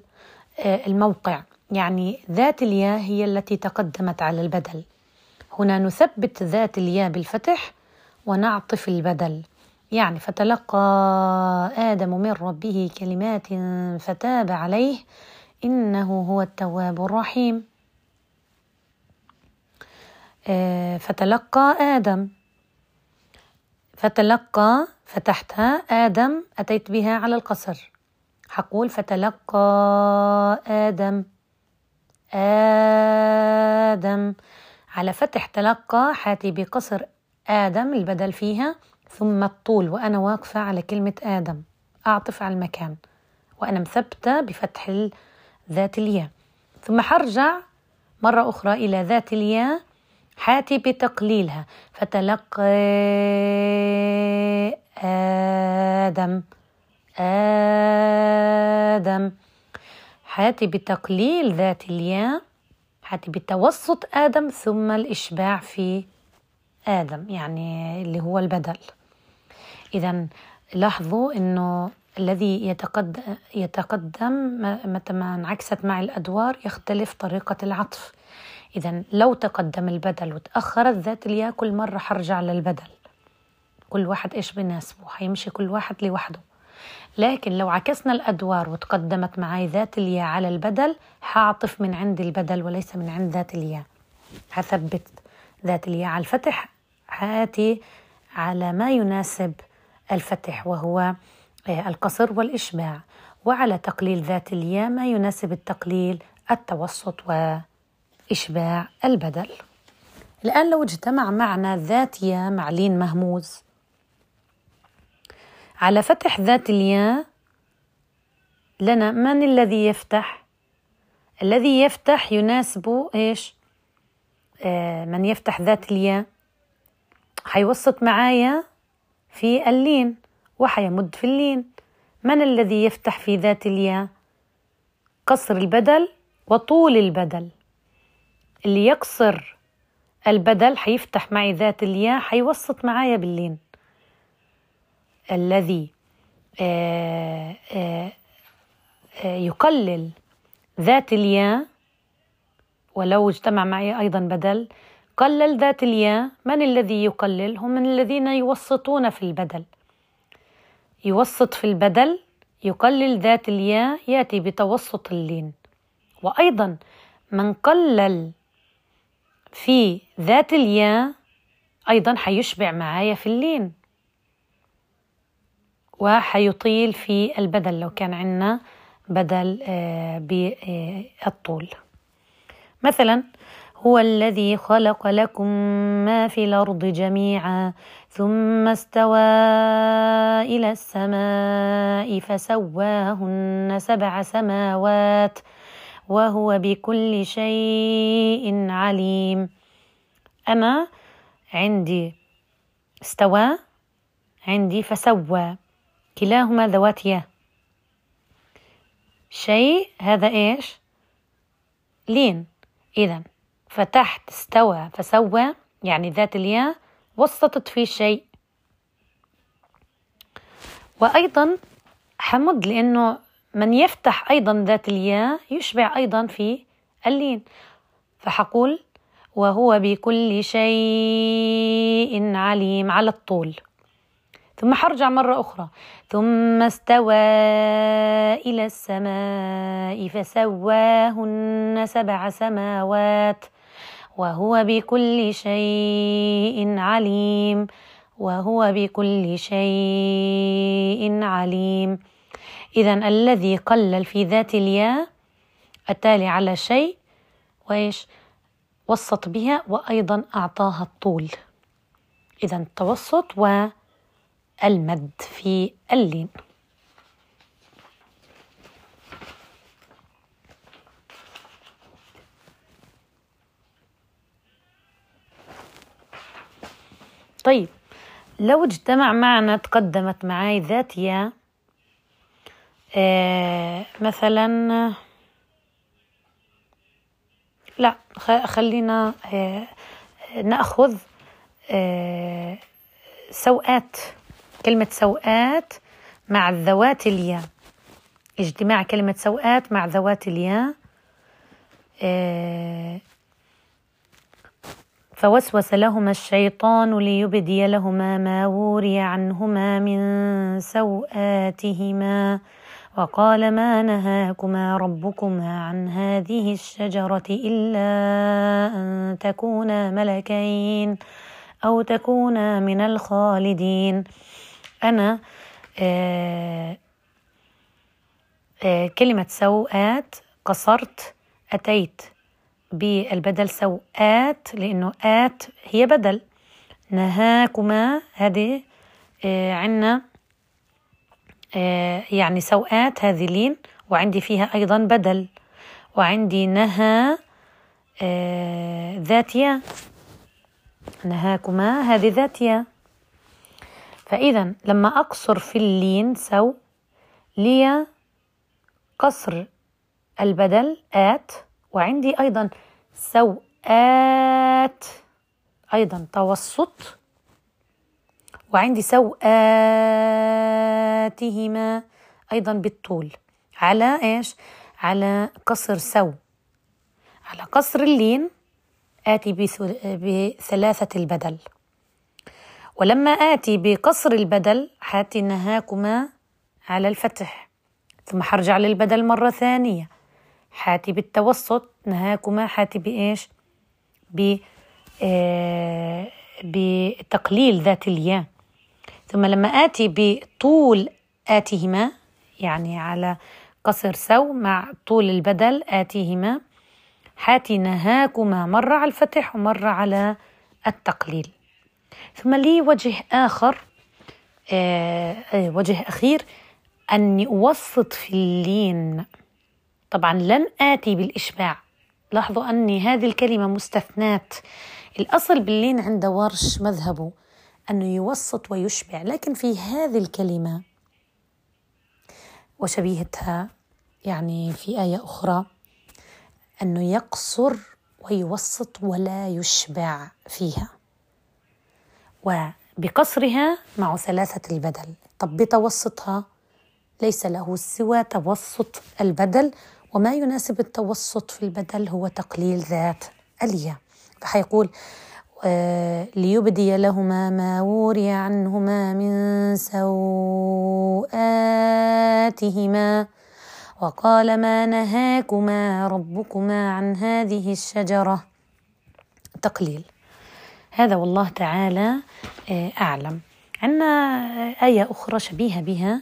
آه، الموقع يعني ذات الياء هي التي تقدمت على البدل. هنا نثبت ذات الياء بالفتح ونعطف البدل. يعني فتلقى آدم من ربه كلمات فتاب عليه. إنه هو التواب الرحيم. فتلقى آدم. فتلقى فتحتها آدم أتيت بها على القصر. حقول فتلقى آدم. آدم. على فتح تلقى حاتي بقصر آدم البدل فيها. ثم الطول وأنا واقفة على كلمة آدم. أعطف على المكان. وأنا مثبتة بفتح ذات الياء. ثم حرجع مرة أخرى إلى ذات الياء. حاتي بتقليلها. فتلقى آدم آدم. حاتي بتقليل ذات الياء. حاتي بتوسط آدم ثم الإشباع في آدم يعني اللي هو البدل. إذا لاحظوا إنه الذي يتقدم, يتقدم متى ما انعكست مع الأدوار يختلف طريقة العطف. إذا لو تقدم البدل وتأخرت ذات الياء كل مرة حرجع للبدل. كل واحد إيش بناسبه؟ حيمشي كل واحد لوحده. لكن لو عكسنا الأدوار وتقدمت معي ذات الياء على البدل حاعطف من عند البدل وليس من عند ذات الياء. حثبت ذات الياء على الفتح حاتي على ما يناسب الفتح وهو آه، القصر والإشباع. وعلى تقليل ذات الياء ما يناسب التقليل التوسط وإشباع البدل. الآن لو اجتمع معنا ذات ياء مع لين مهموز. على فتح ذات الياء لنا من الذي يفتح؟ الذي يفتح يناسبه إيش؟ آه من يفتح ذات الياء. حيوسط معايا في اللين وحيمد في اللين. من الذي يفتح في ذات الياء؟ قصر البدل وطول البدل. اللي يقصر البدل حيفتح معي ذات الياء حيوسط معايا باللين. الذي آه، آه، آه، يقلل ذات الياء ولو اجتمع معي أيضا بدل قلل ذات الياء. من الذي يقلل؟ هم من الذين يوسطون في البدل. يوسط في البدل يقلل ذات الياء يأتي بتوسط اللين. وأيضا من قلل في ذات الياء أيضا حيشبع معايا في اللين وحيطيل في البدل لو كان عندنا بدل آه، بالطول مثلا هو الذي خلق لكم ما في الأرض جميعا ثم استوى إلى السماء فسواهن سبع سماوات. وهو بكل شيء عليم. أنا عندي استوى عندي فسوى. كلاهما ذوات ياء. شيء هذا إيش؟ لين. اذا فتحت استوى فسوى يعني ذات الياء وسطت في شيء. وأيضا حمد لأنه من يفتح أيضا ذات الياء يشبع أيضا في اللين. فحقول وهو بكل شيء عليم على الطول. ثم حرجع مرة أخرى. ثم استوى إلى السماء فسواهن سبع سماوات. وهو بكل شيء عليم. وهو بكل شيء عليم. إذا الذي قلل في ذات الياء التالي على شيء وإيش؟ وسط بها وأيضا أعطاها الطول. إذا التوسط و المد في اللين. طيب لو اجتمع معنا تقدمت معي ذات يا مثلا لا خلينا آه نأخذ آه سوءات كلمة سوءات مع ذوات الياء. اجتماع كلمة سوءات مع ذوات الياء آه، فوسوس لهما الشيطان ليبدي لهما ما وري عنهما من سوآتهما وقال ما نهاكما ربكما عن هذه الشجرة إلا أن تكونا ملكين أو تكونا من الخالدين. أنا آه آه كلمة سوءات قصرت أتيت بالبدل سوءات لأنه آت هي بدل. نهاكما هذه آه عنا. يعني سوءات هذه لين وعندي فيها أيضا بدل. وعندي نهى آه ذاتية. نهاكما هذه ذاتية. فإذا لما أقصر في اللين سو لي قصر البدل آت. وعندي أيضا سو آت أيضا توسط. وعندي سو آتهما أيضا بالطول. على إيش؟ على قصر سو على قصر اللين آتي بثلاثة البدل. ولما آتي بقصر البدل حاتي نهاكما على الفتح. ثم حرجع للبدل مرة ثانية. حاتي بالتوسط نهاكما حاتي بإيش؟ ب آه بتقليل ذات الياء. ثم لما آتي بطول آتيهما يعني على قصر سو مع طول البدل آتيهما حاتي نهاكما مرة على الفتح ومرة على التقليل. ثم لي وجه آخر آه, آه، وجه أخير أني أوسط في اللين. طبعا لن آتي بالإشباع. لاحظوا أني هذه الكلمة مستثنات الأصل باللين عند ورش مذهبه. أنه يوسط ويشبع. لكن في هذه الكلمة وشبيهتها يعني في آية أخرى أنه يقصر ويوسط ولا يشبع فيها. وبقصرها مع ثلاثة البدل. طب بتوسطها؟ ليس له سوى توسط البدل. وما يناسب التوسط في البدل هو تقليل ذات الياء. فحيقول ليبدي لهما ما وري عنهما من سوآتهما وقال ما نهاكما ربكما عن هذه الشجرة؟ التقليل هذا والله تعالى آه، أعلم. عندنا آية أخرى شبيهة بها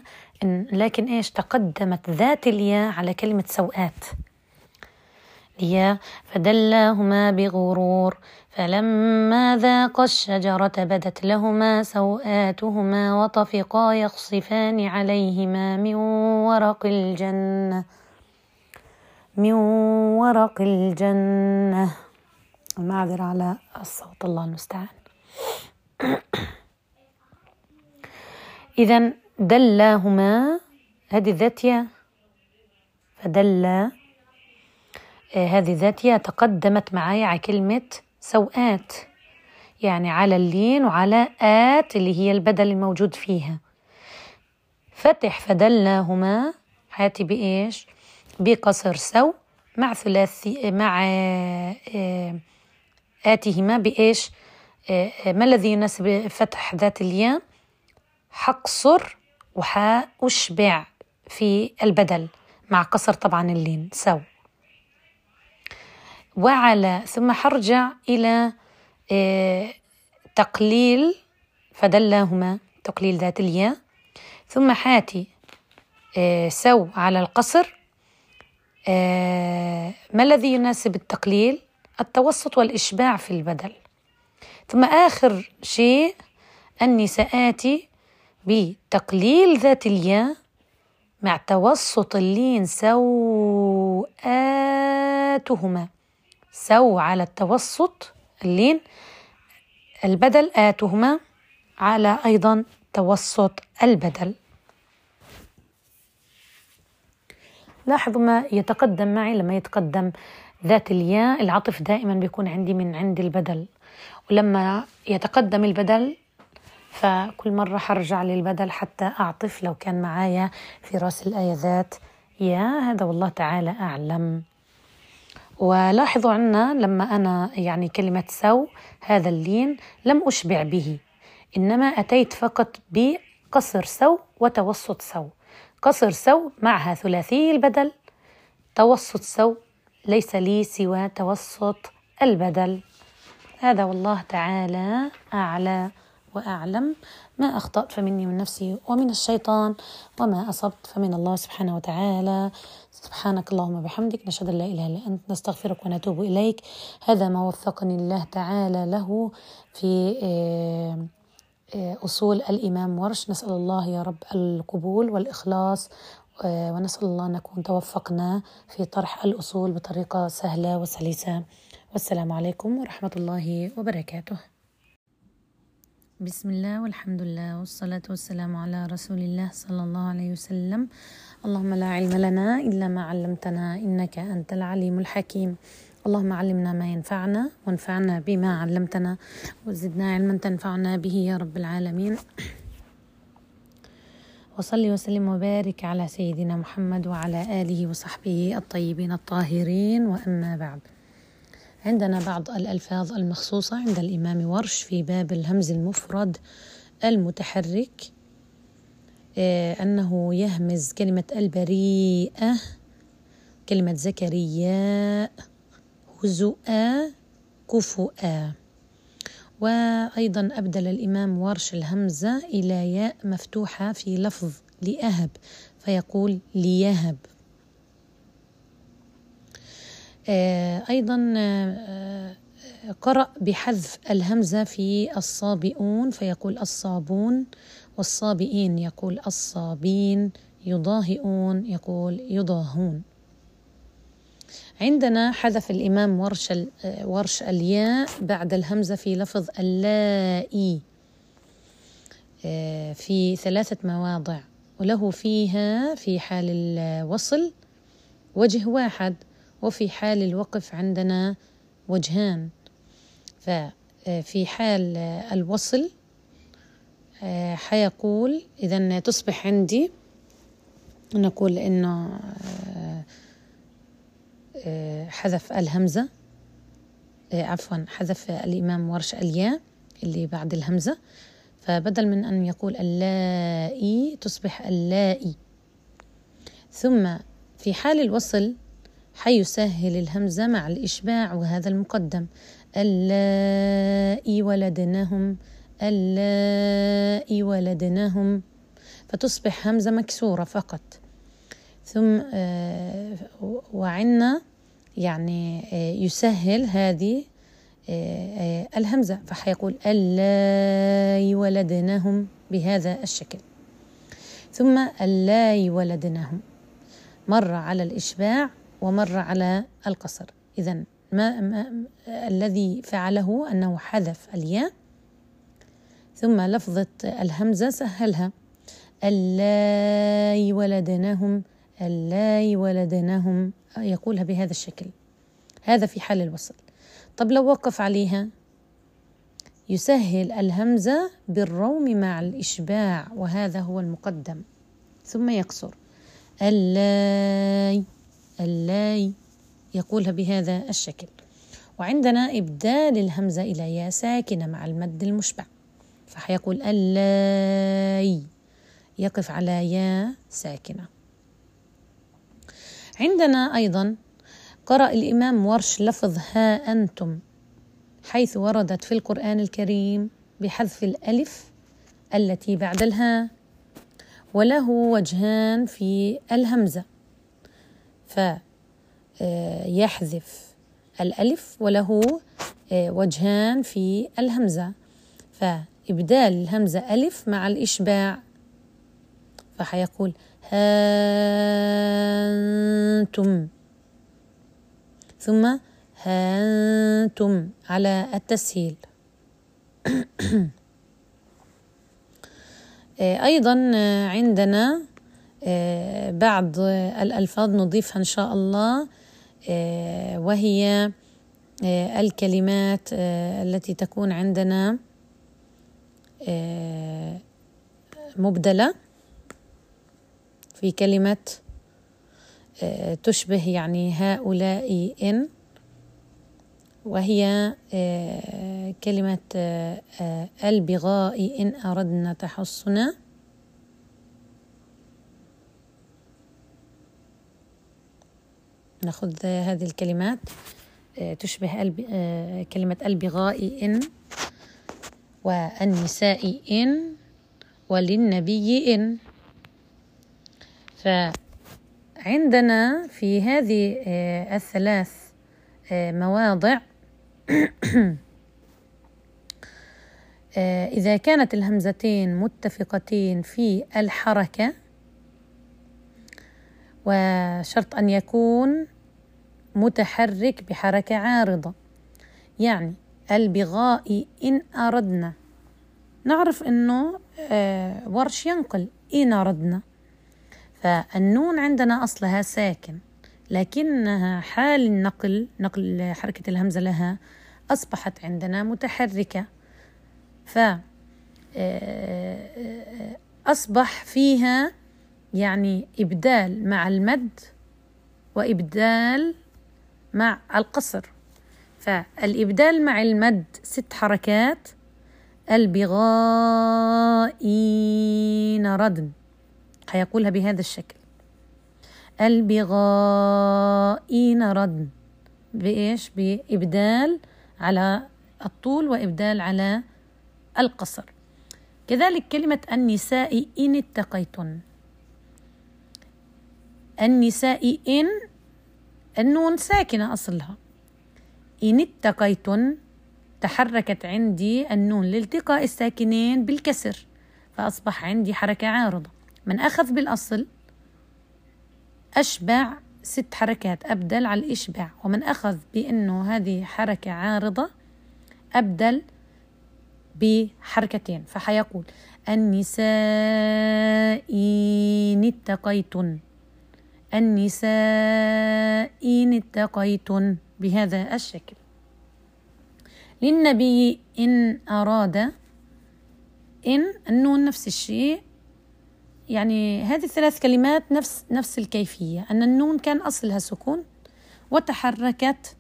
لكن إيش؟ تقدمت ذات الياء على كلمة سوءات. هي فدلاهما بغرور. فلما ذاقا الشجرة بدت لهما سوآتهما وطفقا يخصفان عليهما من ورق الجنة. من ورق الجنة. المعذرة على الصوت. الله المستعان. إذا دلاهما. هذه ذاتية فدلا. آه، هذه ذاتية تقدمت معي على كلمة سوءات يعني على اللين وعلى آت اللي هي البدل الموجود فيها. فتح فدلناهما حياتي بإيش؟ بقصر سو مع ثلاثي مع آه، آتهما بإيش؟ آه، ما الذي يناسب فتح ذات الياء؟ حقصر وحأشبع في البدل مع قصر طبعا اللين سو وعلى ثم حرجع إلى آه، تقليل فدلاهما تقليل ذات الياء. ثم حاتي آه، سو على القصر. آه، ما الذي يناسب التقليل؟ التوسط والإشباع في البدل. ثم آخر شيء أني سآتي بتقليل ذات الياء مع توسط اللين سوآتهما. سو على التوسط اللين البدل آتهما على أيضا توسط البدل. لاحظوا ما يتقدم معي لما يتقدم ذات الياء. العطف دائما بيكون عندي من عند البدل. ولما يتقدم البدل فكل مرة حرجع للبدل حتى أعطف لو كان معايا في رأس الآية ذات. يا هذا والله تعالى أعلم. ولاحظوا عنا لما أنا يعني كلمة سو هذا اللين لم أشبع به إنما أتيت فقط بقصر سو وتوسط سو. قصر سو معها ثلاثي البدل توسط سو ليس لي سوى توسط البدل. هذا والله تعالى أعلى وأعلم. ما أخطأت فمني من نفسي ومن الشيطان وما أصبت فمن الله سبحانه وتعالى. سبحانك اللهم وبحمدك نشهد أن لا إله إلا أنت نستغفرك ونتوب إليك. هذا ما وفقني الله تعالى له في آه، آه، أصول الإمام ورش. نسأل الله يا رب القبول والإخلاص آه، ونسأل الله أن نكون توفقنا في طرح الأصول بطريقة سهلة وسلسة. والسلام عليكم ورحمة الله وبركاته. بسم الله والحمد لله والصلاة والسلام على رسول الله صلى الله عليه وسلم. اللهم لا علم لنا إلا ما علمتنا إنك أنت العليم الحكيم. اللهم علمنا ما ينفعنا وانفعنا بما علمتنا وزدنا علما تنفعنا به يا رب العالمين. وصلي وسلم وبارك على سيدنا محمد وعلى آله وصحبه الطيبين الطاهرين. وأما بعد عندنا بعض الألفاظ المخصوصة عند الإمام ورش في باب الهمز المفرد المتحرك. أنه يهمز كلمة البريئة كلمة زكرياء هزؤا كفؤا. وأيضا أبدل الإمام ورش الهمزة إلى ياء مفتوحة في لفظ لأهب فيقول ليهب. آه، أيضا آه، قرأ بحذف الهمزة في الصابئون فيقول الصابون. والصابئين يقول الصابين يضاهئون يقول يضاهون. عندنا حذف الإمام ورش آه، ورش الياء بعد الهمزة في لفظ اللائي. في ثلاثة مواضع. وله فيها في حال الوصل وجه واحد وفي حال الوقف عندنا وجهان. ففي حال الوصل آه، حيقول إذا تصبح عندي نقول إنه آه، آه، حذف الهمزة. عفوا حذف الإمام ورش الياء اللي بعد الهمزة. فبدل من أن يقول اللائي تصبح اللائي. ثم في حال الوصل حيسهل الهمزة مع الإشباع وهذا المقدم. اللائي ولدنهم اللائي ولدنهم فتصبح همزة مكسورة فقط. ثم آه، وعنا يعني آه، يسهل هذه آه، الهمزة. فحيقول اللائي ولدنهم بهذا الشكل. ثم اللائي ولدنهم مر على الإشباع ومر على القصر. إذا ما, ما الذي فعله أنه حذف الياء ثم لفظة الهمزة سهلها. اللاي ولدنهم اللاي ولدنهم يقولها بهذا الشكل. هذا في حال الوصل. طب لو وقف عليها. يسهل الهمزة بالروم مع الإشباع وهذا هو المقدم. ثم يقصر. اللاي اللاي يقولها بهذا الشكل. وعندنا إبدال الهمزة إلى يا ساكنة مع المد المشبع. فحيقول اللاي يقف على يا ساكنة. عندنا أيضا قرأ الإمام ورش لفظ ها أنتم حيث وردت في القرآن الكريم بحذف الألف التي بعد الهاء وله وجهان في الهمزة. فيحذف الألف وله آه، وجهان في الهمزة. فإبدال الهمزة ألف مع الإشباع. فحيقول هانتم. ثم هانتم على التسهيل. آه، أيضا آه، عندنا آه، بعض الألفاظ نضيفها إن شاء الله وهي الكلمات التي تكون عندنا. مبدلة في كلمة تشبه يعني هؤلاء إن وهي آه، كلمة آه، آه، البغاء إن أردنا تحصنا. نأخذ هذه الكلمات تشبه كلمة البغاء إن. والنساء إن وللنبي إن. فعندنا في هذه الثلاث مواضع آه، إذا كانت الهمزتين متفقتين في الحركة وشرط أن يكون متحرك بحركة عارضة. يعني البغاء إن أردنا. نعرف أنه آه، ورش ينقل إن أردنا. فالنون عندنا أصلها ساكن لكنها حال النقل نقل حركة الهمزة لها أصبحت عندنا متحركة. ف آه، أصبح فيها يعني إبدال مع المد وإبدال مع القصر. فالإبدال مع المد ست حركات البغائين ردن هيقولها بهذا الشكل. البغائين ردن بإيش؟ بإبدال على الطول وإبدال على القصر. كذلك كلمة النساء إن اتقيتن. النساء إن النون ساكنة أصلها. إن اتقيتن تحركت عندي النون لالتقاء الساكنين بالكسر فأصبح عندي حركة عارضة. من أخذ بالأصل أشبع ست حركات أبدل على الإشباع ومن أخذ بأنه هذه حركة عارضة أبدل بحركتين. فحيقول النساء إن اتقيتن النساء إن اتقيتن. بهذا الشكل. للنبي إن أراد إن النون نفس الشيء يعني هذه الثلاث كلمات نفس نفس الكيفية أن النون كان أصلها سكون وتحركت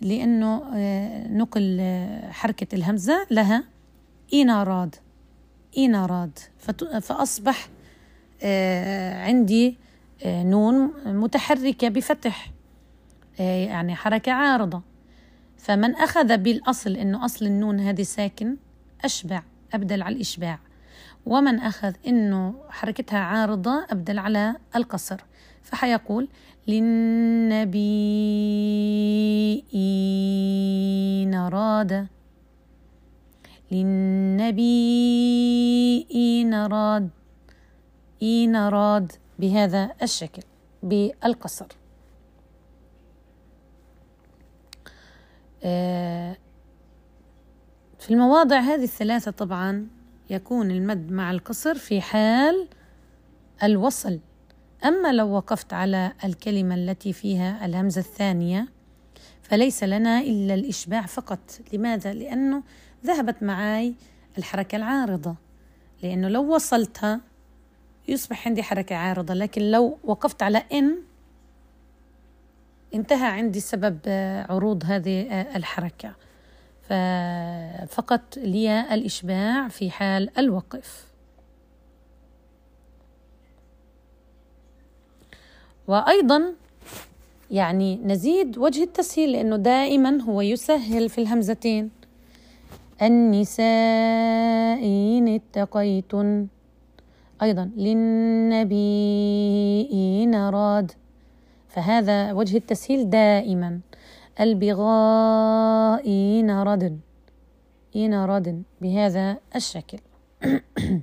لأنه آه، نقل آه، حركة الهمزة لها إن أراد إن أراد. فأصبح آه، عندي نون متحركة بفتح. يعني حركة عارضة. فمن أخذ بالأصل إنه أصل النون هذه ساكن أشبع أبدل على الإشباع. ومن أخذ إنه حركتها عارضة أبدل على القصر. فحيقول للنبي إن أراد للنبي إن أراد إن أراد بهذا الشكل بالقصر. في المواضع هذه الثلاثة طبعا يكون المد مع القصر في حال الوصل. أما لو وقفت على الكلمة التي فيها الهمزة الثانية فليس لنا إلا الإشباع فقط. لماذا؟ لأنه ذهبت معي الحركة العارضة. لأنه لو وصلتها يصبح عندي حركة عارضة لكن لو وقفت على إن انتهى عندي سبب عروض هذه الحركة. ففقط لي الإشباع في حال الوقف. وأيضا يعني نزيد وجه التسهيل لأنه دائما هو يسهل في الهمزتين. النساء إن اتقيتن. أيضا للنبي راد. فهذا وجه التسهيل دائما. البغاء ردن إن ردن بهذا الشكل.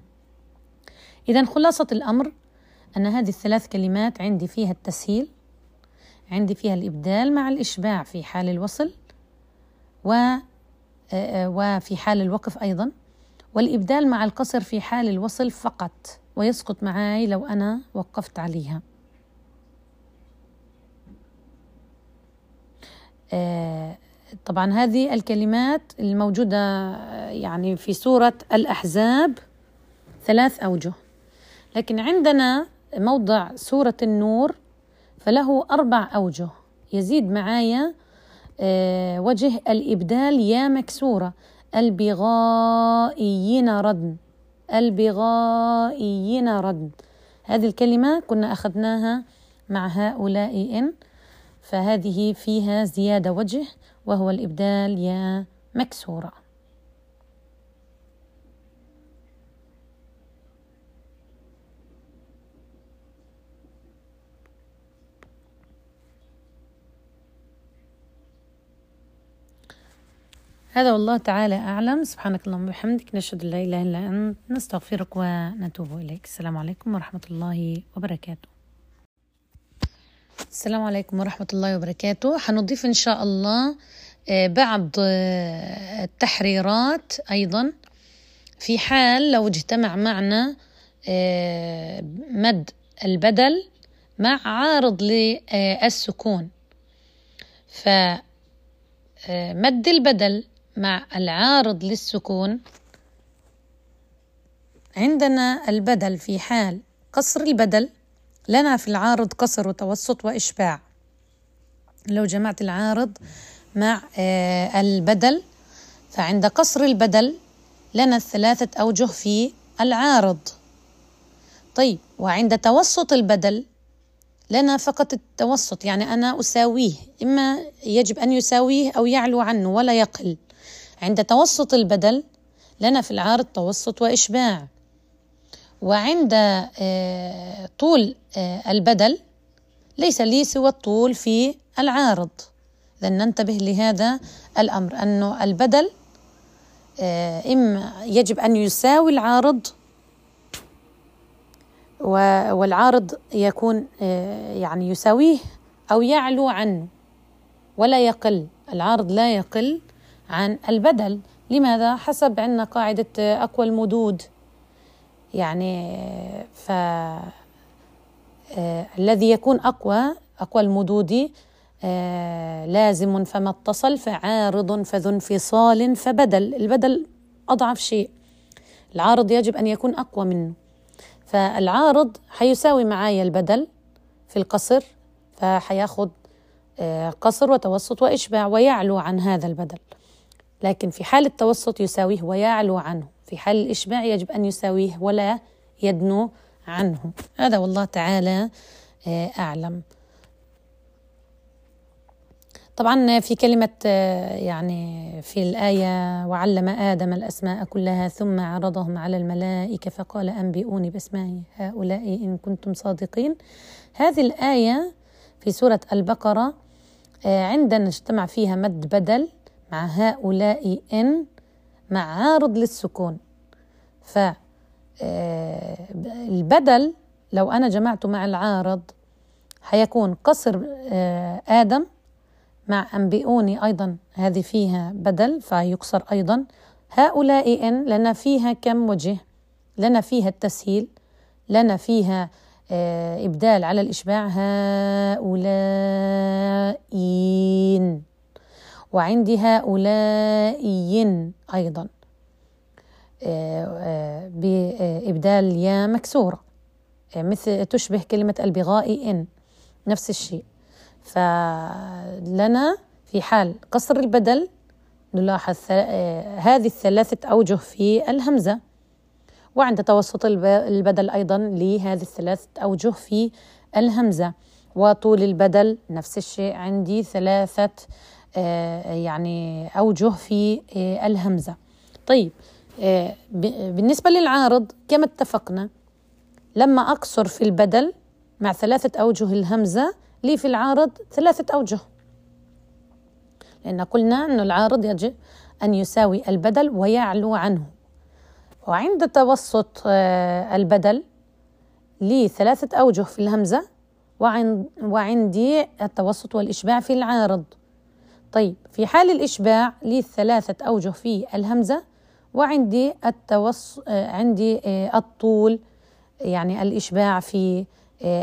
إذا خلاصة الأمر أن هذه الثلاث كلمات عندي فيها التسهيل عندي فيها الإبدال مع الإشباع في حال الوصل و وفي حال الوقف أيضا والإبدال مع القصر في حال الوصل فقط ويسقط معي لو أنا وقفت عليها. طبعا هذه الكلمات الموجودة آه، يعني في سورة الأحزاب ثلاث أوجه. لكن عندنا موضع سورة النور فله أربع أوجه. يزيد معايا آه، وجه الإبدال يا مكسورة. البغائيين ردن البغائيين ردن هذه الكلمة كنا أخذناها مع هؤلاء إن. فهذه فيها زيادة وجه وهو الإبدال يا مكسورة. هذا والله تعالى أعلم. سبحانك اللهم وبحمدك. نشهد لا إله إلا أنت. نستغفرك ونتوب إليك. السلام عليكم ورحمة الله وبركاته. السلام عليكم ورحمة الله وبركاته. حنضيف إن شاء الله آه، بعض آه، التحريرات أيضا. في حال لو اجتمع معنا آه، مد البدل مع عارض للسكون. فمد البدل مع العارض للسكون. عندنا البدل في حال قصر البدل. لنا في العارض قصر وتوسط وإشباع. لو جمعت العارض مع آه، البدل فعند قصر البدل لنا الثلاثة أوجه في العارض. طيب وعند توسط البدل لنا فقط التوسط يعني أنا أساويه إما يجب أن يساويه أو يعلو عنه ولا يقل. عند توسط البدل لنا في العارض توسط وإشباع. وعند آه، طول آه، البدل ليس لي سوى الطول في العارض. إذا ننتبه لهذا الأمر أنه البدل آه، إما يجب أن يساوي العارض والعارض يكون يعني يساويه أو يعلو عنه ولا يقل. العارض لا يقل عن البدل. لماذا؟ حسب عندنا قاعدة أقوى المدود. يعني ف آه، الذي يكون أقوى أقوى المدود آه، لازم فما اتصل فعارض فذو انفصال فبدل. البدل أضعف شيء. العارض يجب أن يكون أقوى منه. فالعارض حيساوي معايا البدل في القصر فحياخد آه، قصر وتوسط وإشباع ويعلو عن هذا البدل. لكن في حال التوسط يساويه ويعلو عنه. في حال الإشباع يجب أن يساويه ولا يدنو عنه. هذا والله تعالى آه، أعلم. طبعا في كلمة يعني في الآية وعلم آدم الأسماء كلها ثم عرضهم على الملائكة فقال أنبئوني بأسماء هؤلاء إن كنتم صادقين. هذه الآية في سورة البقرة عندنا اجتمع فيها مد بدل مع هؤلاء إن مع عارض للسكون. ف البدل لو أنا جمعته مع العارض حيكون قصر آدم مع أنبئوني أيضا هذه فيها بدل فيكسر أيضا. هؤلاء إن لنا فيها كم وجه؟ لنا فيها التسهيل لنا فيها آه، إبدال على الإشباع. هؤلاء وعندي هؤلاء أيضا. آه، آه، بإبدال يا مكسورة مثل تشبه كلمة البغاء إن. نفس الشيء. فلنا في حال قصر البدل نلاحظ هذه الثلاثة أوجه في الهمزة. وعند توسط البدل أيضا لهذه الثلاثة أوجه في الهمزة. وطول البدل نفس الشيء. عندي ثلاثة آه، يعني أوجه في آه، الهمزة. طيب آه، بالنسبة للعارض كما اتفقنا لما أقصر في البدل مع ثلاثة أوجه الهمزة لي في العارض ثلاثة أوجه. لأن قلنا أن العارض يجب أن يساوي البدل ويعلو عنه. وعند توسط آه، البدل لي ثلاثة أوجه في الهمزة وعندي التوسط والإشباع في العارض. طيب في حال الإشباع لي ثلاثة أوجه في الهمزة وعندي التوس آه، عندي آه، الطول يعني الإشباع في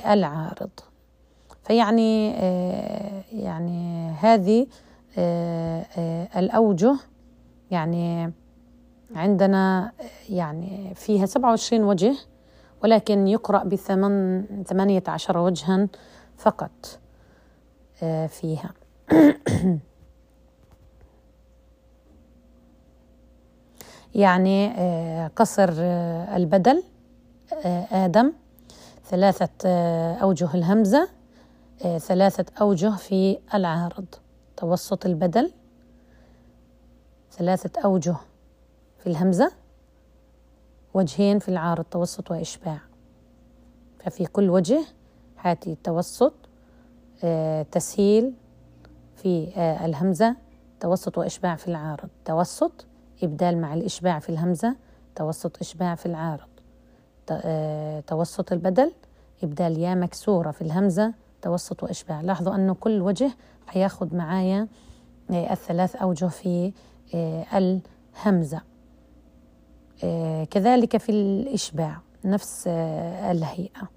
العارض. فيعني يعني هذه الأوجه يعني عندنا يعني فيها 27 وجه ولكن يقرأ بثمان ثمانية عشر وجها فقط آه، فيها. يعني آه، قصر آه، البدل آدم ثلاثة أوجه الهمزة ثلاثة أوجه في العارض توسط البدل ثلاثة أوجه في الهمزة وجهين في العارض توسط وإشباع. ففي كل وجه هاتي توسط آه، تسهيل في آه، الهمزة توسط وإشباع في العارض توسط إبدال مع الإشباع في الهمزة توسط إشباع في العارض. آه، توسط البدل إبدال يا مكسورة في الهمزة توسط وإشباع. لاحظوا أنه كل وجه حياخد معايا الثلاث أوجه في الهمزة. آه، كذلك في الإشباع نفس آه، الهيئة.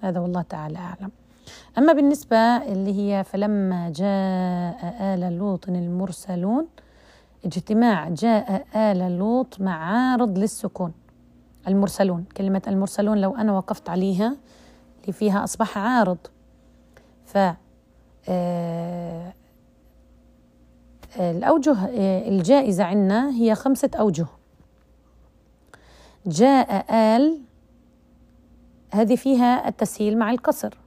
هذا والله تعالى أعلم. أما بالنسبة اللي هي فلما جاء آل لوط المرسلون اجتماع جاء آل لوط مع عارض للسكون المرسلون. كلمة المرسلون لو أنا وقفت عليها اللي فيها أصبح عارض. ف آه، الأوجه الجائزة عندنا هي خمسة أوجه. جاء آل هذه فيها التسهيل مع الكسر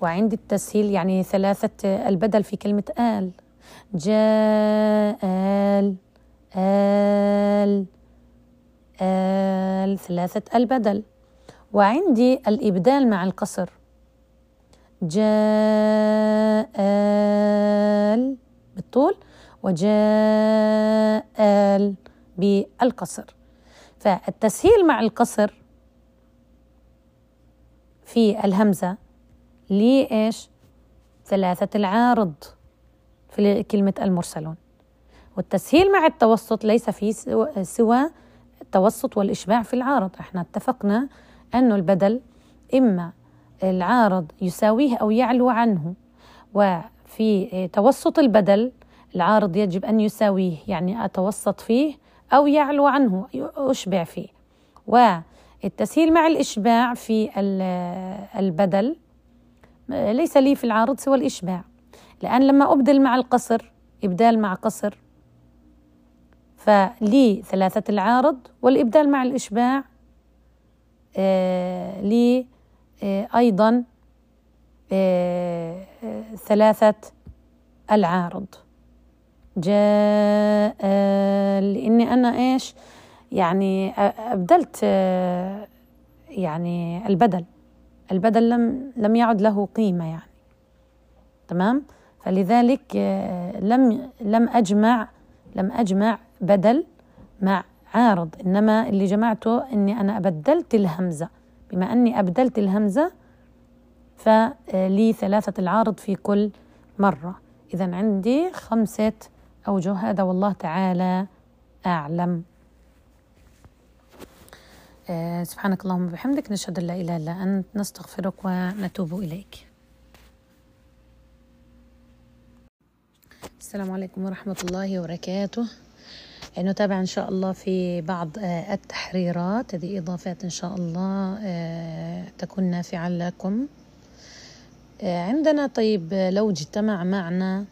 وعند التسهيل يعني ثلاثة البدل في كلمة آل. جاء آل آل آل ثلاثة البدل. وعندي الإبدال مع القصر. جاء آل بالطول وجاء آل بالقصر. فالتسهيل مع القصر في الهمزة لإيش؟ ثلاثة العارض. في كلمة المرسلون. والتسهيل مع التوسط ليس فيه سوى التوسط والإشباع في العارض. إحنا اتفقنا أنه البدل إما العارض يساويه أو يعلو عنه وفي توسط البدل العارض يجب أن يساويه يعني أتوسط فيه أو يعلو عنه أشبع فيه. والتسهيل مع الإشباع في البدل ليس لي في العارض سوى الإشباع. لأن لما أبدل مع القصر إبدال مع قصر فلي ثلاثة العارض والإبدال مع الإشباع آه لي آه أيضا آه ثلاثة العارض. جاء لإني أنا إيش؟ يعني أبدلت يعني البدل. البدل لم لم يعد له قيمة يعني. تمام؟ فلذلك لم لم أجمع لم أجمع بدل مع عارض. إنما اللي جمعته إني أنا أبدلت الهمزة. بما إني أبدلت الهمزة فلي ثلاثة العارض في كل مرة. اذا عندي خمسة أوجه. هذا والله تعالى أعلم. آه، سبحانك اللهم وبحمدك. نشهد أن لا إله إلا أنت. نستغفرك ونتوب إليك. السلام عليكم ورحمة الله وبركاته. نتابع إن شاء الله في بعض آه، التحريرات. هذه إضافات إن شاء الله آه، تكون نافعة لكم. عندنا طيب لو اجتمع معنا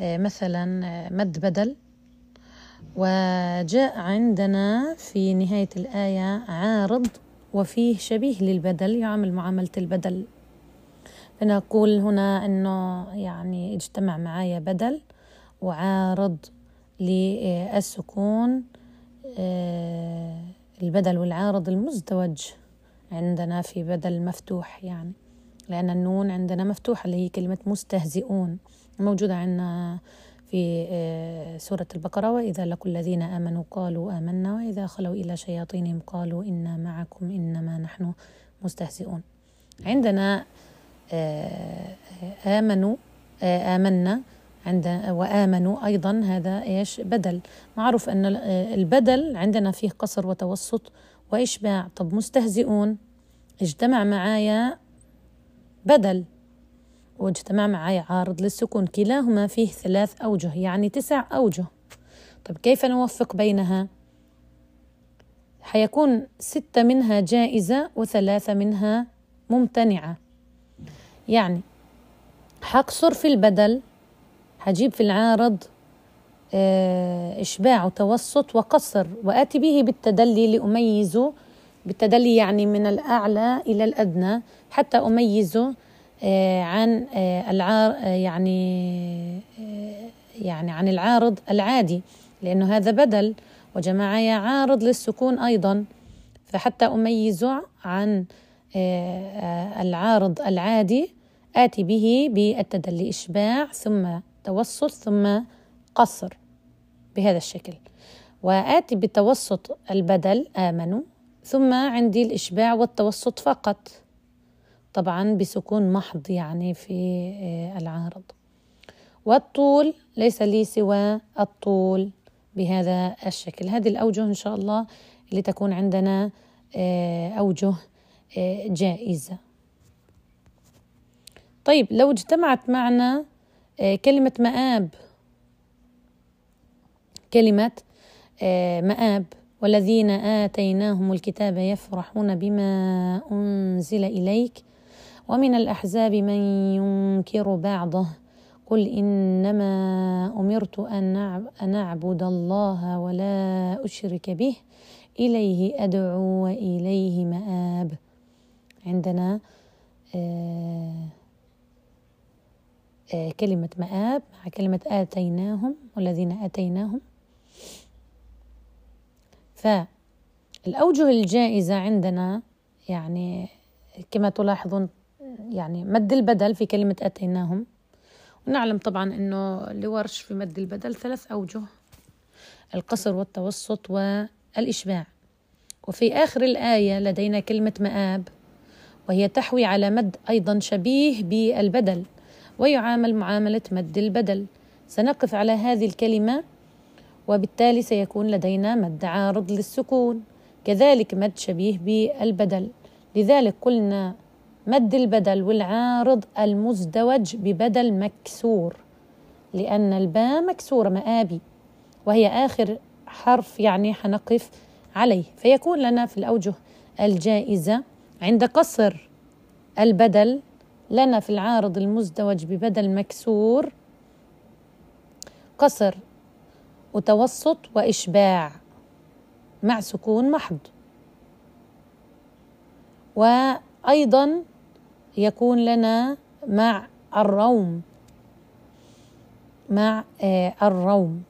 مثلا مد بدل. وجاء عندنا في نهاية الآية عارض وفيه شبيه للبدل يعامل معاملة البدل. فنقول هنا أنه يعني اجتمع معايا بدل. وعارض للسكون آه، البدل والعارض المزدوج عندنا في بدل مفتوح يعني. لأن النون عندنا مفتوحة اللي هي كلمة مستهزئون موجودة عندنا في آه، سورة البقرة وإذا لقوا الذين آمنوا قالوا آمنا وإذا خلوا إلى شياطينهم قالوا إنا معكم إنما نحن مستهزئون. عندنا آه، آمنوا آمنا عند وآمنوا أيضا هذا إيش؟ بدل. معروف أن البدل عندنا فيه قصر وتوسط وإشباع. طب مستهزئون. اجتمع معايا بدل. واجتمع معي عارض للسكون. كلاهما فيه ثلاث أوجه يعني تسع أوجه. طيب كيف نوفق بينها؟ حيكون ستة منها جائزة وثلاثة منها ممتنعة. يعني حقصر في البدل حجيب في العارض آه، إشباع وتوسط وقصر وآتي به بالتدلي لأميزه بالتدلي يعني من الأعلى إلى الأدنى حتى أميزه آه، عن آه، العار يعني يعني عن العارض العادي لأنه هذا بدل. وجماعة عارض للسكون أيضا. فحتى أميزه عن العارض العادي آتي به بالتدلي إشباع ثم توسط ثم قصر بهذا الشكل. وآتي بتوسط البدل آمنوا ثم عندي الإشباع والتوسط فقط. طبعا بسكون محض يعني في آه، العارض. والطول ليس لي سوى الطول بهذا الشكل. هذه الأوجه إن شاء الله اللي تكون عندنا آه، أوجه آه، جائزة. طيب لو اجتمعت معنا كلمة مآب. كلمة مآب. والذين آتيناهم الكتاب يفرحون بما أنزل إليك. ومن الأحزاب من ينكر بعضه. قل إنما أمرت أن أعبد الله ولا أشرك به. إليه أدعو وإليه مآب. عندنا آه آه كلمة مآب مع كلمة آتيناهم والذين آتيناهم. فالأوجه الجائزة عندنا يعني كما تلاحظون يعني مد البدل في كلمة أتيناهم. ونعلم طبعا أنه لورش في مد البدل ثلاث أوجه القصر والتوسط والإشباع. وفي آخر الآية لدينا كلمة مآب وهي تحوي على مد أيضا شبيه بالبدل. ويعامل معاملة مد البدل. سنقف على هذه الكلمة وبالتالي سيكون لدينا مد عارض للسكون. كذلك مد شبيه بالبدل. لذلك قلنا مد البدل والعارض المزدوج ببدل مكسور لأن الباء مكسورة مآبي وهي آخر حرف يعني حنقف عليه. فيكون لنا في الأوجه الجائزة عند قصر البدل لنا في العارض المزدوج ببدل مكسور قصر وتوسط وإشباع مع سكون محض. وأيضا يكون لنا مع الروم مع آه، الروم.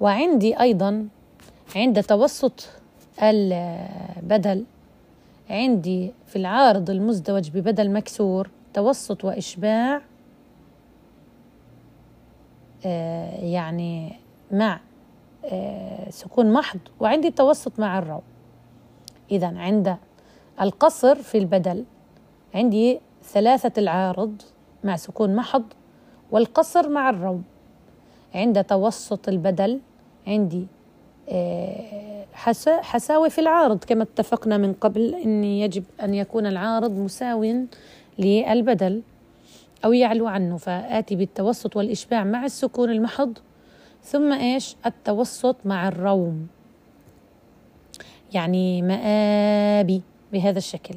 وعندي أيضا عند توسط البدل عندي في العارض المزدوج ببدل مكسور توسط وإشباع آه، يعني مع آه، سكون محض وعندي توسط مع الروم إذا عند القصر في البدل عندي ثلاثة العارض مع سكون محض والقصر مع الروم عند توسط البدل عندي حساوي في العارض كما اتفقنا من قبل أن يجب أن يكون العارض مساو للبدل أو يعلو عنه. فآتي بالتوسط والإشباع مع السكون المحض ثم إيش؟ التوسط مع الروم. يعني مآبي بهذا الشكل.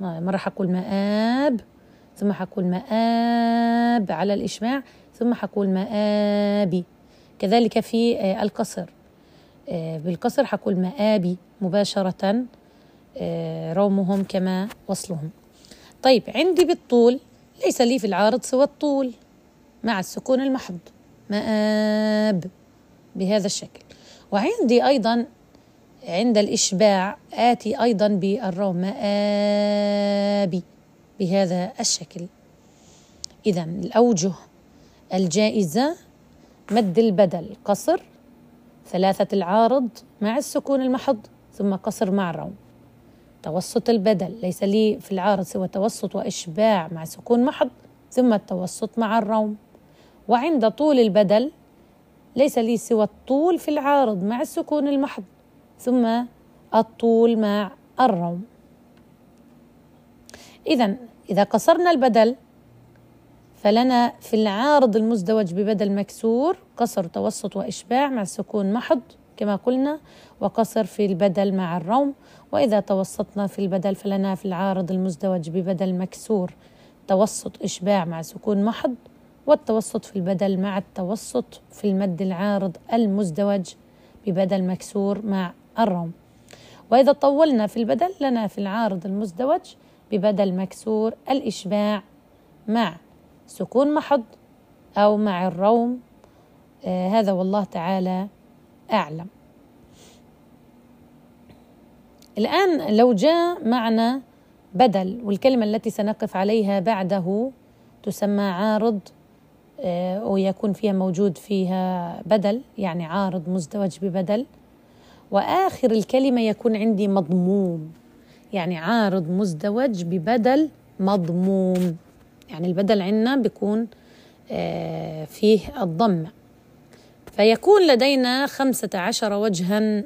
مرة حقول مآب ثم حقول مآب على الإشباع ثم حقول مآبي. كذلك في آه، القصر. آه، بالقصر حقول مآبي مباشرة آه، رومهم كما وصلهم. طيب عندي بالطول ليس لي في العارض سوى الطول مع السكون المحض مآب بهذا الشكل. وعندي أيضا عند الإشباع آتي أيضا بالروم مآبي بهذا الشكل. إذا الأوجه الجائزة مد البدل قصر ثلاثة العارض مع السكون المحض ثم قصر مع الروم. توسط البدل ليس لي في العارض سوى توسط وإشباع مع سكون محض ثم التوسط مع الروم. وعند طول البدل ليس لي سوى الطول في العارض مع السكون المحض ثم الطول مع الروم. إذا إذا قصرنا البدل فلنا في العارض المزدوج ببدل مكسور قصر توسط وإشباع مع سكون محض كما قلنا وقصر في البدل مع الروم. وإذا توسطنا في البدل فلنا في العارض المزدوج ببدل مكسور توسط إشباع مع سكون محض والتوسط في البدل مع التوسط في المد العارض المزدوج ببدل مكسور مع الروم. وإذا طولنا في البدل لنا في العارض المزدوج ببدل مكسور الإشباع مع سكون محض أو مع الروم آه هذا والله تعالى أعلم. الآن لو جاء معنا بدل والكلمة التي سنقف عليها بعده تسمى عارض آه ويكون فيها موجود فيها بدل يعني عارض مزدوج ببدل. وآخر الكلمة يكون عندي مضموم يعني عارض مزدوج ببدل مضموم. يعني البدل عندنا بيكون آه، فيه الضمة فيكون لدينا خمسة عشر وجها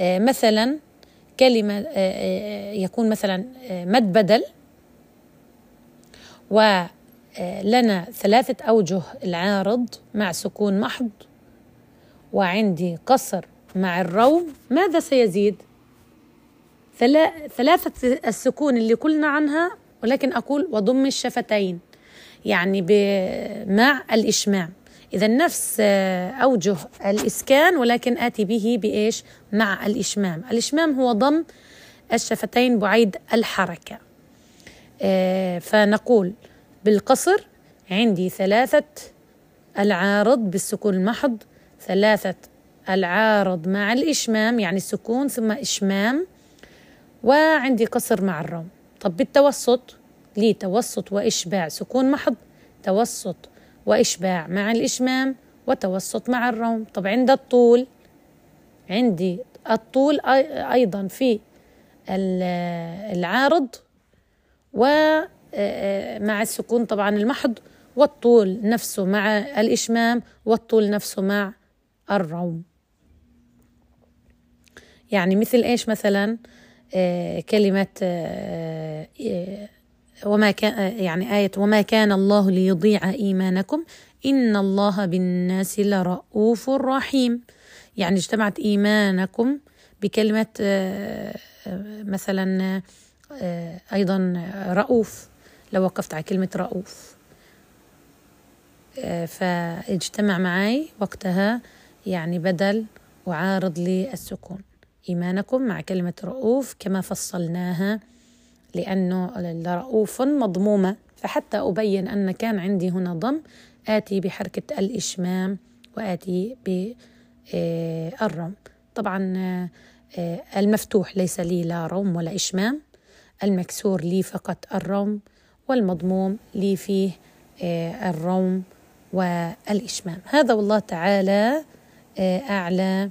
آه، مثلا كلمة آه، يكون مثلا مد بدل ولنا ثلاثة أوجه العارض مع سكون محض وعندي قصر مع الروم ماذا سيزيد؟ ثلاثة السكون اللي قلنا عنها ولكن أقول وضم الشفتين يعني مع الإشمام إذا نفس آه، أوجه الإسكان ولكن آتي به بإيش؟ مع الإشمام. الإشمام هو ضم الشفتين بعيد الحركة. آه، فنقول بالقصر عندي ثلاثة العارض بالسكون المحض ثلاثة العارض مع الإشمام يعني السكون ثم إشمام وعندي قصر مع الروم طب بالتوسط لي توسط وإشباع سكون محض؟ توسط وإشباع مع الإشمام وتوسط مع الروم. طب عند الطول عندي الطول أيضا في العارض ومع السكون طبعا المحض والطول نفسه مع الإشمام والطول نفسه مع الروم. يعني مثل إيش مثلا؟ كلمة آه، آه، وما كان يعني آية وما كان الله ليضيع إيمانكم. إن الله بالناس لرؤوف رحيم. يعني اجتمعت إيمانكم بكلمة مثلا أيضا رؤوف. لو وقفت على كلمة رؤوف. فاجتمع معي وقتها يعني بدل وعارض للسكون إيمانكم مع كلمة رؤوف كما فصلناها لأنه رؤوف مضمومة. فحتى أبين أن كان عندي هنا ضم آتي بحركة الإشمام وآتي بالروم طبعا المفتوح ليس لي لا روم ولا إشمام. المكسور لي فقط الروم والمضموم لي فيه الروم والإشمام. هذا والله تعالى أعلى